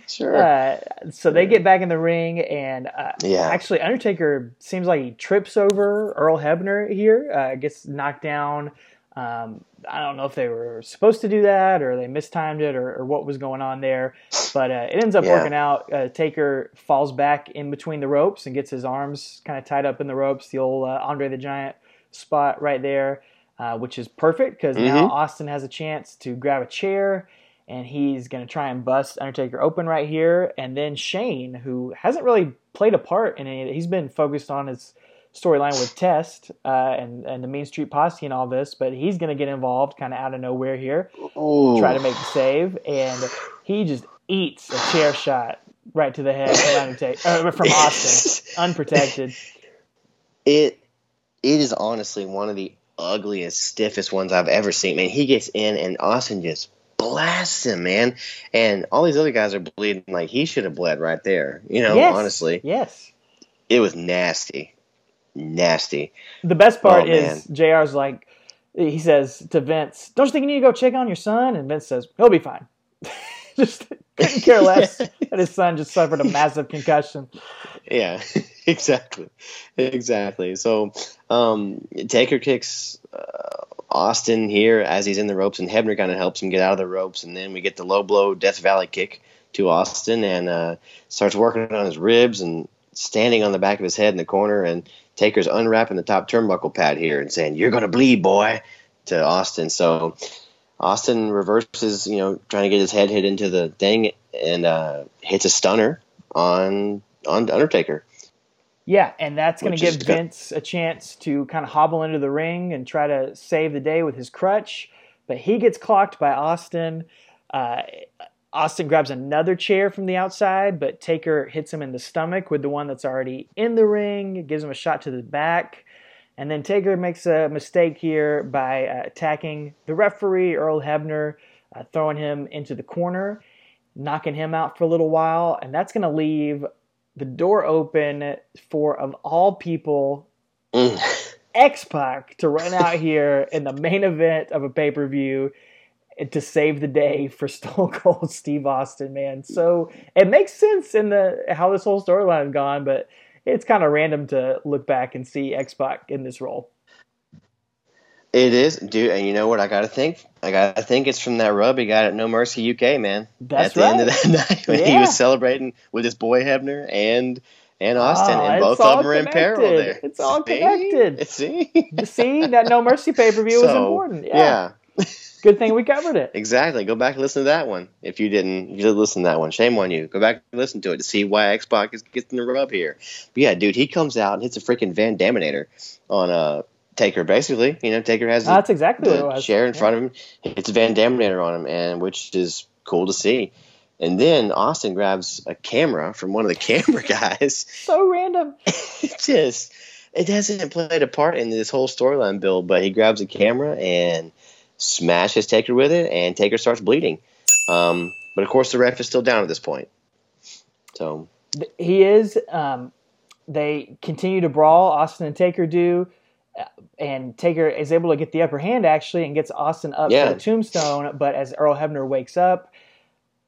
sure.
Uh, so they get back in the ring, and uh,
Yeah.
actually, Undertaker seems like he trips over Earl Hebner here, uh, gets knocked down. Um, I don't know if they were supposed to do that or they mistimed it or, or what was going on there, but uh, it ends up
Yeah.
working out. Uh, Taker falls back in between the ropes and gets his arms kind of tied up in the ropes. The old uh, Andre the Giant spot right there, uh, which is perfect because now
Mhm.
Austin has a chance to grab a chair and he's going to try and bust Undertaker open right here. And then Shane, who hasn't really played a part in any he's been focused on his storyline with Test uh, and, and the Main Street Posse and all this, but he's going to get involved kind of out of nowhere here,
Ooh.
try to make the save. And he just eats a chair shot right to the head from, uh, from Austin, (laughs) unprotected.
it it is honestly one of the ugliest, stiffest ones I've ever seen. Man, he gets in and Austin just blasts him, man. And all these other guys are bleeding like he should have bled right there. You know,
yes.
honestly.
Yes.
It was nasty. Nasty.
The best part
Oh,
is JR's like, he says to Vince, Don't you think you need to go check on your son? And Vince says, He'll be fine. (laughs) just couldn't care (laughs) less that his son just suffered a massive concussion.
Yeah, (laughs) exactly. Exactly. So um, Taker kicks uh, Austin here as he's in the ropes, and Hebner kind of helps him get out of the ropes. And then we get the low blow Death Valley kick to Austin and uh, starts working on his ribs and standing on the back of his head in the corner. And Taker's unwrapping the top turnbuckle pad here and saying, You're going to bleed, boy, to Austin. So Austin reverses, you know, trying to get his head hit into the thing and uh, hits a stunner on on Undertaker.
Yeah, and that's going to give
good.
Vince a chance to kind of hobble into the ring and try to save the day with his crutch. But he gets clocked by Austin. Uh, Austin grabs another chair from the outside, but Taker hits him in the stomach with the one that's already in the ring, it gives him a shot to the back. And then Taker makes a mistake here by uh, attacking the referee, Earl Hebner, uh, throwing him into the corner, knocking him out for a little while. And that's going to leave the door open for, of all people,
Mm.
X Pac to run out here in the main event of a pay per view to save the day for (laughs) Stone Cold Steve Austin, man. So it makes sense in the how this whole storyline has gone, but it's kind of random to look back and see X Pac in this role.
It is, dude, and you know what? I gotta think. I gotta think it's from that rub he got at No Mercy UK, man.
That's
at the end of that (laughs) night when he was celebrating with his boy Hebner and and ah, Austin,
Oh,
and both of them are in peril there.
It's all
See?
connected. (laughs)
See,
See that No Mercy pay per view was important. Yeah.
yeah.
Good thing we covered it.
Exactly. Go back and listen to that one. If you didn't, you didn't listen to that one. Shame on you. Go back and listen to it to see why X Pac is getting the rub here. But yeah, dude, he comes out and hits a freaking Van Daminator on uh, Taker. Basically, you know, Taker has the,
That's exactly what
the
was.
chair in
Yeah.
front of him. It's a Van Daminator on him, and which is cool to see. And then Austin grabs a camera from one of the (laughs) camera guys.
So random. (laughs)
it just it hasn't played a part in this whole storyline build, but he grabs a camera and smashes Taker with it, and Taker starts bleeding. Um, but of course, the ref is still down at this point. So
He is. Um, they continue to brawl. Austin and Taker do. uh, And Taker is able to get the upper hand actually and gets Austin up
Yeah.
to the tombstone. But as Earl Hebner wakes up,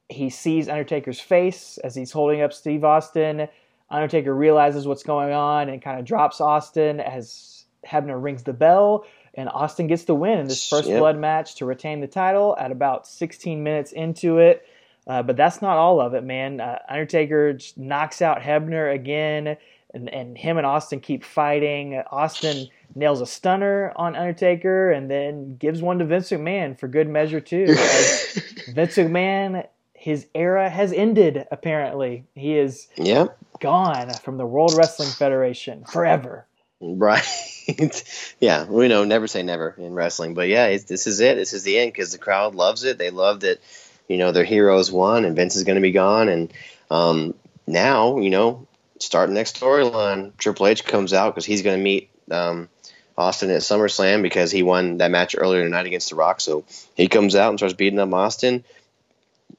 he sees Undertaker's face as he's holding up Steve Austin. Undertaker realizes what's going on and kind of drops Austin as Hebner rings the bell. And Austin gets the win in this first
Yep.
blood match to retain the title at about 16 minutes into it. Uh, but that's not all of it, man. Uh, Undertaker knocks out Hebner again, and, and him and Austin keep fighting. Austin nails a stunner on Undertaker and then gives one to Vince McMahon for good measure, too. (laughs) Vince McMahon, his era has ended, apparently. He is
yeah,
gone from the World Wrestling Federation forever.
Right. (laughs) yeah, we know never say never in wrestling, but yeah, this is it. This is the end because the crowd loves it. They love that you know their heroes won and Vince is going to be gone, and um, now you know start next storyline. Triple H comes out because he's going to meet um, Austin at SummerSlam because he won that match earlier tonight against The Rock. So he comes out and starts beating up Austin.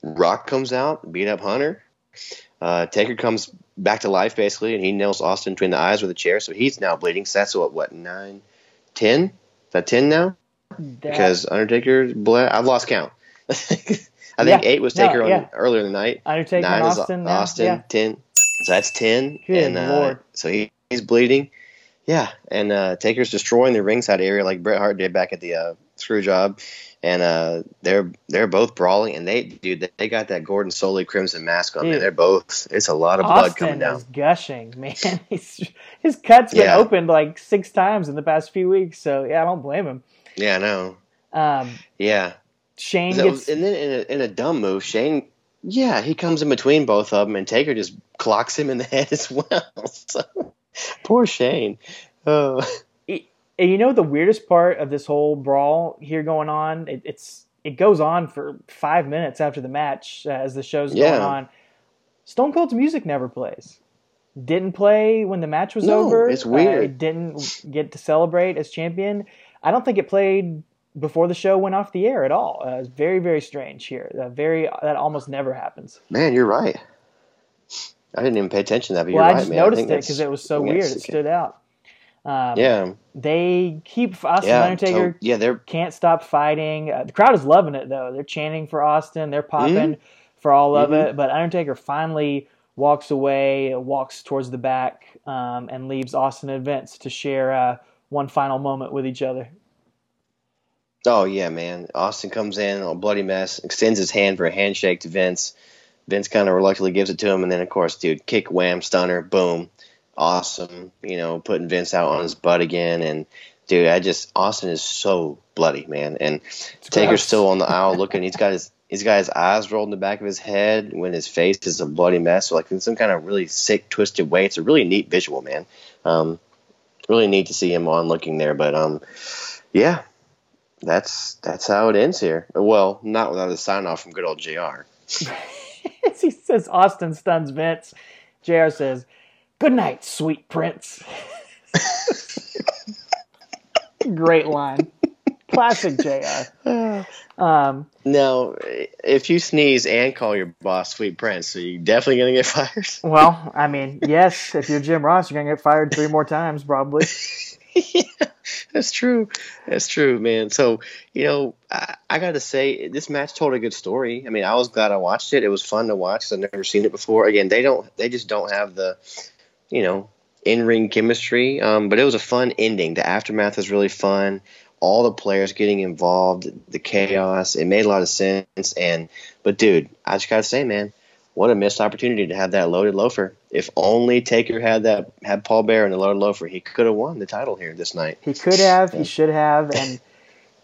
Rock comes out, beat up Hunter. Uh, Taker comes back to life basically, and he nails Austin between the eyes with a chair. So he's now bleeding. So that's what what nine, ten? Is that ten now?
That-
Because Undertaker bled. I've lost count. (laughs) I think
Yeah.
eight was
No,
Taker on earlier in the night.
Undertaker
Nine
and
is
Austin.
Austin.
yeah.
Ten. So that's ten.
Good
and uh, so he, he's bleeding. Yeah, and uh, Taker's destroying the ringside area like Bret Hart did back at the uh, screw job, and uh, they're they're both brawling, and they dude they got that Gordon Solie Crimson mask on.
Dude.
Man, they're both. It's a lot of blood coming down.
is gushing, (laughs) man. He's, his cut's been
Yeah.
opened like six times in the past few weeks, so yeah, I don't blame him.
Yeah, I know.
Um,
Yeah,
Shane
So-
gets
and then in a, in a dumb move, Shane. Yeah, he comes in between both of them, and Taker just clocks him in the (laughs) head as well. (laughs) So, poor Shane. Oh,
And you know the weirdest part of this whole brawl here going on? It, it's it goes on for five minutes after the match uh, as the show's going on. Stone Cold's music never plays. Didn't play when the match was
No,
over.
it's weird.
Uh, it didn't get to celebrate as champion. I don't think it played before the show went off the air at all. Uh, it's very very strange here. Uh, very that almost never happens.
man, you're right. I didn't even pay attention to that, but
well,
you're
I
right,
just
man. I
noticed it because it was so weird. It stood out. Um,
Yeah,
They keep Austin
yeah.
Undertaker
so- yeah, they're
can't stop fighting. Uh, the crowd is loving it though. They're chanting for Austin. They're popping for all of
Mhm.
it. But Undertaker finally walks away, walks towards the back, um, and leaves Austin and Vince to share uh, one final moment with each other.
Oh yeah, man. Austin comes in, a bloody mess, extends his hand for a handshake to Vince. Vince kind of reluctantly gives it to him, and then of course, dude, kick, wham, stunner, boom, awesome. You know, putting Vince out on his butt again, and dude, I just Austin is so bloody, man. And Taker's
gross.
still on the aisle (laughs) looking. He's got his he's got his eyes rolled in the back of his head when his face is a bloody mess, like in some kind of really sick, twisted way. It's a really neat visual, man. Um, really neat to see him on looking there, but um, yeah, that's that's how it ends here. Well, not without a sign off from good old Jr. (laughs)
He says, Austin stuns Vince. JR says, Good night, sweet prince. Great line. Classic JR. Um,
now, if you sneeze and call your boss Sweet Prince, are you definitely gonna get (laughs) fired?
well, I mean, yes, if you're Jim Ross, you're gonna get fired three more times probably. (laughs)
yeah, that's true. That's true, man. So, you know, I, I got to say, this match told a good story. I mean, I was glad I watched it. It was fun to watch. I've never seen it before. Again, they don't, they just don't have the, you know, in ring chemistry. Um, but it was a fun ending. The aftermath was really fun. All the players getting involved, the chaos, it made a lot of sense. And, but dude, I just got to say, man, what a missed opportunity to have that loaded loafer. If only Taker had that had Paul Bearer and the loaded loafer, he could have won the title here this night.
He could have, he should have, and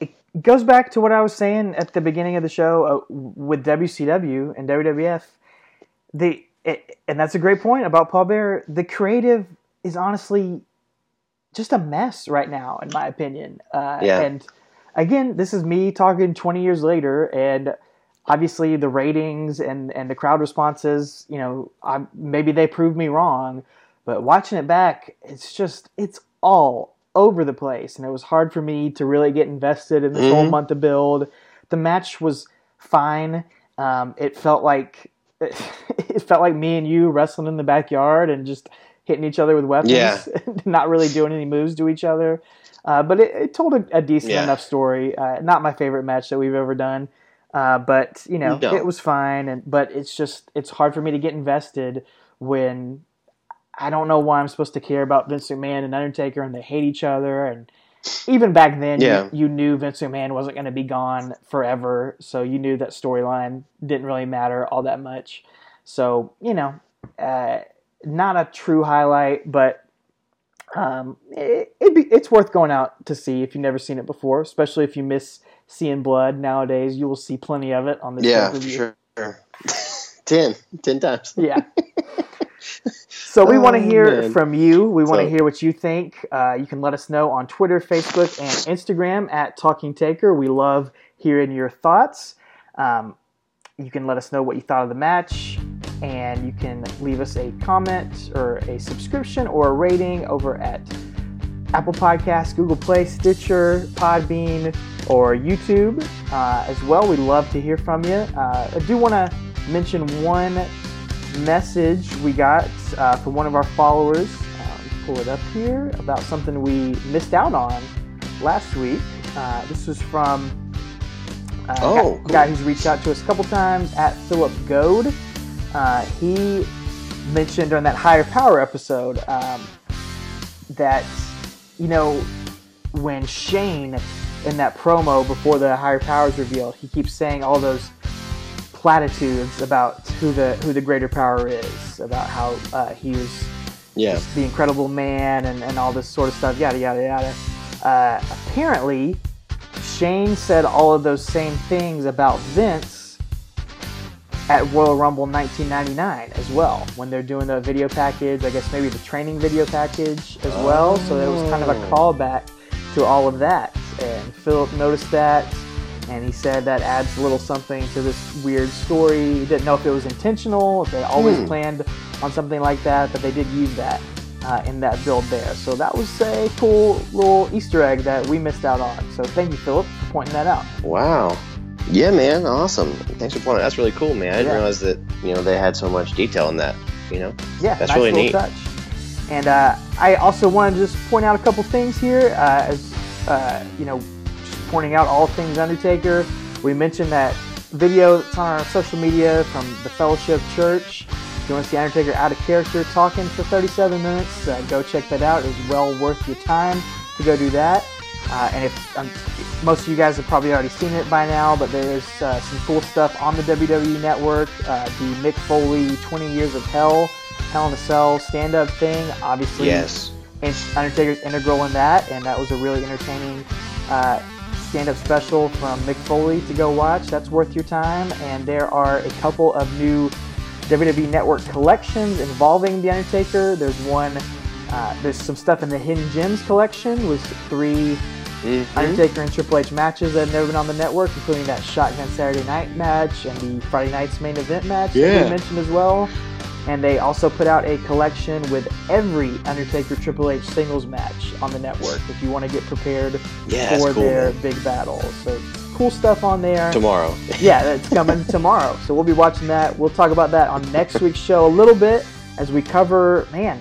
it goes back to what I was saying at the beginning of the show uh, with WCW and WWF. The it, and that's a great point about Paul Bearer. The creative is honestly just a mess right now, in my opinion. Uh,
Yeah.
And again, this is me talking 20 years later, and obviously the ratings and, and the crowd responses, you know, I, maybe they proved me wrong, but watching it back, it's just, it's all over the place. And it was hard for me to really get invested in this whole
Mhm.
month of build. The match was fine. Um, it felt like, (laughs) it felt like me and you wrestling in the backyard and just hitting each other with weapons,
Yeah. (laughs)
not really doing any moves to each other. Uh, but it, it told a, a decent
Yeah.
enough story. Uh, not my favorite match that we've ever done, uh, but you know
No.
it was fine. And but it's just it's hard for me to get invested when I don't know why I'm supposed to care about Vince McMahon and Undertaker and they hate each other. And even back then,
Yeah.
you, you knew Vince McMahon wasn't going to be gone forever, so you knew that storyline didn't really matter all that much. So you know, uh, not a true highlight, but um, it, be, it's worth going out to see if you've never seen it before, especially if you miss seeing blood nowadays. You will see plenty of it on the
Yeah, sure. (laughs) ten. Ten times.
Yeah. (laughs) So we want to
Oh,
hear
man.
from you. We want to
So-
hear what you think. Uh, you can let us know on Twitter, Facebook, and Instagram at Talking Taker. We love hearing your thoughts. Um, you can let us know what you thought of the match, and you can leave us a comment or a subscription or a rating over at Apple Podcasts, Google Play, Stitcher, Podbean, or YouTube uh, as well. We'd love to hear from you. Uh, I do want to mention one message we got uh, from one of our followers. Um, pull it up here about something we missed out on last week. Uh, this was from uh, a
Oh,
guy,
cool.
guy who's reached out to us a couple times at Philip Goad. Uh, he mentioned during that higher power episode um, that you know when Shane in that promo before the higher powers revealed, he keeps saying all those platitudes about who the who the greater power is, about how uh, he was
Yeah.
the incredible man and, and all this sort of stuff, yada yada yada. Uh, apparently, Shane said all of those same things about Vince at Royal Rumble 1999 as well, when they're doing the video package. I guess maybe the training video package as well. So it was kind of a
Oh.
callback to all of that. And Philip noticed that, and he said that adds a little something to this weird story. He didn't know if it was intentional, if they always
Hmm.
planned on something like that, but they did use that uh, in that build there. So that was a cool little Easter egg that we missed out on. So thank you, Philip, for pointing that out.
Wow. Yeah, man. Awesome. Thanks for pointing. That's really cool, man. I didn't
Yeah.
realize that you know they had so much detail in that. You know.
Yeah,
That's
nice
really neat.
touch. And uh, I also wanted to just point out a couple things here, uh, as uh, you know, pointing out all things Undertaker. We mentioned that video that's on our social media from the Fellowship Church. If you want to see Undertaker out of character talking for 37 minutes, uh, go check that out. It's well worth your time to go do that. Uh, and if um, most of you guys have probably already seen it by now, but there's uh, some cool stuff on the WWE Network. Uh, the Mick Foley 20 Years of Hell, Hell in a Cell stand-up thing. Obviously,
Yes.
and Undertaker's integral in that, and that was a really entertaining uh, stand-up special from Mick Foley to go watch. That's worth your time. And there are a couple of new WWE Network collections involving the Undertaker. There's one. Uh, there's some stuff in the Hidden Gems collection with three
Mhm.
Undertaker and Triple H matches that have never been on the network, including that Shotgun Saturday Night match and the Friday Night's main event match that
Yeah.
we mentioned as well. And they also put out a collection with every Undertaker Triple H singles match on the network if you want to get prepared
Yeah,
for
cool.
their
man.
big battle. So cool stuff on there.
Tomorrow. (laughs)
yeah, that's coming tomorrow. So we'll be watching that. We'll talk about that on next week's show a little bit as we cover, man,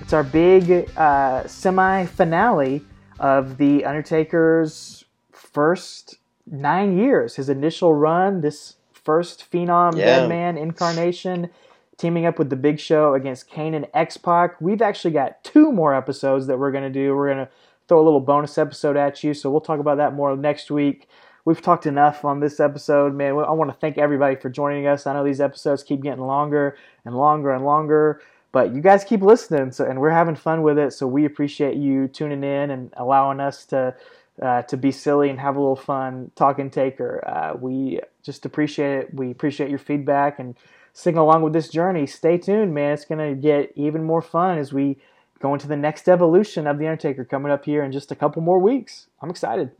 it's our big uh, semi finale of The Undertaker's first nine years. His initial run, this first Phenom
Yeah.
Dead Man incarnation, teaming up with The Big Show against Kane and X Pac. We've actually got two more episodes that we're going to do. We're going to throw a little bonus episode at you. So we'll talk about that more next week. We've talked enough on this episode, man. I want to thank everybody for joining us. I know these episodes keep getting longer and longer and longer, but you guys keep listening, so and we're having fun with it. So we appreciate you tuning in and allowing us to uh, to be silly and have a little fun talking Taker. Uh, we just appreciate it. We appreciate your feedback and sing along with this journey. Stay tuned, man. It's gonna get even more fun as we go into the next evolution of the Undertaker coming up here in just a couple more weeks. I'm excited.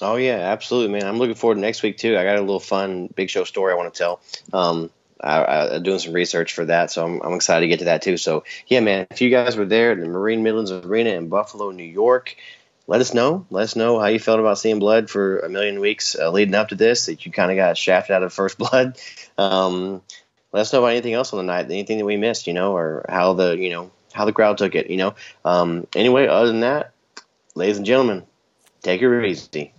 Oh yeah, absolutely, man. I'm looking forward to next week too. I got a little fun Big Show story I want to tell. Um, I, I, doing some research for that, so I'm, I'm excited to get to that too. So yeah, man. If you guys were there at the Marine Midlands Arena in Buffalo, New York, let us know. Let us know how you felt about seeing blood for a million weeks uh, leading up to this. That you kind of got shafted out of first (laughs) blood. Um, let us know about anything else on the night, anything that we missed, you know, or how the you know how the crowd took it, you know. Um, anyway, other than that, ladies and gentlemen, take it easy.